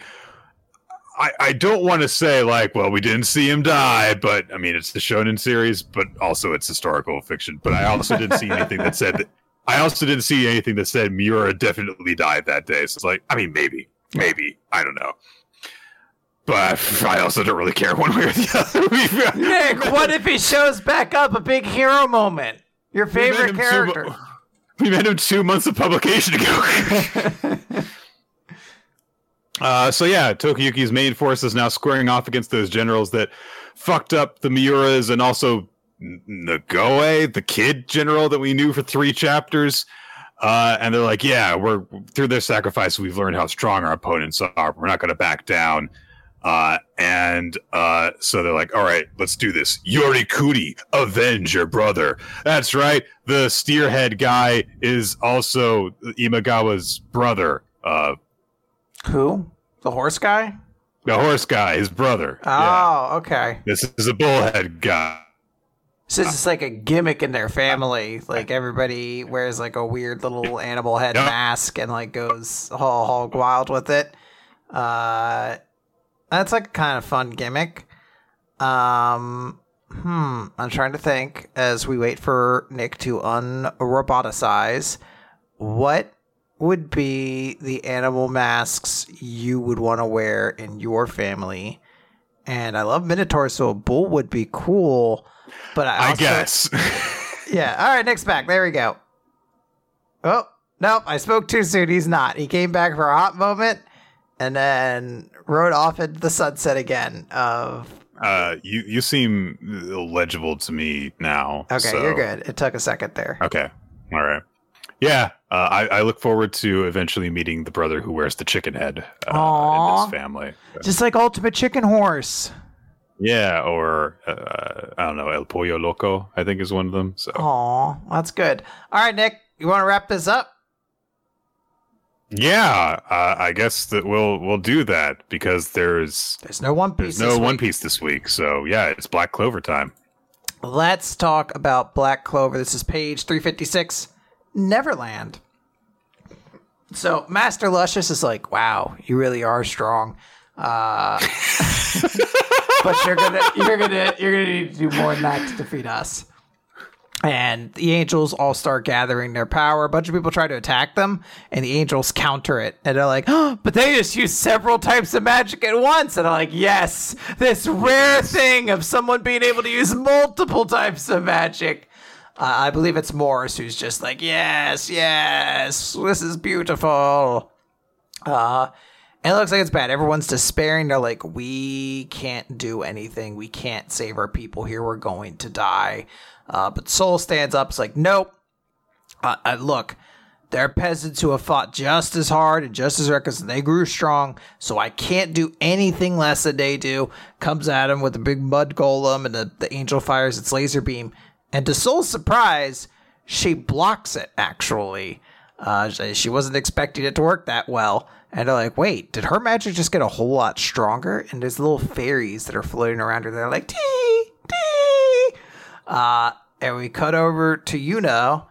Speaker 1: I, I don't want to say like, well, we didn't see him die, but I mean, it's the Shonen series, but also it's historical fiction. But I also didn't see anything that said that. I also didn't see anything that said Miura definitely died that day. So it's like, I mean, maybe, maybe, I don't know. But I also don't really care one way or the other. [laughs]
Speaker 2: Nick, what if he shows back up a big hero moment? Your favorite
Speaker 1: two
Speaker 2: character.
Speaker 1: mo- [laughs] we met him two months of publication ago. [laughs] uh, so yeah, Tokiyuki's main force is now squaring off against those generals that fucked up the Miuras and also Nagoe, the kid general that we knew for three chapters. Uh, and they're like, yeah, we're through their sacrifice, we've learned how strong our opponents are. We're not going to back down. Uh, and uh, so they're like, all right, let's do this. Yorikuni, avenge your brother. That's right. The steerhead guy is also Imagawa's brother. Uh,
Speaker 2: Who? The horse guy?
Speaker 1: the horse guy, his brother.
Speaker 2: Oh,
Speaker 1: Yeah.
Speaker 2: okay.
Speaker 1: This is a bullhead guy.
Speaker 2: So it's just like a gimmick in their family. Like everybody wears like a weird little animal head
Speaker 1: Yeah.
Speaker 2: mask and like goes all hog wild with it. Uh, that's like a kind of fun gimmick. Um, hmm. I'm trying to think as we wait for Nick to unroboticize. What would be the animal masks you would want to wear in your family? And I love Minotaur, so a bull would be cool. But I,
Speaker 1: I guess. [laughs]
Speaker 2: yeah. All right, next back. There we go. Oh, nope. I spoke too soon. He's not. He came back for a hot moment and then rode off into the sunset again. Of
Speaker 1: uh, you you seem illegible to me now.
Speaker 2: okay,
Speaker 1: so-
Speaker 2: you're good. It took a second there.
Speaker 1: Okay. All right. Yeah, uh, I, I look forward to eventually meeting the brother who wears the chicken head uh, in this family.
Speaker 2: Just like Ultimate Chicken Horse.
Speaker 1: Yeah, or uh, I don't know, El Pollo Loco, I think is one of them. So
Speaker 2: Aw, that's good. All right, Nick, you want to wrap this up?
Speaker 1: yeah, uh, I guess that we'll we'll do that because there's
Speaker 2: There's no One Piece.
Speaker 1: there's no One. Piece this week. So yeah, it's Black Clover time.
Speaker 2: Let's talk about Black Clover. This is page 356, Neverland. So Master Lucius is like, wow, you really are strong. Uh, [laughs] but you're gonna you're gonna you're gonna need to do more than that to defeat us. And the angels all start gathering their power. A bunch of people try to attack them, and the angels counter it. And they're like, oh, but they just use several types of magic at once. And I'm like, yes, this rare thing of someone being able to use multiple types of magic. I believe it's Morris who's just like, yes, yes, this is beautiful. Uh, and it looks like it's bad. Everyone's despairing. They're like, we can't do anything. We can't save our people here. We're going to die. Uh, but Sol stands up. It's like, nope. Uh, uh, look, there are peasants who have fought just as hard and just as reckless, and they grew strong. So I can't do anything less than they do. Comes at him with a big mud golem, and the, the angel fires its laser beam. And to Sol's surprise, she blocks it. Actually, uh, she wasn't expecting it to work that well. And they're like, wait, did her magic just get a whole lot stronger? And there's little fairies that are floating around her. They're like, tee, tee. Uh, and we cut over to Yuno,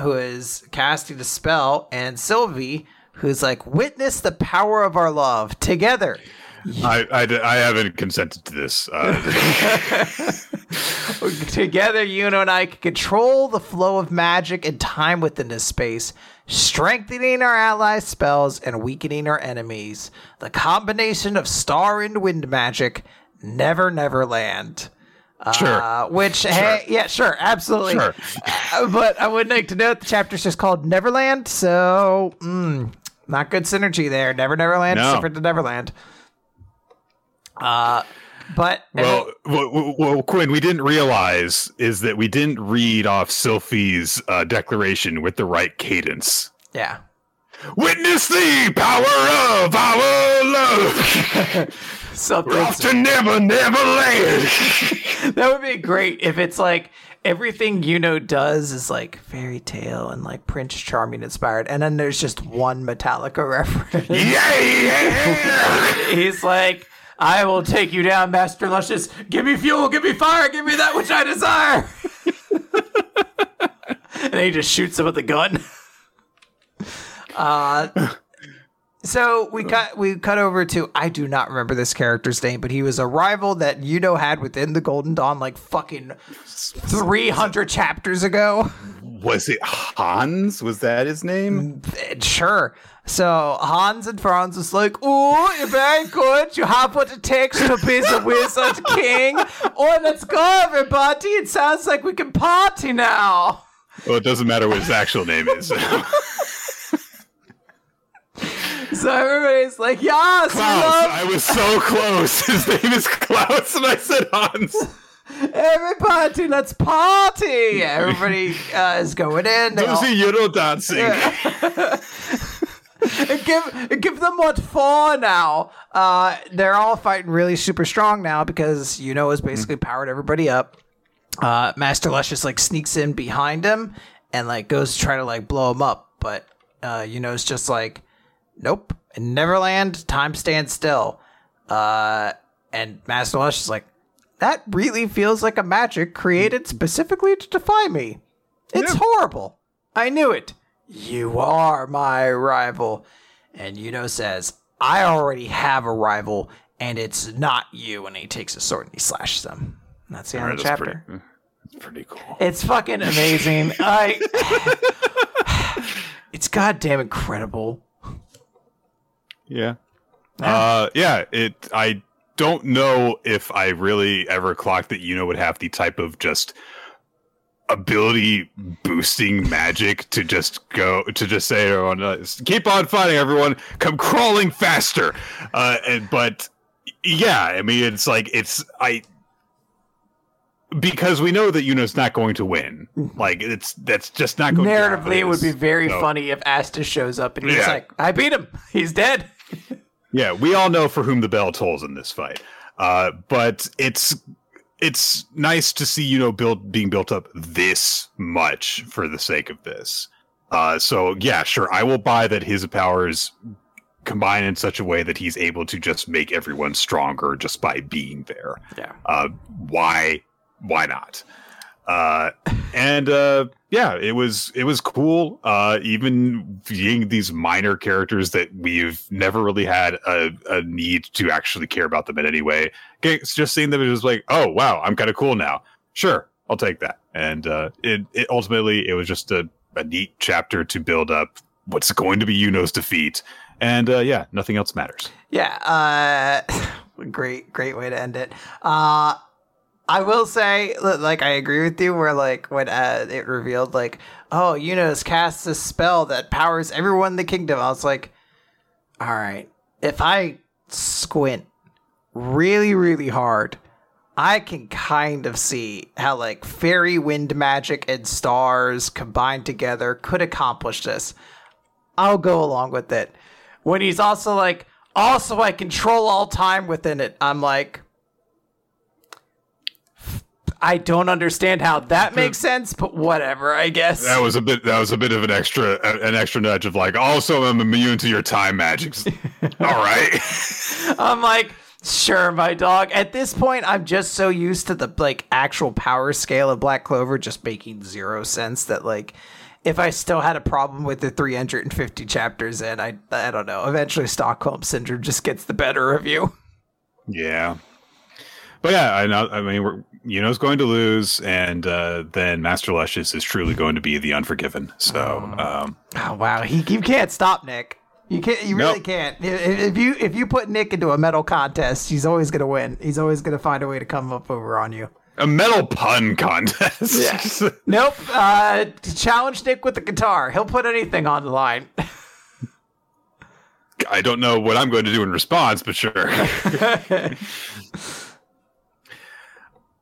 Speaker 2: who is casting a spell, and Sylvie, who's like, witness the power of our love together.
Speaker 1: I, I, I haven't consented to this. Uh, [laughs] [laughs] [laughs]
Speaker 2: Together, Yuno and I can control the flow of magic and time within this space, strengthening our allies' spells and weakening our enemies. The combination of star and wind magic, never, never land.
Speaker 1: Sure.
Speaker 2: Uh, which, hey, yeah, sure, absolutely.
Speaker 1: Sure.
Speaker 2: Uh, but I would like to note the chapter's just called Neverland, so mm, not good synergy there. Never, Neverland,
Speaker 1: No.
Speaker 2: different to Neverland. Uh, but
Speaker 1: well, well, well, Quinn, we didn't realize is that we didn't read off Sylphie's uh, declaration with the right cadence.
Speaker 2: yeah.
Speaker 1: Witness the power of our love. [laughs]
Speaker 2: Something
Speaker 1: We're off to never, never land. [laughs]
Speaker 2: That would be great if it's like everything you know does is like fairy tale and like Prince Charming inspired, and then there's just one Metallica reference.
Speaker 1: yeah, yeah. [laughs]
Speaker 2: He's like, I will take you down, Master Lucius. Give me fuel, give me fire, give me that which I desire. [laughs] and then he just shoots him with a gun. Uh so we cut we cut over to I do not remember this character's name, but he was a rival that Yuno had within the Golden Dawn like fucking three hundred chapters ago.
Speaker 1: Was it Hans? Was that his name?
Speaker 2: Eh, sure. So Hans and Franz is like, "Oh, you're very good. You have what it takes to be the wizard [laughs] king. Oh, let's go, everybody! It sounds like we can party now."
Speaker 1: Well, it doesn't matter what his actual name is. [laughs]
Speaker 2: So everybody's like, "Yes,
Speaker 1: Klaus.
Speaker 2: love
Speaker 1: I was so close. His name is Klaus, and I said Hans.
Speaker 2: Everybody. Let's party." Everybody uh, is going in. They
Speaker 1: Go
Speaker 2: all-
Speaker 1: see Euro dancing. [laughs]
Speaker 2: give give them what for now. Uh, they're all fighting really super strong now because you know has basically powered everybody up. Uh, Master Lucius like sneaks in behind him and like goes to try to like blow him up, but uh, you know it's just like nope. In Neverland, time stands still. Uh, and Master Lucius is like that really feels like a magic created specifically to defy me. It's horrible. I knew it. You are my rival. And Yuno says, I already have a rival, and it's not you. And he takes a sword and he slashes him. And that's the end of the chapter.
Speaker 1: pretty, that's pretty cool.
Speaker 2: It's fucking amazing. [laughs] I. [sighs] it's goddamn incredible.
Speaker 1: Yeah. Uh, yeah. It. I don't know if I really ever clocked that Yuno would have the type of just ability boosting magic to just go to just say everyone uh, keep on fighting everyone come crawling faster uh and but yeah i mean it's like it's i because we know that Yuno's not going to win. Like it's that's just not going.
Speaker 3: Narratively,
Speaker 1: to
Speaker 3: it would be very
Speaker 1: So-
Speaker 3: funny if Asta shows up and he's
Speaker 1: Yeah.
Speaker 3: like, "I beat him. He's dead." [laughs]
Speaker 1: Yeah, we all know for whom the bell tolls in this fight. Uh, but it's it's nice to see you know build being built up this much for the sake of this. Uh, so yeah, sure, I will buy that his powers combine in such a way that he's able to just make everyone stronger just by being there.
Speaker 3: Yeah.
Speaker 1: Uh, why why not? Uh, and uh, yeah, it was it was cool. Uh, even being these minor characters that we've never really had a, a need to actually care about them in any way. Just seeing them is like, oh wow, I'm kind of cool now. Sure, I'll take that. And uh, it, it ultimately it was just a, a neat chapter to build up what's going to be Yuno's defeat. And uh, yeah, nothing else matters.
Speaker 2: Yeah, uh, [laughs] great, great way to end it. Uh, I will say, like, I agree with you. Where like when uh, it revealed, like, oh, Eunice casts a spell that powers everyone in the kingdom. I was like, all right, if I squint really, really hard, I can kind of see how like fairy wind magic and stars combined together could accomplish this. I'll go along with it. When he's also like, also I control all time within it. I'm like, I don't understand how that makes sense, but whatever, I guess.
Speaker 1: That was a bit. That was a bit of an extra, an extra nudge of like. Also, I'm immune to your time magics. [laughs] All right. [laughs]
Speaker 2: I'm like, sure, my dog. At this point, I'm just so used to the like actual power scale of Black Clover just making zero sense that like if I still had a problem with the 350 chapters in, I I don't know. Eventually, Stockholm syndrome just gets the better of you.
Speaker 1: yeah. But yeah, I know. I mean, we're, Yuno's going to lose, and uh, then Master Lucius is truly going to be the Unforgiven. So, um,
Speaker 2: Oh wow, he you can't stop Nick. You can't. You really
Speaker 1: Nope.
Speaker 2: can't. If you if you put Nick into a metal contest, he's always gonna win. He's always gonna find a way to come up over on you.
Speaker 1: a metal pun contest. [laughs]
Speaker 2: Nope. Uh, challenge Nick with the guitar. He'll put anything on the line.
Speaker 1: I don't know what I'm going to do in response, but sure. [laughs] [laughs]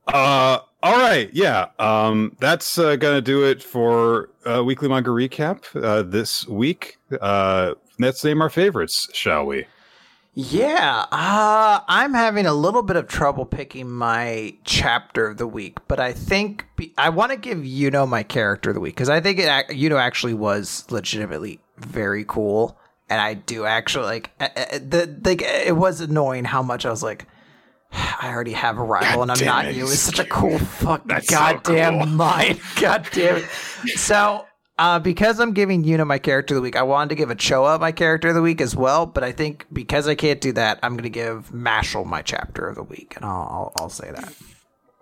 Speaker 1: uh, all right, yeah. Um, that's uh, gonna do it for uh, weekly manga recap uh, this week. Uh, let's name our favorites, shall we?
Speaker 2: Yeah, uh, I'm having a little bit of trouble picking my chapter of the week, but I think be- I want to give you know my character of the week because I think it, ac- Yuno actually was legitimately very cool, and I do actually like the like it was annoying how much I was like. I already have a rival, and I'm not
Speaker 1: it,
Speaker 2: you. It's such a cool fuck.
Speaker 1: That's so
Speaker 2: goddamn
Speaker 1: cool.
Speaker 2: mind. [laughs] God damn it. So, uh, because I'm giving Yuno my character of the week, I wanted to give a Choa my character of the week as well. But I think because I can't do that, I'm going to give Mashle my chapter of the week, and I'll I'll, I'll say that.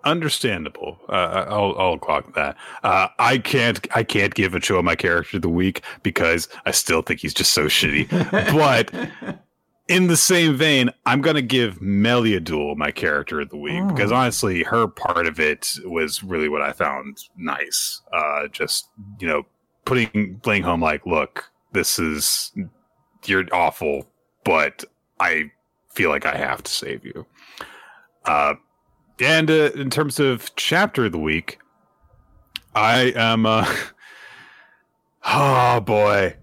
Speaker 1: Understandable. Uh, I'll I'll clock that. Uh, I can't I can't give a Cho my character of the week because I still think he's just so shitty. [laughs] but in the same vein, I'm gonna give Meliadoul my character of the week
Speaker 2: Oh.
Speaker 1: because honestly, her part of it was really what I found nice. Uh, just you know, putting playing home like, look, this is you're awful, but I feel like I have to save you. Uh, and uh, in terms of chapter of the week, I am. Uh, [laughs] oh boy,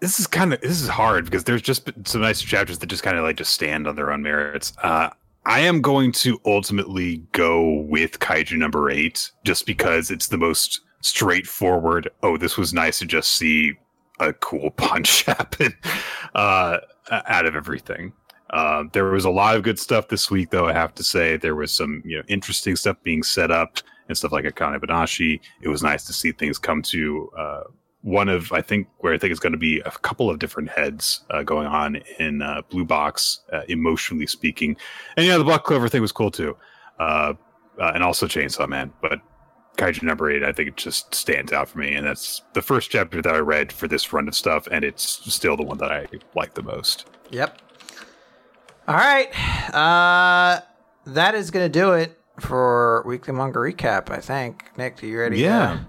Speaker 1: this is kind of this is hard because there's just some nice chapters that just kind of like just stand on their own merits. Uh, I am going to ultimately go with Kaiju number eight just because it's the most straightforward. Oh, this was nice to just see a cool [laughs] punch happen uh, out of everything. Uh, there was a lot of good stuff this week, though. I have to say, there was some you know interesting stuff being set up and stuff like Akane Banashi. It was nice to see things come to uh, one of I think where I think it's going to be a couple of different heads uh, going on in uh, Blue Box, uh, emotionally speaking. And yeah, the Black Clover thing was cool too, uh, uh, and also Chainsaw Man. But Kaiju number eight, I think it just stands out for me, and that's the first chapter that I read for this run of stuff, and it's still the one that I like the most.
Speaker 2: Yep. All right. Uh, that is going to do it for weekly manga recap. I think. Nick, are you ready?
Speaker 1: Yeah.
Speaker 2: To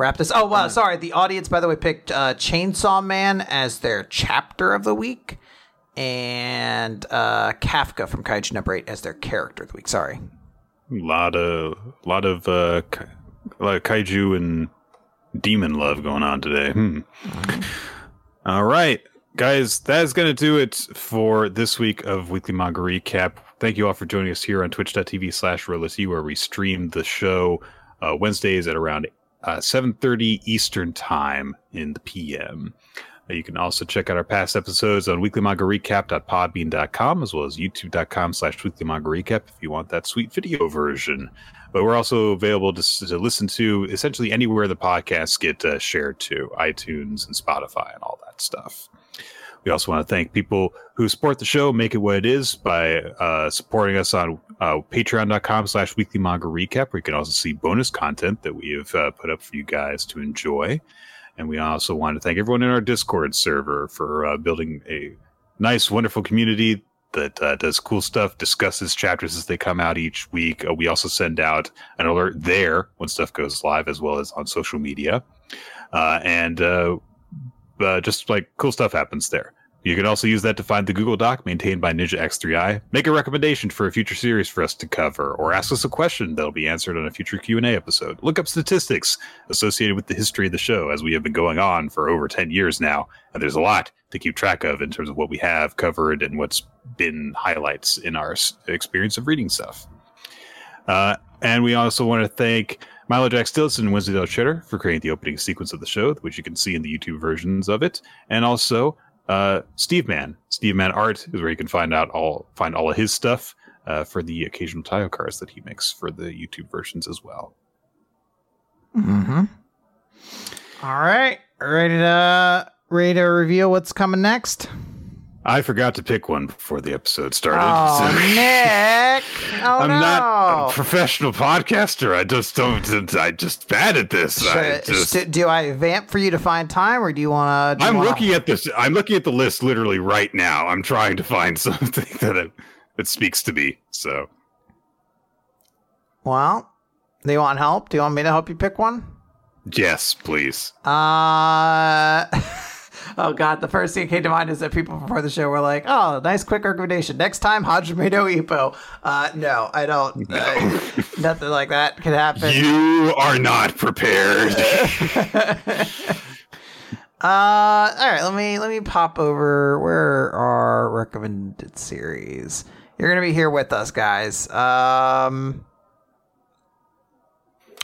Speaker 2: wrap this. Oh wow, sorry. The audience, by the way, picked uh, Chainsaw Man as their chapter of the week, and uh, Kafka from Kaiju Number Eight as their character of the week. Sorry.
Speaker 1: lot of lot of uh, a lot of kaiju and demon love going on today. Hmm. All right, guys, that is going to do it for this week of Weekly Manga Recap. Thank you all for joining us here on twitch.tv slash RollSU, where we stream the show uh, Wednesdays at around uh, 7.30 Eastern Time in the PM. Uh, You can also check out our past episodes on weeklymangarecap.podbean.com as well as youtube.com slash weeklymanga if you want that sweet video version. But we're also available to, to listen to essentially anywhere the podcasts get uh, shared to, iTunes and Spotify and all that stuff. We also want to thank people who support the show, make it what it is by uh, supporting us on uh, patreon.com slash weekly manga recap, where you can also see bonus content that we have uh, put up for you guys to enjoy. And we also want to thank everyone in our Discord server for uh, building a nice, wonderful community that uh, does cool stuff, discusses chapters as they come out each week. Uh, we also send out an alert there when stuff goes live, as well as on social media. Uh, and uh, just like cool stuff happens there. You can also use that to find the Google Doc maintained by Ninja X3i, make a recommendation for a future series for us to cover, or ask us a question that'll be answered on a future Q&A episode. Look up statistics associated with the history of the show as we have been going on for over 10 years now, and there's a lot to keep track of in terms of what we have covered and what's been highlights in our experience of reading stuff. Uh, and we also want to thank Milo Jack and Wednesday Dale Cheddar for creating the opening sequence of the show, which you can see in the YouTube versions of it. And also uh, Steve Man. Steve Man Art is where you can find out all find all of his stuff uh, for the occasional tile cards that he makes for the YouTube versions as well.
Speaker 2: Mm-hmm. All right, ready to ready to reveal what's coming next.
Speaker 1: I forgot to pick one before the episode started.
Speaker 2: Oh,
Speaker 1: so- [laughs]
Speaker 2: Nick! Oh
Speaker 1: I'm
Speaker 2: no!
Speaker 1: not a professional podcaster. I just don't. I just bad at this. I just,
Speaker 2: should- do I vamp for you to find time, or do you want to?
Speaker 1: I'm looking at this. I'm looking at the list literally right now. I'm trying to find [laughs] something that it, that speaks to me. So
Speaker 2: Well, do you want help? Do you want me to help you pick one?
Speaker 1: yes, please.
Speaker 2: Uh. [laughs] Oh god, the first thing that came to mind is that people before the show were like, "Oh, nice quick recommendation. Next time, Hajime no Ippo." Uh, no, I don't. uh, nothing like that could happen.
Speaker 1: You are not prepared. [laughs]
Speaker 2: Uh, all right. Let me let me pop over. Where are recommended series? You're gonna be here with us, guys. Um.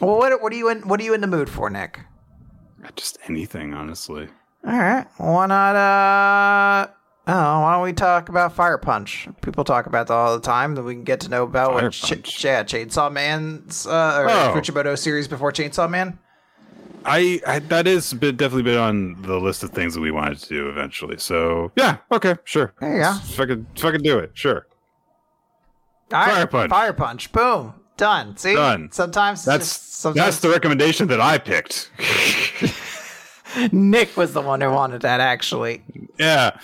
Speaker 2: Well, what what are you in? What are you in the mood for, Nick?
Speaker 1: just anything, honestly.
Speaker 2: All right. Why not? Uh. Oh, why don't we talk about Fire Punch? People talk about that all the time. That we can get to know about
Speaker 1: Fire
Speaker 2: what Ch- yeah, Chainsaw Man's uh, or
Speaker 1: Oh.
Speaker 2: Series before Chainsaw Man.
Speaker 1: I, I that is been, definitely been on the list of things that we wanted to do eventually. So yeah, okay, sure.
Speaker 2: There you go.
Speaker 1: Fucking fucking do it. Sure.
Speaker 2: All right,
Speaker 1: Fire Punch.
Speaker 2: Fire Punch. Boom. Done. See.
Speaker 1: Done.
Speaker 2: Sometimes
Speaker 1: That's
Speaker 2: just- sometimes
Speaker 1: that's the recommendation that I picked. [laughs] [laughs]
Speaker 2: Nick was the one who wanted that, actually.
Speaker 1: Yeah.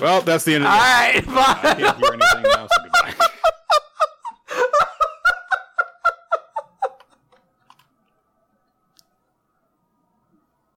Speaker 1: Well, that's the end of the All
Speaker 2: right, bye.
Speaker 1: I can't hear anything goodbye. [laughs]